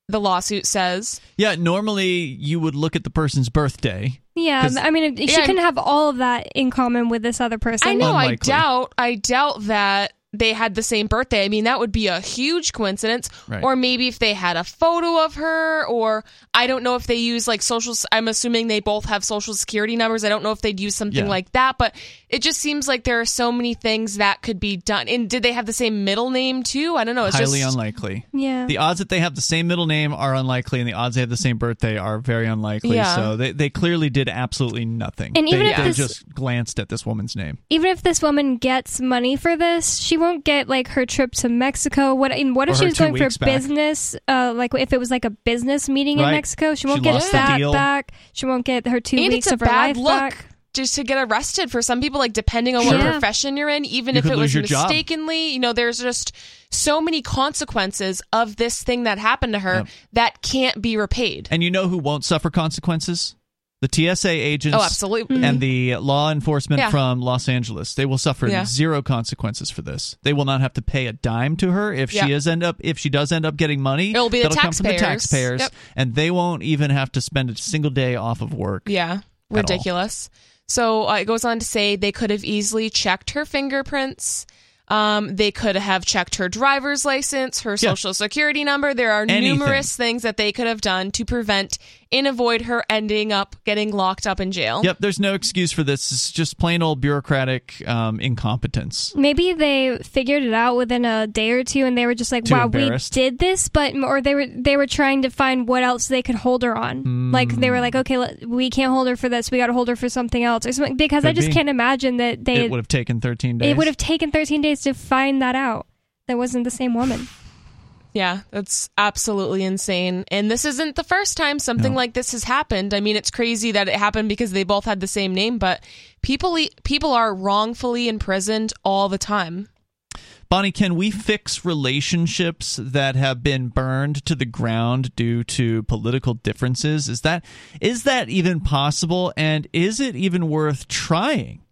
the lawsuit says. Yeah, normally you would look at the person's birthday. Yeah, 'Cause- I mean, she Yeah, couldn't have all of that in common with this other person. I know. I Unlikely. doubt. I doubt that they had the same birthday. I mean, that would be a huge coincidence. Right. Or maybe if they had a photo of her, or I don't know if they use like social. I'm assuming they both have social security numbers. I don't know if they'd use something Yeah. like that, but it just seems like there are so many things that could be done. And did they have the same middle name too? I don't know. It's Highly just unlikely. Yeah. The odds that they have the same middle name are unlikely, and the odds they have the same birthday are very unlikely. Yeah. So they, they clearly did absolutely nothing. And even they, if they this- just glanced at this woman's name. Even if this woman gets money for this, she won't get like her trip to Mexico. What and what if Or she was going for weeks back. business? Uh, like if it was like a business meeting Right. in Mexico, she She won't get that deal. back. She won't get her two and weeks it's a of her bad life look. back. Just to get arrested for some people, like depending on what profession you're in, even You if it was your job. mistakenly, you know, there's just so many consequences of this thing that happened to her Yep. that can't be repaid. And you know who won't suffer consequences? The TSA agents. Oh, absolutely. And the law enforcement Yeah. from Los Angeles. They will suffer Yeah. zero consequences for this. They will not have to pay a dime to her if Yeah. she is end up if she does end up getting money. It'll be the that'll come from the taxpayers. taxpayers, Yep. and they won't even have to spend a single day off of work. Yeah, ridiculous. So uh, it goes on to say they could have easily checked her fingerprints. Um, they could have checked her driver's license, her Yeah. social security number. There are Anything. numerous things that they could have done to prevent and avoid her ending up getting locked up in jail. Yep, there's no excuse for this. It's just plain old bureaucratic um, incompetence. Maybe they figured it out within a day or two, and they were just like, Too "Wow, we did this," but or they were they were trying to find what else they could hold her on. Like they were like, "Okay, let, we can't hold her for this. We got to hold her for something else or something." Because I just be. can't imagine that they would have taken 13 days. it would have taken 13 days to find that out. That wasn't the same woman. Yeah, that's absolutely insane. And this isn't the first time something No. like this has happened. I mean, it's crazy that it happened because they both had the same name, but people people are wrongfully imprisoned all the time. Bonnie, can we fix relationships that have been burned to the ground due to political differences? Is that is that even possible and is it even worth trying?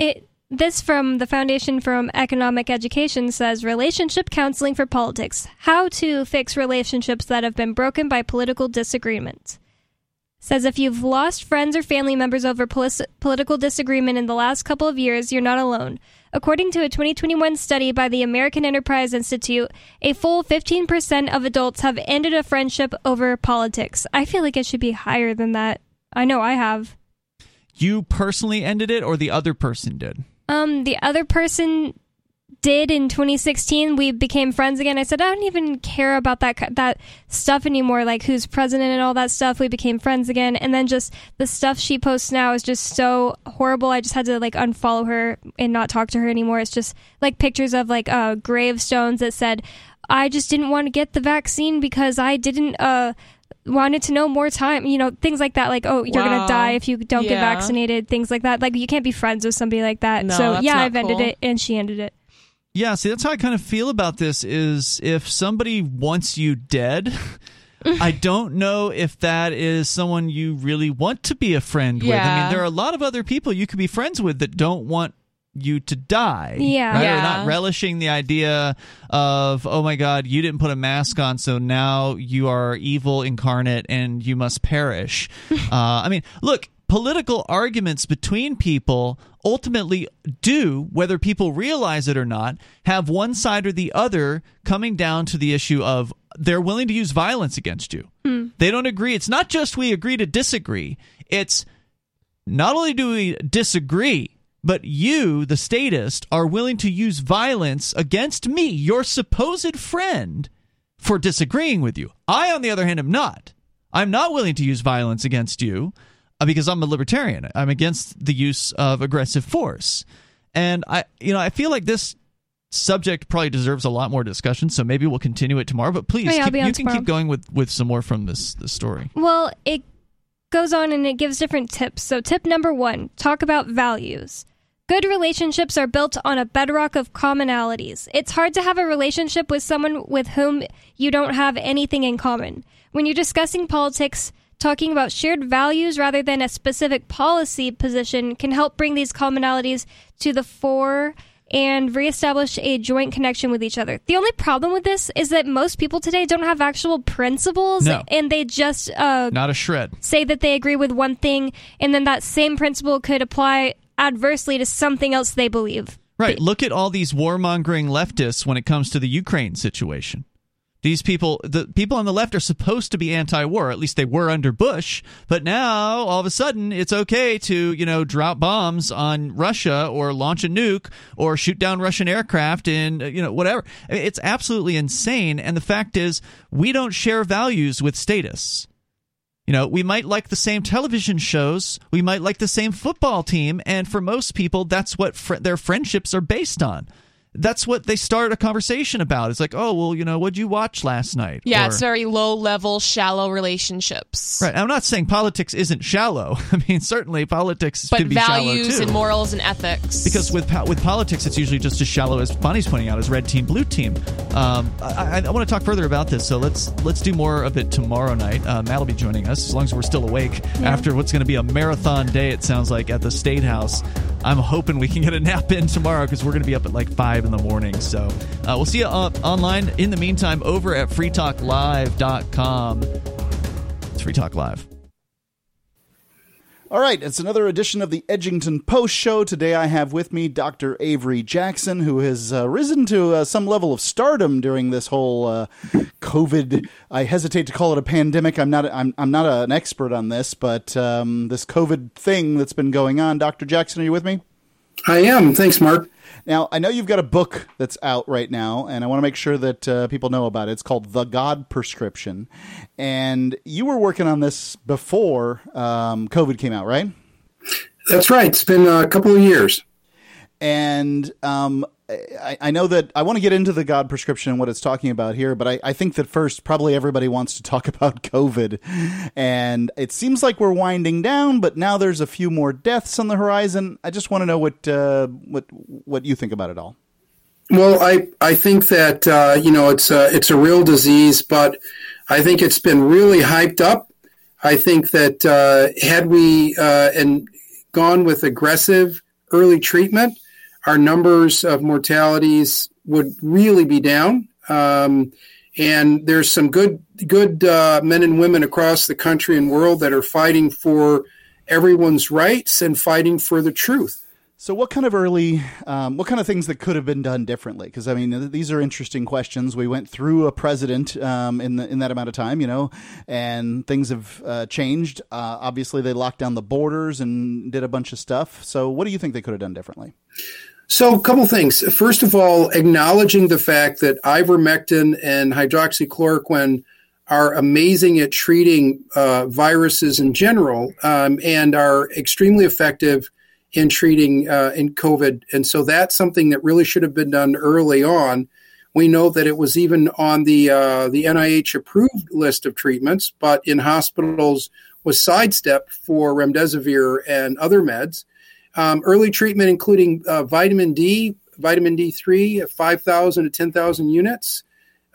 It this from the Foundation for Economic Education says relationship counseling for politics: how to fix relationships that have been broken by political disagreement. Says if you've lost friends or family members over political disagreement in the last couple of years, you're not alone. According to a 2021 study by the American Enterprise Institute, a full 15% of adults have ended a friendship over politics. I feel like it should be higher than that. I know I have. You personally ended it or the other person did? Um, the other person did in 2016. We became friends again. I said I don't even care about that that stuff anymore, like who's president and all that stuff. We became friends again, and then just the stuff she posts now is just so horrible. I just had to like unfollow her and not talk to her anymore. It's just like pictures of like uh, gravestones that said, "I just didn't want to get the vaccine because I didn't." Uh, wanted to know more time you know things like that like oh you're Wow. gonna die if you don't get vaccinated things like that. Like you can't be friends with somebody like that. No, so that's yeah not i've ended it and she ended it. Yeah, see that's how I kind of feel about this is if somebody wants you dead, I don't know if that is someone you really want to be a friend with. I mean, there are a lot of other people you could be friends with that don't want you to die. Yeah. Right? Or not relishing the idea of, oh my God, you didn't put a mask on, so now you are evil incarnate and you must perish. uh, I mean, look, political arguments between people ultimately do, whether people realize it or not, have one side or the other coming down to the issue of they're willing to use violence against you. They don't agree. It's not just we agree to disagree. It's not only do we disagree, but you, the statist, are willing to use violence against me, your supposed friend, for disagreeing with you. I, on the other hand, am not. I'm not willing to use violence against you uh, because I'm a libertarian. I'm against the use of aggressive force. And I, you know, I feel like this subject probably deserves a lot more discussion. So maybe we'll continue it tomorrow. But please, Oh, keep, you on can keep going with with some more from this this story. well it goes on and it gives different tips so tip number one talk about values Good relationships are built on a bedrock of commonalities. It's hard to have a relationship with someone with whom you don't have anything in common. When you're discussing politics, talking about shared values rather than a specific policy position can help bring these commonalities to the fore and reestablish a joint connection with each other. The only problem with this is that most people today don't have actual principles No. and they just uh, Not a shred. say that they agree with one thing and then that same principle could apply adversely to something else they believe. Right. Look at all these warmongering leftists when it comes to the Ukraine situation. These people, the people on the left are supposed to be anti-war. At least they were under Bush. But now, all of a sudden, it's okay to you know drop bombs on Russia or launch a nuke or shoot down Russian aircraft in uh, you know whatever. It's absolutely insane. And the fact is, we don't share values with statists. You know, we might like the same television shows, we might like the same football team, and for most people, that's what fr- their friendships are based on. That's what they start a conversation about. It's like, oh, well, you know, what'd you watch last night? Yeah, Or- it's very low level, shallow relationships. Right. I'm not saying politics isn't shallow. I mean, certainly politics But can be shallow But values and morals and ethics. because with with politics, it's usually just as shallow as Bonnie's pointing out, as red team, blue team. Um, I, I, I want to talk further about this, so let's let's do more of it tomorrow night. Uh, Matt will be joining us as long as we're still awake after what's going to be a marathon day. It sounds like at the State House. I'm hoping we can get a nap in tomorrow because we're going to be up at like five in the morning. So uh, we'll see you uh, online. In the meantime, over at freetalklive.com. It's Free Talk Live. All right, it's another edition of the Edgington Post Show. Today I have with me Dr. Avery Jackson, who has uh, risen to uh, some level of stardom during this whole uh, COVID. I hesitate to call it a pandemic. I'm not. I'm. I'm not an expert on this, but um, this COVID thing that's been going on. Dr. Jackson, are you with me? I am. Thanks, Mark. Now, I know you've got a book that's out right now, and I want to make sure that uh, people know about it. It's called The God Prescription. And you were working on this before um, COVID came out, right? That's right. It's been a couple of years. And um, I, I know that I want to get into the God prescription and what it's talking about here, but I, I think that first, probably everybody wants to talk about COVID. And it seems like we're winding down, but now there's a few more deaths on the horizon. I just want to know what uh, what what you think about it all. Well, I I think that uh, you know it's a, it's a real disease, but I think it's been really hyped up. I think that uh, had we uh, and gone with aggressive early treatment, our numbers of mortalities would really be down. Um, and there's some good good uh, men and women across the country and world that are fighting for everyone's rights and fighting for the truth. So, what kind of early, um, what kind of things that could have been done differently? Because I mean, these are interesting questions. We went through a president um, in the, in that amount of time, you know, and things have uh, changed. Uh, obviously, they locked down the borders and did a bunch of stuff. So, what do you think they could have done differently? So, a couple things. First of all, acknowledging the fact that ivermectin and hydroxychloroquine are amazing at treating uh, viruses in general um, and are extremely effective in treating uh, in COVID. And so that's something that really should have been done early on. We know that it was even on the uh, the NIH approved list of treatments, but in hospitals was sidestepped for remdesivir and other meds. Um, early treatment, including uh, vitamin D, vitamin D3, 5,000 to 10,000 units,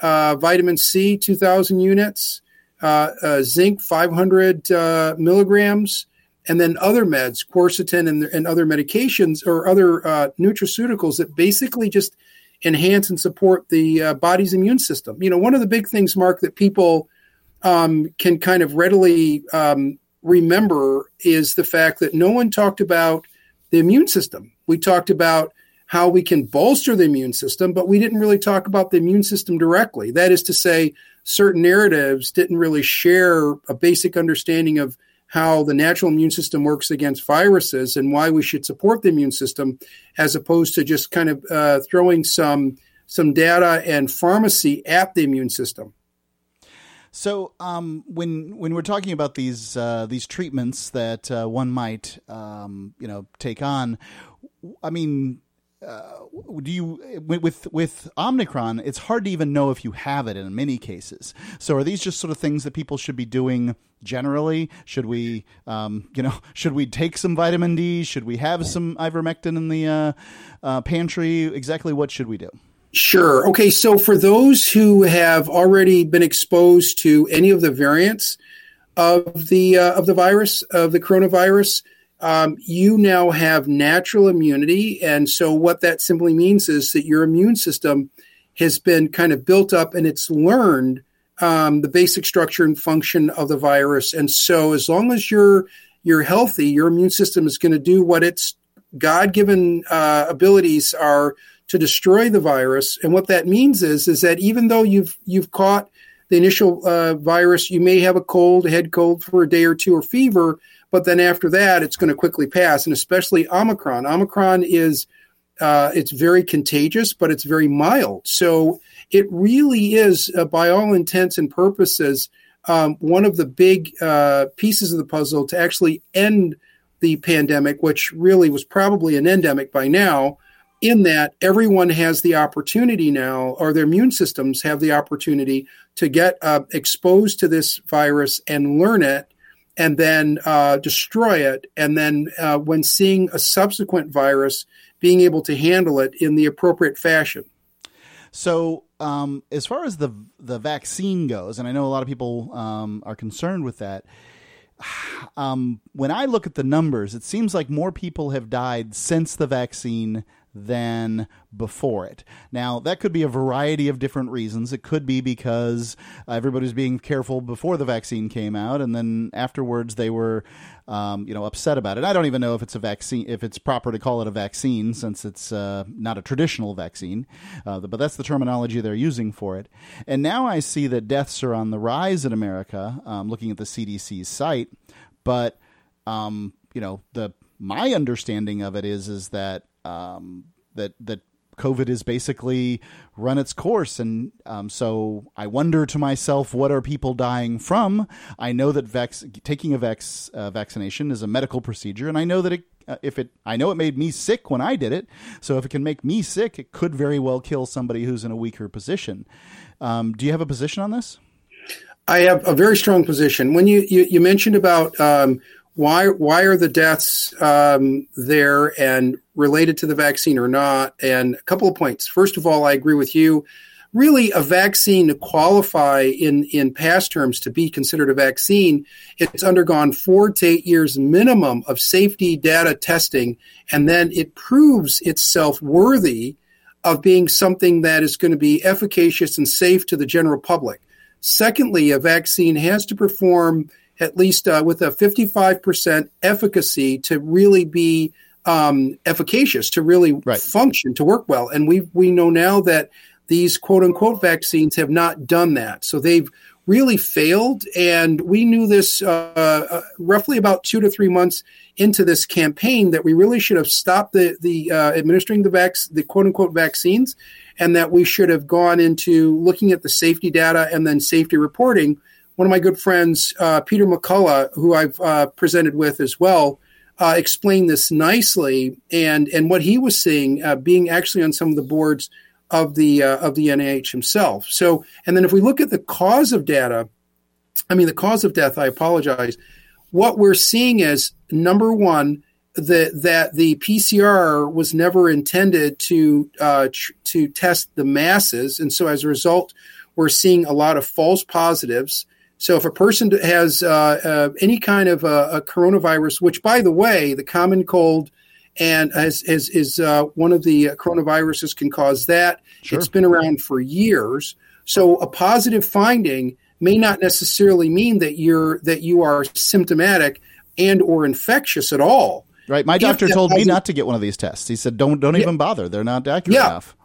uh, vitamin C, 2,000 units, uh, uh, zinc, 500 uh, milligrams, and then other meds, quercetin, and, and other medications or other uh, nutraceuticals that basically just enhance and support the body's immune system. You know, one of the big things, Mark, that people um, can kind of readily um, remember is the fact that no one talked about the immune system. We talked about how we can bolster the immune system, but we didn't really talk about the immune system directly. That is to say, certain narratives didn't really share a basic understanding of how the natural immune system works against viruses and why we should support the immune system, as opposed to just kind of uh, throwing some some data and pharmacy at the immune system. So, um, when when we're talking about these uh, these treatments that uh, one might um, you know take on, I mean, uh, do you with with Omicron? It's hard to even know if you have it in many cases. So are these just sort of things that people should be doing generally? Should we, um, you know, should we take some vitamin D? Should we have some ivermectin in the uh, uh, pantry? Exactly what should we do? Sure. Okay. So for those who have already been exposed to any of the variants of the uh, of the virus of the coronavirus um, you now have natural immunity. And so, what that simply means is that your immune system has been kind of built up and it's learned um, the basic structure and function of the virus. And so, as long as you're you're healthy, your immune system is going to do what its God given uh, abilities are to destroy the virus. And what that means is is that even though you've you've caught the initial uh, virus, you may have a cold, a head cold for a day or two, or fever but then after that, it's going to quickly pass, and especially Omicron. Omicron is uh, it's very contagious, but it's very mild. So it really is, uh, by all intents and purposes, um, one of the big uh, pieces of the puzzle to actually end the pandemic, which really was probably an endemic by now. In that everyone has the opportunity now, or their immune systems have the opportunity to get uh, exposed to this virus and learn it and then uh, destroy it. And then uh, when seeing a subsequent virus, being able to handle it in the appropriate fashion. So, um, as far as the the vaccine goes, and I know a lot of people um, are concerned with that. Um, when I look at the numbers, it seems like more people have died since the vaccine than before it. Now, that could be a variety of different reasons. It could be because everybody was being careful before the vaccine came out, and then afterwards they were, um, you know, upset about it. I don't even know if it's a vaccine, if it's proper to call it a vaccine, since it's uh, not a traditional vaccine. Uh, but that's the terminology they're using for it. And now I see that deaths are on the rise in America. Um, looking at the CDC's site, but um, you know the my understanding of it is is that um, that that COVID has basically run its course, and um, so I wonder to myself, what are people dying from? I know that vac- taking a vac- uh, vaccination is a medical procedure, and I know that it, uh, if it, I know it made me sick when I did it. So if it can make me sick, it could very well kill somebody who's in a weaker position. Um, do you have a position on this? I have a very strong position. When you you, you mentioned about um, why why are the deaths um, there and related to the vaccine or not? And a couple of points. First of all, I agree with you. Really, a vaccine to qualify in in past terms to be considered a vaccine, it's undergone four to eight years minimum of safety data testing, and then it proves itself worthy of being something that is going to be efficacious and safe to the general public. Secondly, a vaccine has to perform at least uh, with a 55% efficacy to really be um, efficacious, to really right. function, to work well. And we we know now that these quote unquote vaccines have not done that. So they've really failed. And we knew this uh, uh, roughly about two to three months into this campaign that we really should have stopped the the uh, administering the vac- the quote unquote vaccines, and that we should have gone into looking at the safety data and then safety reporting one of my good friends, uh, Peter McCullough, who I've uh, presented with as well, uh, explained this nicely, and and what he was seeing, uh, being actually on some of the boards of the uh, of the NIH himself. So, and then if we look at the cause of data, I mean the cause of death. I apologize. What we're seeing is number one. That, that the PCR was never intended to uh, tr- to test the masses, and so as a result, we're seeing a lot of false positives so if a person has uh, uh, any kind of a, a, coronavirus, which by the way, the common cold and as, as is uh, one of the coronaviruses can cause that. Sure. It's been around for years. So a positive finding may not necessarily mean that you're that you are symptomatic and or infectious at all. Right. My doctor told me not to get one of these tests. He said, "Don't don't yeah. even bother. They're not accurate yeah. enough."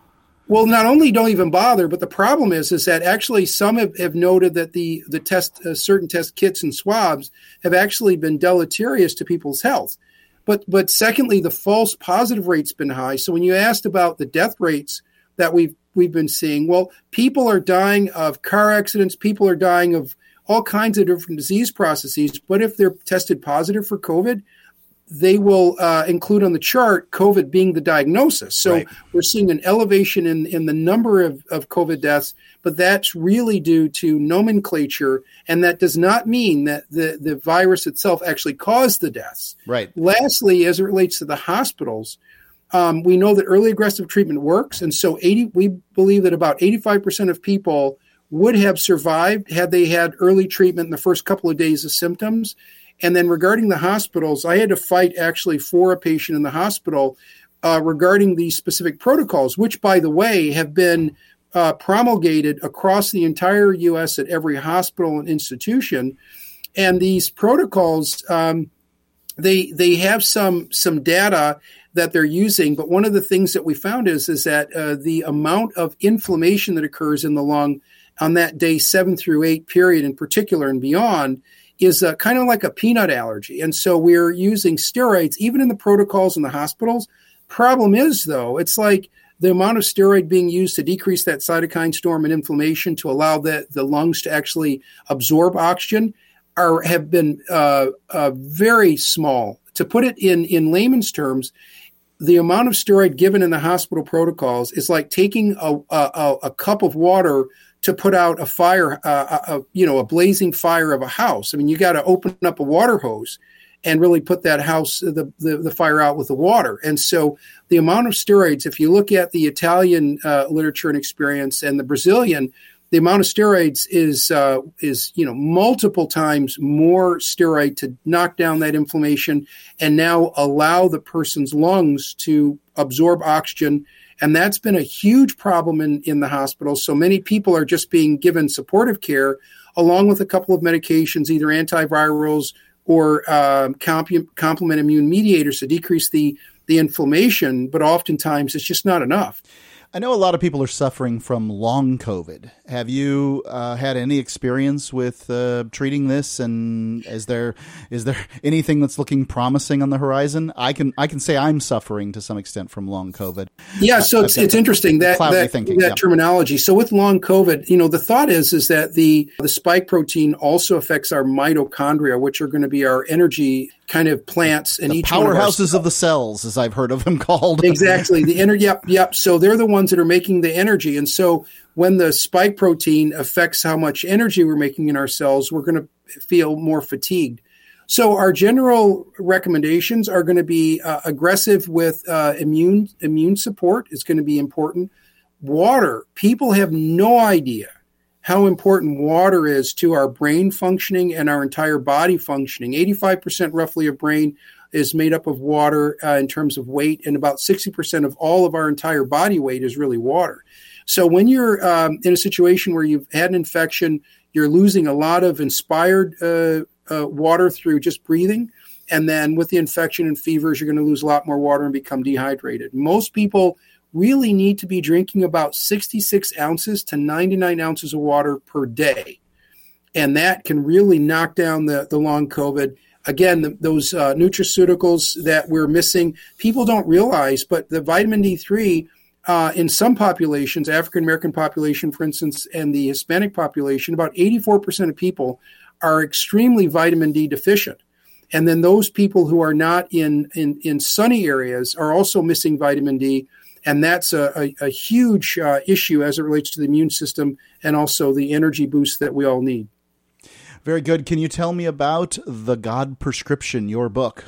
Well, not only don't even bother, but the problem is is that actually some have, have noted that the the test uh, certain test kits and swabs have actually been deleterious to people's health. But but secondly, the false positive rate's been high. So when you asked about the death rates that we've we've been seeing, well, people are dying of car accidents, people are dying of all kinds of different disease processes. But if they're tested positive for COVID, they will uh, include on the chart COVID being the diagnosis. So Right. we're seeing an elevation in, in the number of, of COVID deaths, but that's really due to nomenclature. And that does not mean that the, the virus itself actually caused the deaths. Right. Lastly, as it relates to the hospitals, um, we know that early aggressive treatment works, and so 80, we believe that about 85% of people would have survived had they had early treatment in the first couple of days of symptoms. And then regarding the hospitals, I had to fight actually for a patient in the hospital uh, regarding these specific protocols, which, by the way, have been uh, promulgated across the entire U.S. at every hospital and institution. And these protocols, um, they they have some some data that they're using, but one of the things that we found is is that uh, the amount of inflammation that occurs in the lung on that day seven through eight period in particular and beyond is uh, kind of like a peanut allergy. And so we're using steroids even in the protocols in the hospitals. Problem is, though, it's like the amount of steroid being used to decrease that cytokine storm and inflammation to allow the, the lungs to actually absorb oxygen are have been uh, uh, very small. To put it in in layman's terms, the amount of steroid given in the hospital protocols is like taking a, a, a cup of water to put out a fire, uh, a, a, you know, a blazing fire of a house. I mean, you got to open up a water hose and really put that house, the, the, the, fire out with the water. And so the amount of steroids, if you look at the Italian uh, literature and experience and the Brazilian, the amount of steroids is uh, is you know multiple times more steroid to knock down that inflammation and now allow the person's lungs to absorb oxygen and that's been a huge problem in, in the hospital. So many people are just being given supportive care along with a couple of medications either antivirals or um, comp- complement immune mediators to decrease the the inflammation but oftentimes it's just not enough I know a lot of people are suffering from long COVID. Have you uh, had any experience with uh, treating this? And is there is there anything that's looking promising on the horizon? I can I can say I'm suffering to some extent from long COVID. Yeah, so it's, it's interesting that that, thinking, that yeah. terminology. So with long COVID, you know, the thought is is that the the spike protein also affects our mitochondria, which are going to be our energy kind of plants and each one of powerhouses of the cells, as I've heard of them called. exactly the energy. Yep, yep. So they're the ones that are making the energy, and so when the spike protein affects how much energy we're making in our cells, we're going to feel more fatigued. So our general recommendations are going to be uh, aggressive with uh, immune immune support is going to be important. Water. People have no idea how important water is to our brain functioning and our entire body functioning. 85% roughly of brain is made up of water uh, in terms of weight, and about 60% of all of our entire body weight is really water. So when you're um, in a situation where you've had an infection, you're losing a lot of inspired uh, uh, water through just breathing. And then with the infection and fevers, you're going to lose a lot more water and become dehydrated. Most people really need to be drinking about 66 ounces to 99 ounces of water per day. And that can really knock down the, the long COVID. Again, the, those uh, nutraceuticals that we're missing, people don't realize, but the vitamin D3 uh, in some populations, African American population, for instance, and the Hispanic population, about 84% of people are extremely vitamin D deficient. And then those people who are not in, in, in sunny areas are also missing vitamin D and that's a, a, a huge uh, issue as it relates to the immune system and also the energy boost that we all need. Very good. Can you tell me about the God Prescription, your book?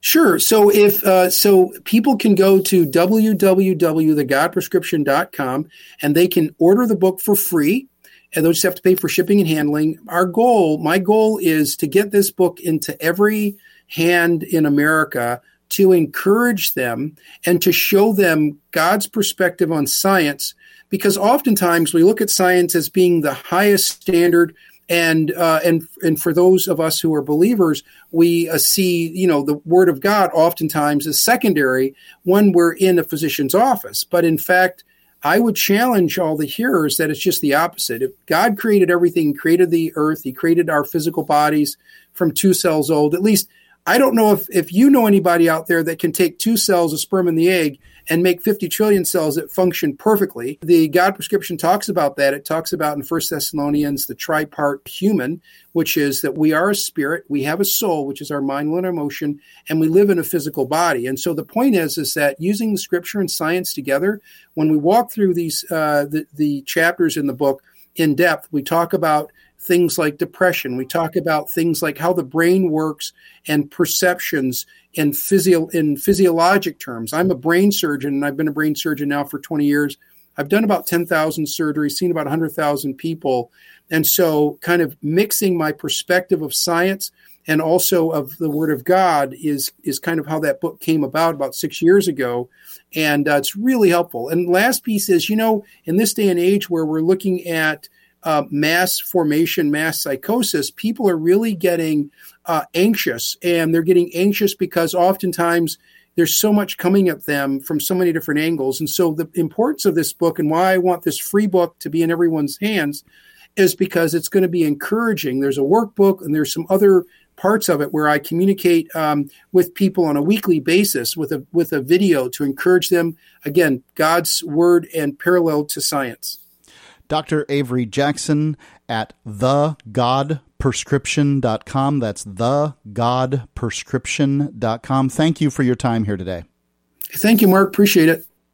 Sure. So if uh, so, people can go to www.thegodprescription.com and they can order the book for free. And they'll just have to pay for shipping and handling. Our goal, my goal, is to get this book into every hand in America to encourage them and to show them God's perspective on science, because oftentimes we look at science as being the highest standard. And uh, and and for those of us who are believers, we uh, see you know the Word of God oftentimes as secondary when we're in a physician's office. But in fact, I would challenge all the hearers that it's just the opposite. If God created everything, created the earth, He created our physical bodies from two cells old. At least I don't know if, if you know anybody out there that can take two cells, a sperm and the egg, and make 50 trillion cells that function perfectly. The God prescription talks about that. It talks about in First Thessalonians the tripart human, which is that we are a spirit, we have a soul, which is our mind, will, and emotion, and we live in a physical body. And so the point is, is that using the scripture and science together, when we walk through these uh, the, the chapters in the book in depth, we talk about things like depression. We talk about things like how the brain works and perceptions in physio in physiologic terms. I'm a brain surgeon and I've been a brain surgeon now for 20 years. I've done about 10,000 surgeries, seen about 100,000 people. And so kind of mixing my perspective of science and also of the word of God is is kind of how that book came about about 6 years ago and uh, it's really helpful. And last piece is, you know, in this day and age where we're looking at uh, mass formation, mass psychosis, people are really getting uh, anxious. And they're getting anxious because oftentimes there's so much coming at them from so many different angles. And so, the importance of this book and why I want this free book to be in everyone's hands is because it's going to be encouraging. There's a workbook and there's some other parts of it where I communicate um, with people on a weekly basis with a with a video to encourage them. Again, God's word and parallel to science. Dr. Avery Jackson at thegodprescription.com. That's thegodprescription.com. Thank you for your time here today. Thank you, Mark. Appreciate it.